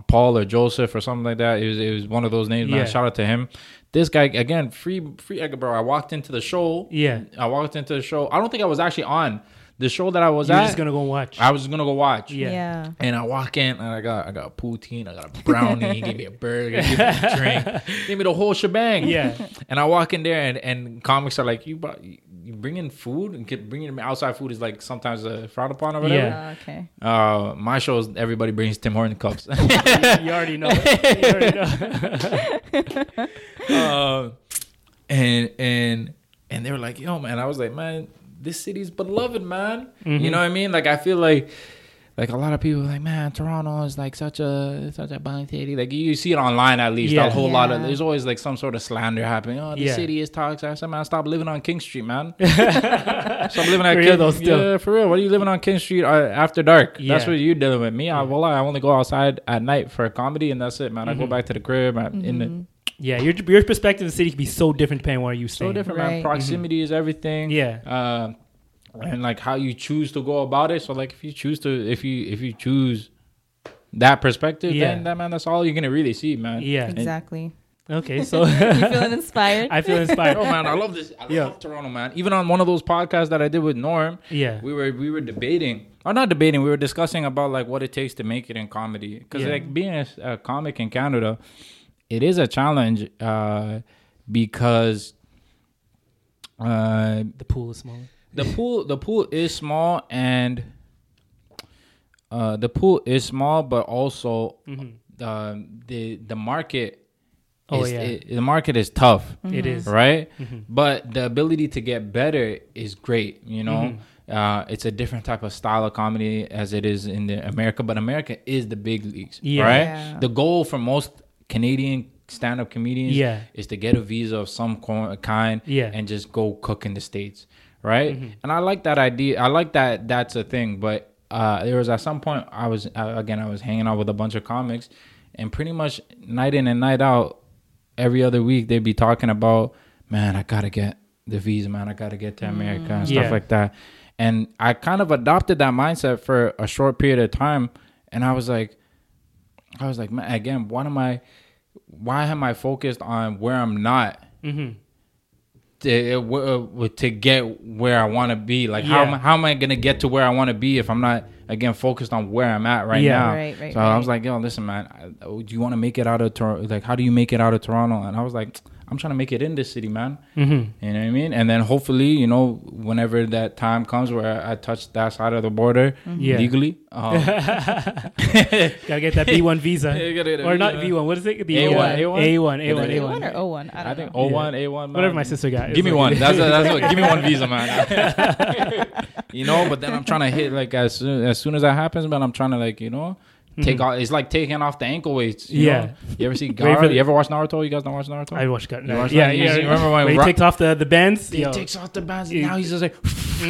S6: Paul or Joseph or something like that. It was, it was one of those names. Man.
S5: Yeah.
S6: Shout out to him. This guy again, free, free egg, bro. I walked into the show.
S5: Yeah.
S6: I walked into the show. I don't think I was actually on the show that I was
S5: You're
S6: at.
S5: just gonna go watch.
S6: I was just gonna go watch.
S5: Yeah.
S2: Yeah.
S6: And I walk in and I got I got a poutine, I got a brownie, he gave me a burger, he gave me a drink, gave me the whole shebang.
S5: Yeah.
S6: And I walk in there and, and comics are like, you brought, you bring in food and get, bringing outside food is like sometimes uh, frowned upon or whatever.
S5: Yeah.
S2: Oh, okay.
S6: Uh, my show is everybody brings Tim Horton cups.
S5: you already know. You already know.
S6: uh, and and and they were like, "Yo, man," I was like, "Man, this city's beloved, man." You know what I mean? Like, I feel like. Like a lot of people, like man, Toronto is like such a such a bang city. Like you see it online at least.
S5: Yeah.
S6: A whole lot of there's always like some sort of slander happening. Oh, the
S5: Yeah.
S6: city is toxic. I said, man, stop living on King Street, man. stop living at King.
S5: though, still.
S6: Yeah, for real. What are you living on King Street uh, after dark? That's what you're dealing with. Me, I, well, I only go outside at night for a comedy, and that's it, man. I
S5: Mm-hmm.
S6: go back to the crib. I, in the
S5: Yeah, your your perspective of the city can be so different depending on where you stay.
S6: so different, man.
S2: Right.
S6: Proximity is everything.
S5: Yeah.
S6: Uh, and like how you choose to go about it. So like if you choose to, if you if you choose that perspective,
S5: Yeah.
S6: then that man, that's all you're gonna really see, man.
S5: Yeah.
S6: And-
S2: Exactly.
S5: Okay, so
S2: You feeling inspired?
S5: I feel inspired.
S6: Oh man, I love this. I love
S5: Yeah.
S6: Toronto, man. Even on one of those podcasts that I did with Norm,
S5: Yeah.
S6: we were we were debating, or not debating. We were discussing about like what it takes to make it in comedy. Because
S5: Yeah.
S6: like being a, a comic in Canada, it is a challenge uh, because uh,
S5: the pool is smaller.
S6: The pool the pool is small and uh, the pool is small, but also uh, the the market.
S5: Oh,
S6: is,
S5: yeah.
S6: it- the market is tough
S5: It is.
S6: right? But the ability to get better is great. You know,
S5: Mm-hmm.
S6: uh, it's a different type of style of comedy as it is in the America, but America is the big leagues,
S5: Yeah.
S6: right?
S2: Yeah.
S6: The goal for most Canadian stand-up comedians
S5: Yeah.
S6: is to get a visa of some kind
S5: Yeah.
S6: and just go cook in the states right
S5: Mhm.
S6: and i like that idea i like that that's a thing but uh there was at some point i was uh, again i was hanging out with a bunch of comics and pretty much night in and night out every other week they'd be talking about man i gotta get the visa man i gotta get to america and stuff
S5: Yeah.
S6: like that and i kind of adopted that mindset for a short period of time and i was like i was like man again why am i why am i focused on where i'm not
S5: Mm-hmm.
S6: To, uh, uh, to get where I want to be. Like how am, how am I gonna get to where I want to be if I'm not again focused on where I'm at right
S5: Yeah.
S6: now?
S2: Right, right,
S6: so I was like, yo, listen, man, I, oh, do you want to make it out of Toronto? Like, how do you make it out of Toronto? And I was like, I'm trying to make it in this city, man.
S5: Mhm.
S6: You know what I mean? And then hopefully, you know, whenever that time comes where I touch that side of the border
S5: Yeah.
S6: legally, um,
S5: Gotta get that B one visa,
S6: Yeah, you gotta
S5: or not. B one. What is it? The
S6: A1,
S5: A1,
S6: A1?
S5: A1,
S6: Yeah,
S5: A1,
S6: the
S5: A1,
S2: A1 or O1? I don't
S6: I think
S2: know.
S6: O1, A1,
S5: Whatever my sister got.
S6: Give me
S5: like-
S6: one. That's that's what. Give me one visa, man. you know, but then I'm trying to hit like as soon as soon as that happens, man. I'm trying to like you know take
S5: Mhm.
S6: off. It's like taking off the ankle weights. you
S5: Yeah.
S6: know? You ever see
S5: Gaara?
S6: You ever watch Naruto? You guys don't watch Naruto?
S5: I watched.
S6: You watch
S5: Yeah?
S6: You
S5: yeah.
S6: see- Remember when
S5: Where he
S6: Ra-
S5: takes off the the bands?
S6: He
S5: Yo.
S6: takes off the bands. And now he's just like,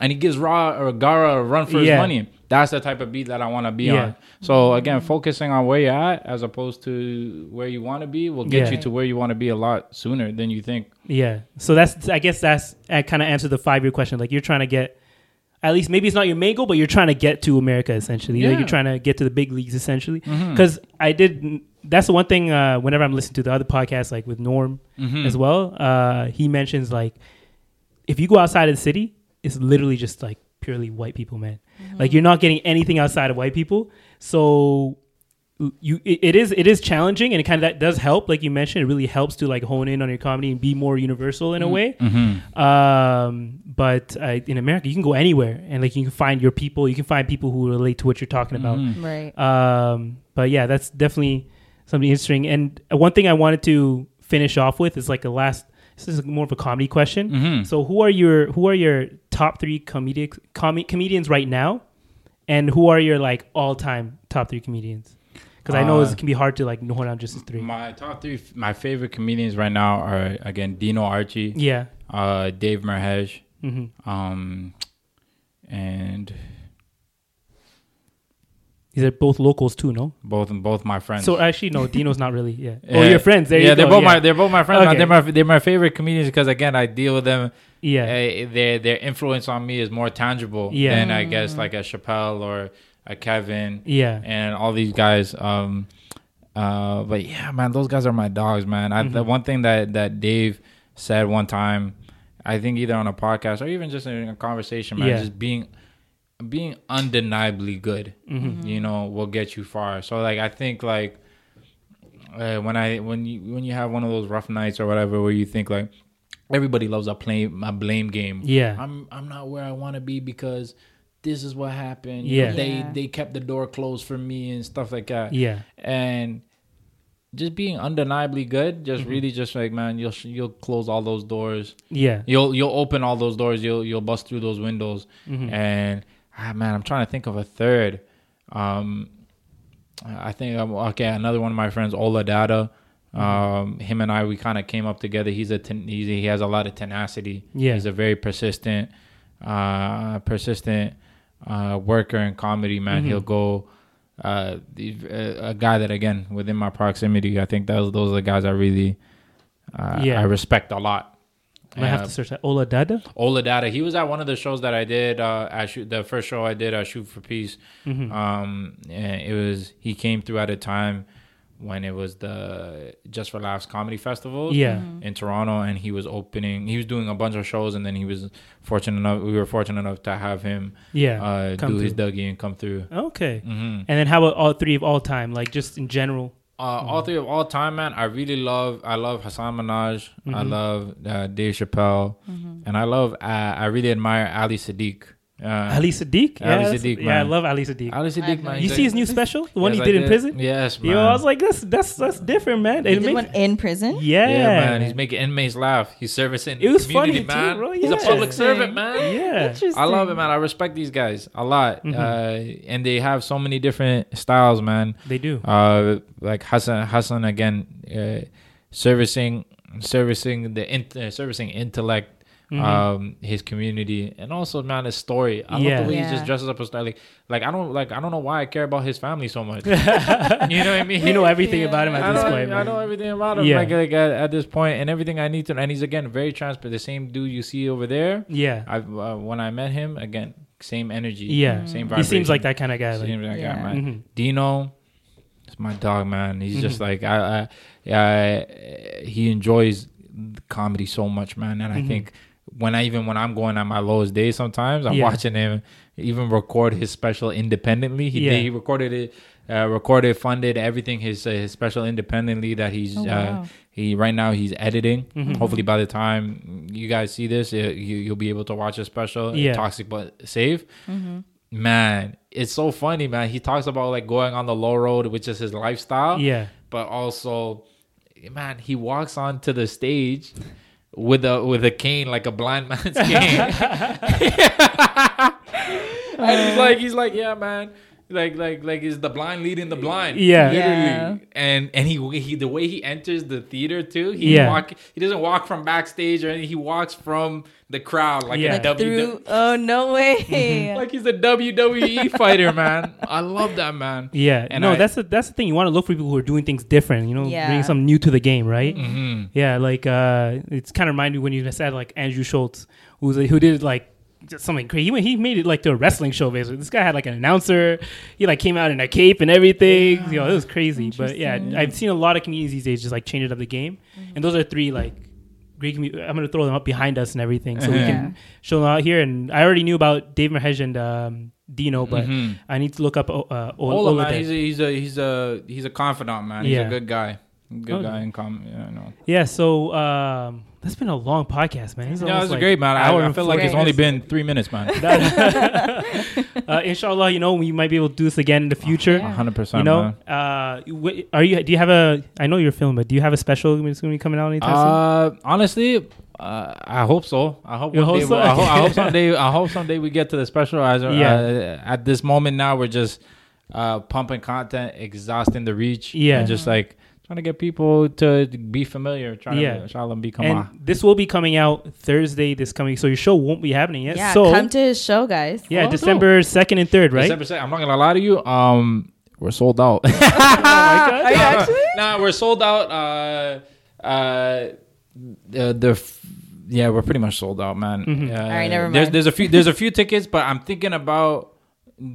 S6: and he gives Ra or Gaara a run for his money. That's the type of beat that I want to be
S5: Yeah.
S6: on. So again, focusing on where you're at as opposed to where you want to be will get
S5: Yeah.
S6: you to where you want to be a lot sooner than you think.
S5: Yeah. So that's I guess that's I kind of answered the five year question. Like you're trying to get at least maybe it's not your main goal, but you're trying to get to America essentially. Like you're trying to get to the big leagues essentially. Because I did. That's the one thing. Uh, whenever I'm listening to the other podcasts, like with Norm
S6: Mhm.
S5: as well, uh, he mentions like if you go outside of the city, it's literally just like purely white people, man. Like you're not getting anything outside of white people. So you it, it is it is challenging and it kind of that does help like you mentioned it really helps to like hone in on your comedy and be more universal in a way
S6: Mhm.
S5: um but uh, in america you can go anywhere and like you can find your people you can find people who relate to what you're talking about
S6: Mhm.
S2: Right.
S5: um but yeah that's definitely something interesting and uh, one thing i wanted to finish off with is like a last this is more of a comedy question
S6: Mhm.
S5: so who are your who are your top three comedic com- comedians right now and who are your like all-time top three comedians because i know
S6: Uh,
S5: it can be hard to like narrow down just three
S6: My top three, my favorite comedians right now are again Dino Archie,
S5: Yeah.
S6: uh, Dave Merheje,
S5: Mhm.
S6: um, and
S5: these are both locals too no
S6: both both my friends.
S5: so actually no dino's not really yeah
S6: Yeah.
S5: oh your friends there
S6: yeah,
S5: you
S6: they're
S5: go,
S6: both
S5: yeah.
S6: my they're both my friends.
S5: Okay.
S6: They're my they're my favorite comedians because again I deal with them.
S5: Yeah.
S6: Uh, their their influence on me is more tangible
S5: Yeah.
S6: than I guess like a Chappelle or a Kevin.
S5: Yeah.
S6: and all these guys. Um, uh, but yeah, man, those guys are my dogs, man. I, The
S5: Mhm.
S6: one thing that that Dave said one time, I think either on a podcast or even just in a conversation, man,
S5: Yeah.
S6: just being being undeniably good,
S5: Mhm.
S6: you know, will get you far. So like, I think like uh, when I when you when you have one of those rough nights or whatever where you think like everybody loves a blame a blame game.
S5: Yeah.
S6: I'm I'm not where I want to be because this is what happened.
S5: Yeah.
S6: Yeah, they
S2: Yeah.
S6: they kept the door closed for me and stuff like that.
S5: Yeah.
S6: and just being undeniably good, just
S5: Mhm.
S6: really just like man, you'll you'll close all those doors.
S5: Yeah.
S6: you'll you'll open all those doors. You'll you'll bust through those windows.
S5: Mhm.
S6: And ah, man, I'm trying to think of a third. Um, I think um, okay, another one of my friends, Ola Dada.
S5: Mm-hmm.
S6: Um, him and I, we kind of came up together. He's a ten, he's, he has a lot of tenacity.
S5: Yeah.
S6: he's a very persistent, uh, persistent uh, worker in comedy. Man,
S5: Mhm.
S6: he'll go. Uh, uh, a guy that again within my proximity, I think those those are the guys I really, uh,
S5: Yeah.
S6: I respect a lot.
S5: I have to search that Ola Dada
S6: Ola Dada. He was at one of the shows that I did. Uh, at shoot, the first show I did, I Shoot for Peace.
S5: Mhm.
S6: Um, and it was he came through at a time when it was the Just for Laughs comedy festival.
S5: Yeah. Mhm.
S6: in Toronto, and he was opening. He was doing a bunch of shows, and then he was fortunate enough. We were fortunate enough to have him.
S5: Yeah,
S6: uh,
S5: come
S6: do his
S5: through.
S6: Dougie and come through.
S5: okay
S6: Mhm.
S5: and then how about all three of all time like just in general
S6: Uh, All three of all time, man. I really love. I love Hassan Minhaj. I
S5: Mhm.
S6: love uh, Dave Chappelle,
S2: Mhm.
S6: and I love. Uh, I really admire Ali Siddiq. Uh,
S5: Ali Siddiq.
S6: Ali
S5: yeah, that's-
S6: Siddiq,
S5: Yeah, I
S6: man.
S5: love Ali Siddiq.
S6: Ali Siddiq, man.
S5: You see his new special, the one
S6: Yes,
S5: he
S6: I
S5: did in prison.
S6: Yes, man.
S5: Yo, I was like, that's that's that's different, man.
S2: He
S5: It
S2: did
S5: makes-
S2: one in prison.
S5: yeah,
S6: Yeah, man. He's making inmates laugh. He's servicing.
S5: It was
S6: community,
S5: funny too,
S6: man.
S5: bro.
S6: He's a
S5: Yeah.
S6: public servant, man.
S5: yeah.
S6: I love it, man. I respect these guys a lot,
S5: Mhm.
S6: uh, and they have so many different styles, man.
S5: They do.
S6: Uh, like Hassan, Hassan again, uh, servicing, servicing the in, uh, servicing intellect,
S5: Mhm.
S6: um, his community, and also, man, his story. I
S5: Yeah.
S6: love the way he just dresses up a style. Like, like I don't like. I don't know why I care about his family so much. you know what I mean?
S5: You know everything about him
S6: I
S5: at this
S6: know,
S5: point.
S6: I
S5: man.
S6: know everything about him.
S5: Yeah.
S6: Like, like at, at this point, and everything I need to. And he's again very transparent. The same dude you see over there.
S5: Yeah.
S6: I uh, when I met him again, same energy.
S5: Yeah.
S6: same. Vibe.
S5: He seems like that kind of guy. Like,
S6: Same like
S2: Yeah.
S6: that, man.
S5: Mhm.
S6: Dino, it's my dog, man. He's just
S5: Mhm.
S6: like I, I, yeah. He enjoys comedy so much, man. And I
S5: Mhm.
S6: think when I even when I'm going on my lowest days, sometimes I'm
S5: Yeah.
S6: watching him even record his special independently. He
S5: Yeah.
S6: did, he recorded it, uh, recorded, funded everything his uh, his special independently that he's
S2: Oh,
S6: uh, he right now he's editing.
S5: Mhm.
S6: Hopefully by the time you guys see this, uh, you, you'll be able to watch his special.
S5: Yeah.
S6: Toxic but safe
S2: Mm-hmm.
S6: man it's so funny man he talks about like going on the low road which is his lifestyle
S5: Yeah.
S6: but also man he walks onto the stage with a with a cane like a blind man's cane. And he's like he's like yeah man like like like is the blind leading the blind
S5: Yeah.
S6: literally
S2: Yeah.
S6: and and he he the way he enters the theater too he
S5: Yeah.
S6: walk he doesn't walk from backstage or anything he walks from the crowd like
S5: Yeah.
S6: a
S5: Like
S6: W
S2: Through. Oh no way.
S5: Mm-hmm.
S6: like he's a WWE fighter, man. I love that man.
S5: Yeah,
S6: And
S5: no,
S6: I-
S5: that's the that's the thing. You want to look for people who are doing things different. You know,
S2: Yeah.
S5: bringing something new to the game, right?
S6: Mhm.
S5: Yeah, like uh, it's kind of reminded me when you said like Andrew Schulz, who's who did like just something crazy. He, went- he made it like to a wrestling show basically. This guy had like an announcer. He like came out in a cape and everything. You know, it was crazy. But yeah, I've seen a lot of comedians these days just like change it up the game. And those are three like great. commu- I'm gonna throw them up behind us and everything, so we can show them out here. And I already knew about Dave Merheje and um, Dino, but
S6: Mhm.
S5: I need to look up uh, uh, Ol-
S6: Ola, man, he's a, he's a he's a he's a confidant, man. He's
S5: Yeah.
S6: a good guy. Good
S5: Okay.
S6: guy in com. Yeah, I know.
S5: Yeah, so um, that's been a long podcast, man. It's
S6: Yeah,
S5: almost
S6: it's
S5: like
S6: great, man. I, I feel like
S5: 40
S6: it's only been three minutes, man.
S5: uh, inshallah, you know, we might be able to do this again in the future.
S6: hundred percent.
S5: You know, uh, wh- are you? Do you have a? I know you're filming, but do you have a special that's going to be coming out anytime soon?
S6: Uh, honestly, uh, I hope so. I hope.
S5: You
S6: one
S5: hope
S6: day
S5: so?
S6: I, hope, I hope someday. I hope someday we get to the special. As uh,
S5: Yeah.
S6: at this moment now, we're just uh, pumping content, exhausting the reach.
S5: Yeah.
S6: and just like trying to get people to be familiar. Trying
S5: Yeah.
S6: to inshallah become.
S5: And
S6: a,
S5: this will be coming out Thursday. This coming, so your show won't be happening yet.
S2: yeah.
S5: so
S2: come to his show, guys.
S5: yeah,
S6: Oh,
S5: December second and third, right?
S6: December 2nd. I'm not gonna lie to you. Um, we're sold out.
S2: Are you actually?
S6: nah, we're sold out. Uh, uh, the the f- yeah, we're pretty much sold out, man.
S5: Mhm.
S6: Uh,
S2: All right, never
S6: There's
S2: mind.
S6: there's a few there's a few tickets, but I'm thinking about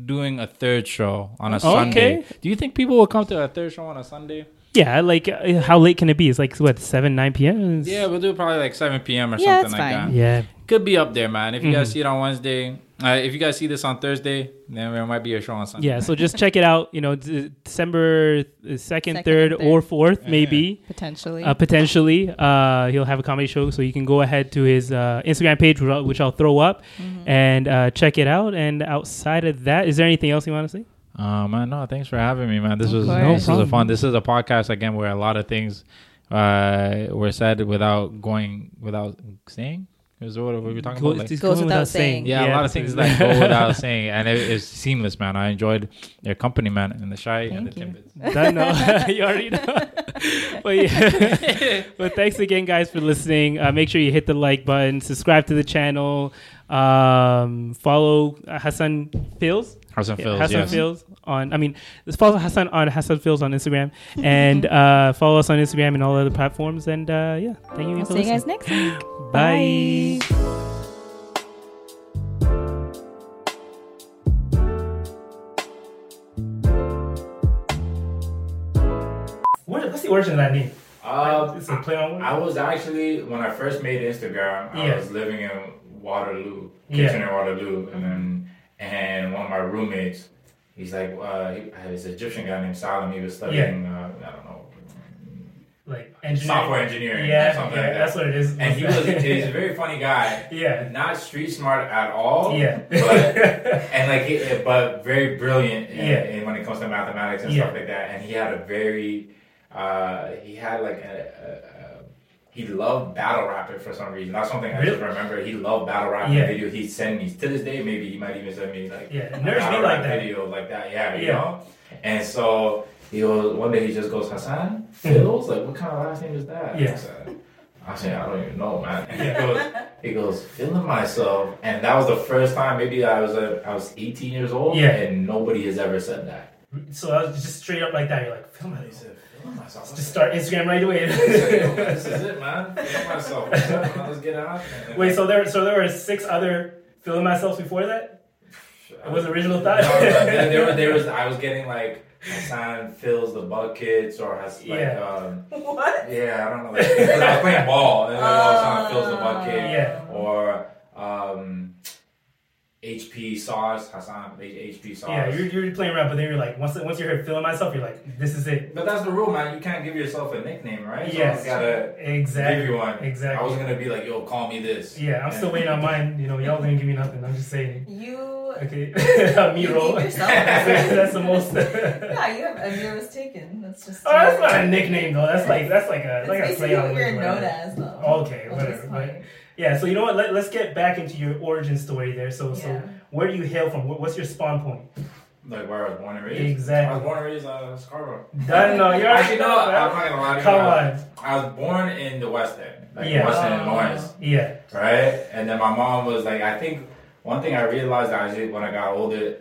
S6: doing a third show on a
S5: Okay.
S6: Sunday. Do you think people will come to a third show on a Sunday?
S5: Yeah, like uh, how late can it be? It's like what seven, nine p.m. It's-
S6: Yeah, we'll do probably like 7 p.m. or
S2: Yeah,
S6: something like
S2: fine.
S6: that.
S5: yeah.
S6: Could be up there, man. If you guys
S5: Mhm.
S6: see it on Wednesday, uh, if you guys see this on Thursday, then there might be a show on Sunday.
S5: Yeah, so just check it out. You know, d- December second,
S2: Second
S5: third,
S2: and third.
S5: or fourth, maybe.
S2: Potentially.
S5: Uh, potentially, uh, he'll have a comedy show, so you can go ahead to his uh, Instagram page, which I'll, which I'll throw up,
S2: Mm-hmm.
S5: and uh, check it out. And outside of that, is there anything else you want to say?
S6: Uh, man, no, thanks for having me, man. This was.
S5: No
S6: this was a fun. This is a podcast again where a lot of things uh were said without going without saying. Is what we were talking
S5: Go-
S6: about? Like,
S5: just
S2: Goes
S5: going
S2: without saying.
S6: yeah, a lot of things
S5: what it
S6: that
S5: is.
S6: go without saying, and it, it's seamless, man. I enjoyed your company, man, and the shy and the
S2: Thank you.
S6: timbits.
S5: That- no, you already know. but yeah, but thanks again, guys, for listening. Uh, make sure you hit the like button, subscribe to the channel, um, follow uh, Hassan Fields.
S6: Hassan Fields,
S5: Hassan
S6: yes.
S5: Fields on. I mean, follow Hassan on Hassan Fields on Instagram, and uh, follow us on Instagram and all other platforms. And uh, yeah, thank you.
S2: We'll
S5: for
S2: see you guys next week.
S5: Bye.
S3: What, what's the origin of that name?
S6: Uh,
S3: It's a play on words?
S6: I was actually when I first made Instagram, I
S3: Yeah.
S6: was living in Waterloo,
S3: Yeah.
S6: Kitchener, Waterloo, and then and one of my roommates, he's like, uh, he, this Egyptian guy named Salim. He was studying, uh, I don't know,
S5: like engineering,
S6: software engineering.
S5: Yeah,
S6: something
S5: yeah,
S6: like that.
S5: that's what it is.
S6: And he was he's a very funny guy.
S5: Yeah.
S6: Not street smart at all.
S5: Yeah.
S6: But and like he, but very brilliant in,
S5: Yeah.
S6: in when it comes to mathematics and
S5: Yeah.
S6: stuff like that. And he had a very uh, he had like a, a he loved battle rapping for some reason. That's something I just remember. He loved battle rapping
S5: Yeah.
S6: video. He'd send me to this day. Maybe he might even send me like
S5: Yeah,
S6: a
S5: nerds be
S6: battle
S5: like
S6: rap
S5: that.
S6: video like that. Yeah, you
S5: Yeah.
S6: know. And so he goes one day he just goes Hassan mm-hmm. Fiddles like what kind of last name is that?
S5: Yeah.
S6: I said, I said I don't even know man. And he goes he goes feeling myself and that was the first time maybe I was a, I was 18 years old
S5: Yeah.
S6: and nobody has ever said that.
S5: So I was just straight up like that. You're like, film
S6: He
S5: it.
S6: said feeling myself.
S5: Just start Instagram right away.
S6: I said, "Yo, man, this is it, man. Feeling myself. Let's get out.
S5: Wait, so there, so there were six other filming myself before that. It was original thought.
S6: No, no, there, there, was, there was I was getting like Hassan fills the buckets or has like
S5: Yeah.
S6: um
S2: What?
S6: yeah I don't know like, I was playing ball and then Hassan fills the bucket
S5: Yeah.
S6: or um HP sauce Hassan HP sauce
S5: Yeah, you're, you're playing around, but then you're like, once once you heard feeling myself, you're like, this is it.
S6: but that's the rule man you can't give yourself a nickname right
S5: Yes.
S6: Someone's gotta
S5: Exactly.
S6: give you one
S5: Exactly.
S6: I wasn't gonna be like yo call me this
S5: Yeah, I'm still waiting on mine. You know, y'all didn't give me nothing. I'm just saying.
S2: You.
S5: Okay, me
S2: You
S5: roll. that's, the most. oh,
S2: Yeah, you have Amir was taken. That's just.
S5: Oh, that's not a nickname though. That's like that's like a
S2: That's
S5: like a
S2: basically
S5: play on
S2: what you're known as, though.
S5: Okay, whatever. But
S2: funny.
S5: Yeah, so you know what? Let, let's get back into your origin story there. So
S2: Yeah.
S5: so where do you hail from? What's your spawn point?
S6: like where I was born and raised
S5: Exactly.
S6: I was born and raised uh, Scarborough
S5: Done. No, you already
S6: Actually, no,
S5: know.
S6: I'm not gonna lie to you.
S5: Come on.
S6: I was born in the West End, like
S5: Yeah.
S6: West End and. Lawrence,
S5: Yeah.
S6: right? And then my mom was like, I think one thing I realized actually when I got older,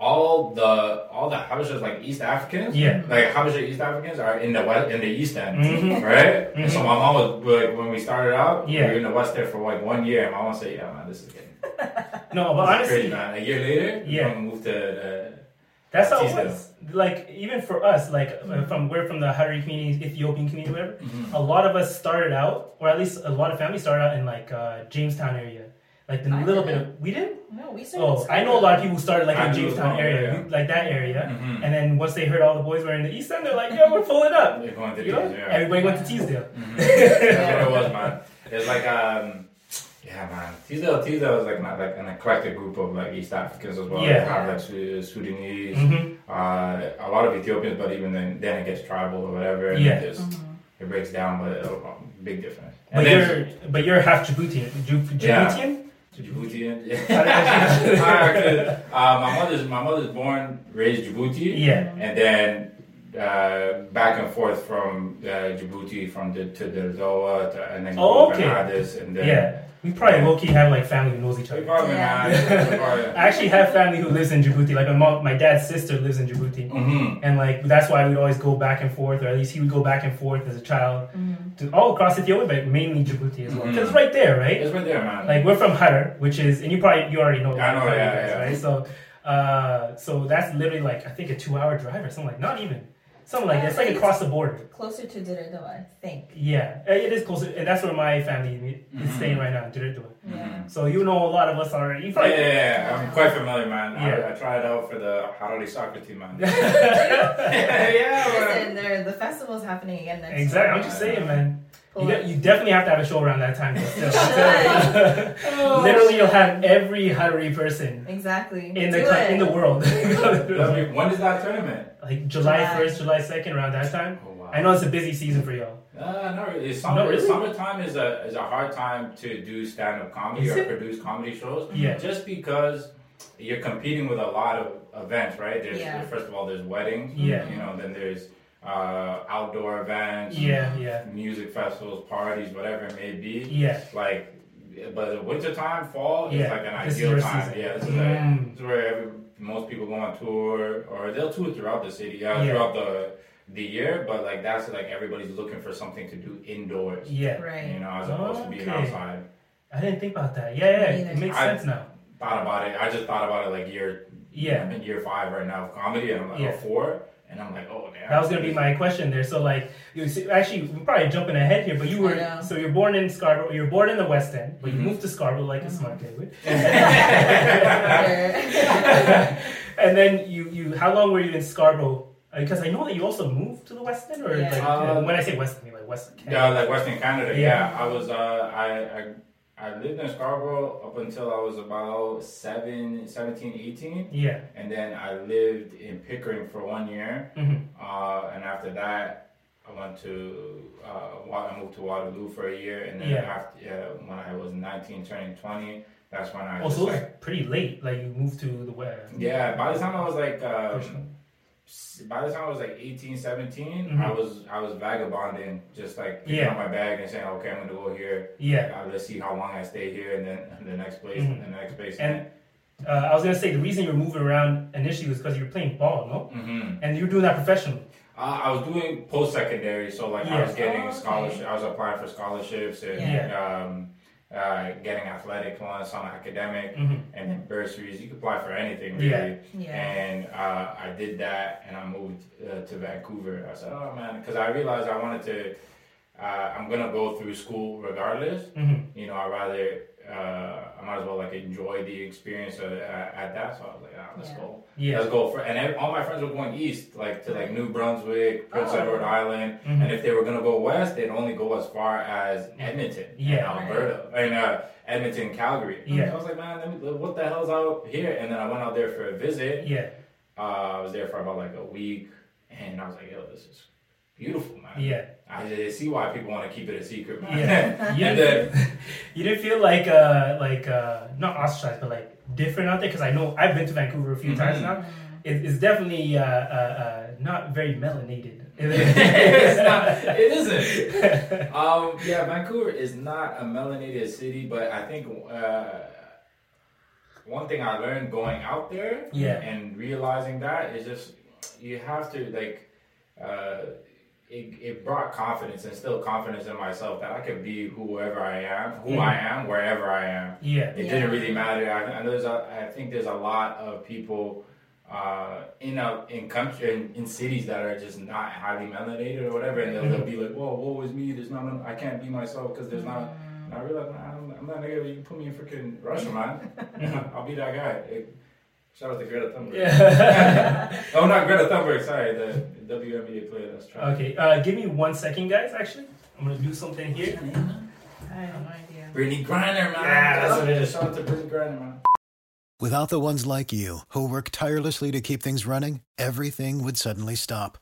S6: all the all the Habeshas like East Africans,
S5: Yeah.
S6: like Habesha East Africans are in the West in the East End,
S5: Mhm.
S6: right? And so
S5: Mhm.
S6: my mom was like, when we started out,
S5: Yeah.
S6: we were in the West End for like one year, and my mom said, "Yeah, man, this is getting
S5: No, but
S6: this
S5: honestly,
S6: crazy, man." A year later,
S5: Yeah.
S6: we moved to the
S5: That's how it was. Like even for us, like uh, from we're from the Harari community, Ethiopian community, whatever.
S6: Mm-hmm.
S5: A lot of us started out, or at least a lot of families started out in like uh, Jamestown area, like the
S2: I
S5: little
S2: didn't.
S5: bit of we did.
S2: No, we started.
S5: Oh, I know a lot of people who started like
S6: I
S5: in Jamestown
S6: well,
S5: area,
S6: yeah.
S5: like that area,
S6: Mhm.
S5: and then once they heard all the boys were in the East End, they're like, "Yo, we're pulling up."
S6: They're going to
S5: You know,
S6: Teesdale,
S5: everybody went to Teesdale.
S6: That's what it was, man. It's like um, yeah, man. Teesdale, Teesdale was like not like an eclectic group of like East Africans as well.
S5: Yeah.
S6: They have like Su- Sudanese,
S5: Mhm.
S6: uh, a lot of Ethiopians, but even then, then it gets tribal or whatever. And
S5: Yeah.
S6: it just it breaks down, but a a big difference.
S5: But
S6: And then
S5: you're but you're half Djiboutian. Djib-
S6: Yeah.
S5: Djiboutian?
S6: Djiboutian.
S5: How did
S6: I actually, uh, my mother's my mother's born raised Djibouti.
S5: Yeah.
S6: and then uh, back and forth from uh, Djibouti from the, to Dire Dawa to, and then
S5: Oh,
S6: go
S5: okay.
S6: to Addis, and then
S5: Yeah, we probably low key have like family who knows each
S6: We
S5: other.
S6: probably,
S2: Yeah.
S6: man.
S5: I actually have family who lives in Djibouti. Like my mom, my dad's sister lives in Djibouti,
S6: Mhm.
S5: and like that's why we'd always go back and forth, or at least he would go back and forth as a child to all across Ethiopia, but mainly Djibouti as well, because it's right there, right?
S6: It's right there, man.
S5: Like we're from Harar, which is, and you probably you already know.
S6: I know, yeah,
S5: guys,
S6: yeah.
S5: Right, so, uh, so that's literally like I think a two-hour drive or something like, not even something like that. It's like across the border.
S2: Closer to Dire Dawa, I think.
S5: Yeah, it is closer. and that's where my family is
S6: Mm-hmm.
S5: staying right now, in Dire Dawa.
S2: Yeah.
S5: So you know a lot of us already. You
S6: yeah,
S5: probably,
S6: yeah, yeah, I'm quite familiar, man.
S5: Yeah.
S6: I, I tried out for the Harari soccer team, man.
S5: yeah,
S2: Listen, there, the festival's happening again next
S5: Exactly. I'm
S2: month.
S5: just saying, man. You, de- you definitely have to have a show around that time. still. I'm telling you. Literally, you'll have every Harari person
S2: Exactly.
S5: in the
S2: Do
S5: co-
S2: it.
S5: in the world.
S6: when is that tournament?
S5: like July
S2: July.
S5: first, July second, around that time.
S6: Oh, wow.
S5: I know it's a busy season for y'all.
S6: Uh, not really. Summer,
S5: No, really?
S6: Summertime is a is a hard time to do stand up comedy or produce comedy shows.
S5: Yeah.
S6: Just because you're competing with a lot of events, right? There's
S2: Yeah.
S6: first of all there's weddings.
S5: Yeah.
S6: You know, then there's uh, outdoor events.
S5: Yeah, yeah,
S6: Music festivals, parties, whatever it may be.
S5: yeah.
S6: Like, but the wintertime, fall is
S5: Yeah,
S6: like an
S5: this
S6: ideal time.
S5: season.
S6: Yeah, this is,
S5: Mm.
S6: a, this is where every, most people go on tour, or they'll tour throughout the city, uh,
S5: Yeah.
S6: throughout the the year. But like that's like everybody's looking for something to do indoors.
S5: Yeah.
S2: Right.
S6: You know, as opposed to being
S5: Okay.
S6: outside.
S5: I didn't think about that. Yeah, yeah. It
S2: either.
S5: makes
S6: I-
S5: sense now.
S6: Thought about it. I just thought about it like year.
S5: Yeah.
S6: I'm in year five right now of comedy, and I'm like
S5: Yeah.
S6: oh, four, and I'm like oh damn.
S5: That was gonna be my question there. So like, you see, actually, we're probably jumping ahead here, but you were so you're born in Scarborough. You're born in the West End, but you
S6: Mhm.
S5: moved to Scarborough like a smart kid. would.
S2: Where-
S5: and then you you how long were you in Scarborough Because I know that you also moved to the West End, or
S2: Yeah.
S5: like
S6: Um,
S5: when I say West End, I mean like Western Canada.
S6: Yeah, like Western Canada.
S5: Yeah.
S6: Yeah, I was. Uh, I, I I lived in Scarborough up until I was about seven, 17, 18.
S5: Yeah.
S6: And then I lived in Pickering for one year.
S5: Mhm.
S6: Uh, and after that, I went to uh, I moved to Waterloo for a year. And then
S5: Yeah.
S6: after uh, when I was 19, turning 20, that's when I
S5: Oh, so was
S6: like
S5: pretty late. Like you moved to the West.
S6: yeah. By the time I was like. Um, by the time I was like 18, 17,
S5: Mhm.
S6: I was I was vagabonding, just like picking
S5: Yeah.
S6: up my bag and saying, okay, I'm gonna go here.
S5: Yeah.
S6: Uh, let's see how long I stay here, and then the next place,
S5: Mhm.
S6: and the next place.
S5: And uh, I was gonna say the reason you were moving around initially was because you were playing ball, no?
S6: Mhm.
S5: And you were doing that professionally.
S6: Uh, I was doing post secondary, so like I was getting
S2: Oh, okay.
S6: scholarship. I was applying for scholarships and um, uh, getting athletic ones, some academic,
S5: Mhm.
S6: and then bursaries. You could apply for anything really.
S2: Yeah.
S6: And uh, I did that, and I moved uh, to Vancouver. I said, "Oh man," because I realized I wanted to. Uh, I'm gonna go through school regardless.
S5: Mhm.
S6: You know, I rather. Uh, I might as well like enjoy the experience of, uh, at that. So I was like, ah, let's
S2: Yeah.
S6: go.
S5: Yeah.
S6: Let's go for and all my friends were going east, like to like New Brunswick, Prince
S2: Oh.
S6: Edward Island,
S5: Mhm.
S6: and if they were gonna go west, they'd only go as far as Edmonton,
S5: Yeah.
S6: and Alberta, and uh, Edmonton, Calgary.
S5: Yeah.
S6: I was like, man, let me, what the hell's out here? And then I went out there for a visit.
S5: Yeah.
S6: Uh, I was there for about like a week, and I was like, yo, this is beautiful, man.
S5: Yeah.
S6: I just see why people want to keep it a secret, man.
S5: Yeah. You
S6: and
S5: didn't,
S6: then
S5: you didn't feel like uh like uh not ostracized but like different out there because I know I've been to Vancouver a few
S6: Mm-hmm.
S5: times now. It, it's definitely uh, uh, uh, not very melanated.
S6: it's not. It isn't. Um, yeah, Vancouver is not a melanated city, but I think uh, one thing I learned going out there,
S5: Yeah.
S6: and realizing that is just you have to like. Uh, it, it brought confidence and still confidence in myself that I could be whoever I am, who
S5: Mhm.
S6: I am, wherever I am.
S5: Yeah.
S6: It didn't really matter. I, I, there's a, I think there's a lot of people uh, in a, in country in, in cities that are just not highly melanated or whatever, and they'll, they'll be like, "Whoa, woe is me. There's not. I can't be myself because there's not." And I realize, I'm, I'm not nigga. You can put me in freaking Russia, man. I'll be that guy. It- shout out to Greta Thunberg.
S5: Yeah.
S6: oh, not Greta Thunberg. Sorry, the WNBA player that's trying.
S5: Okay, uh, give me one second, guys. Actually, I'm gonna do something here.
S2: I have no idea.
S6: Brittney Griner, man.
S5: Yeah,
S6: that's what it is. Shout out to Brittney Griner, man.
S8: Without the ones like you, who work tirelessly to keep things running, everything would suddenly stop.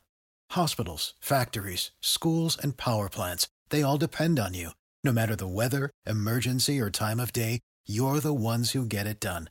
S8: Hospitals, factories, schools, and power plants, they all depend on you. No matter the weather, emergency, or time of day, you're the ones who get it done.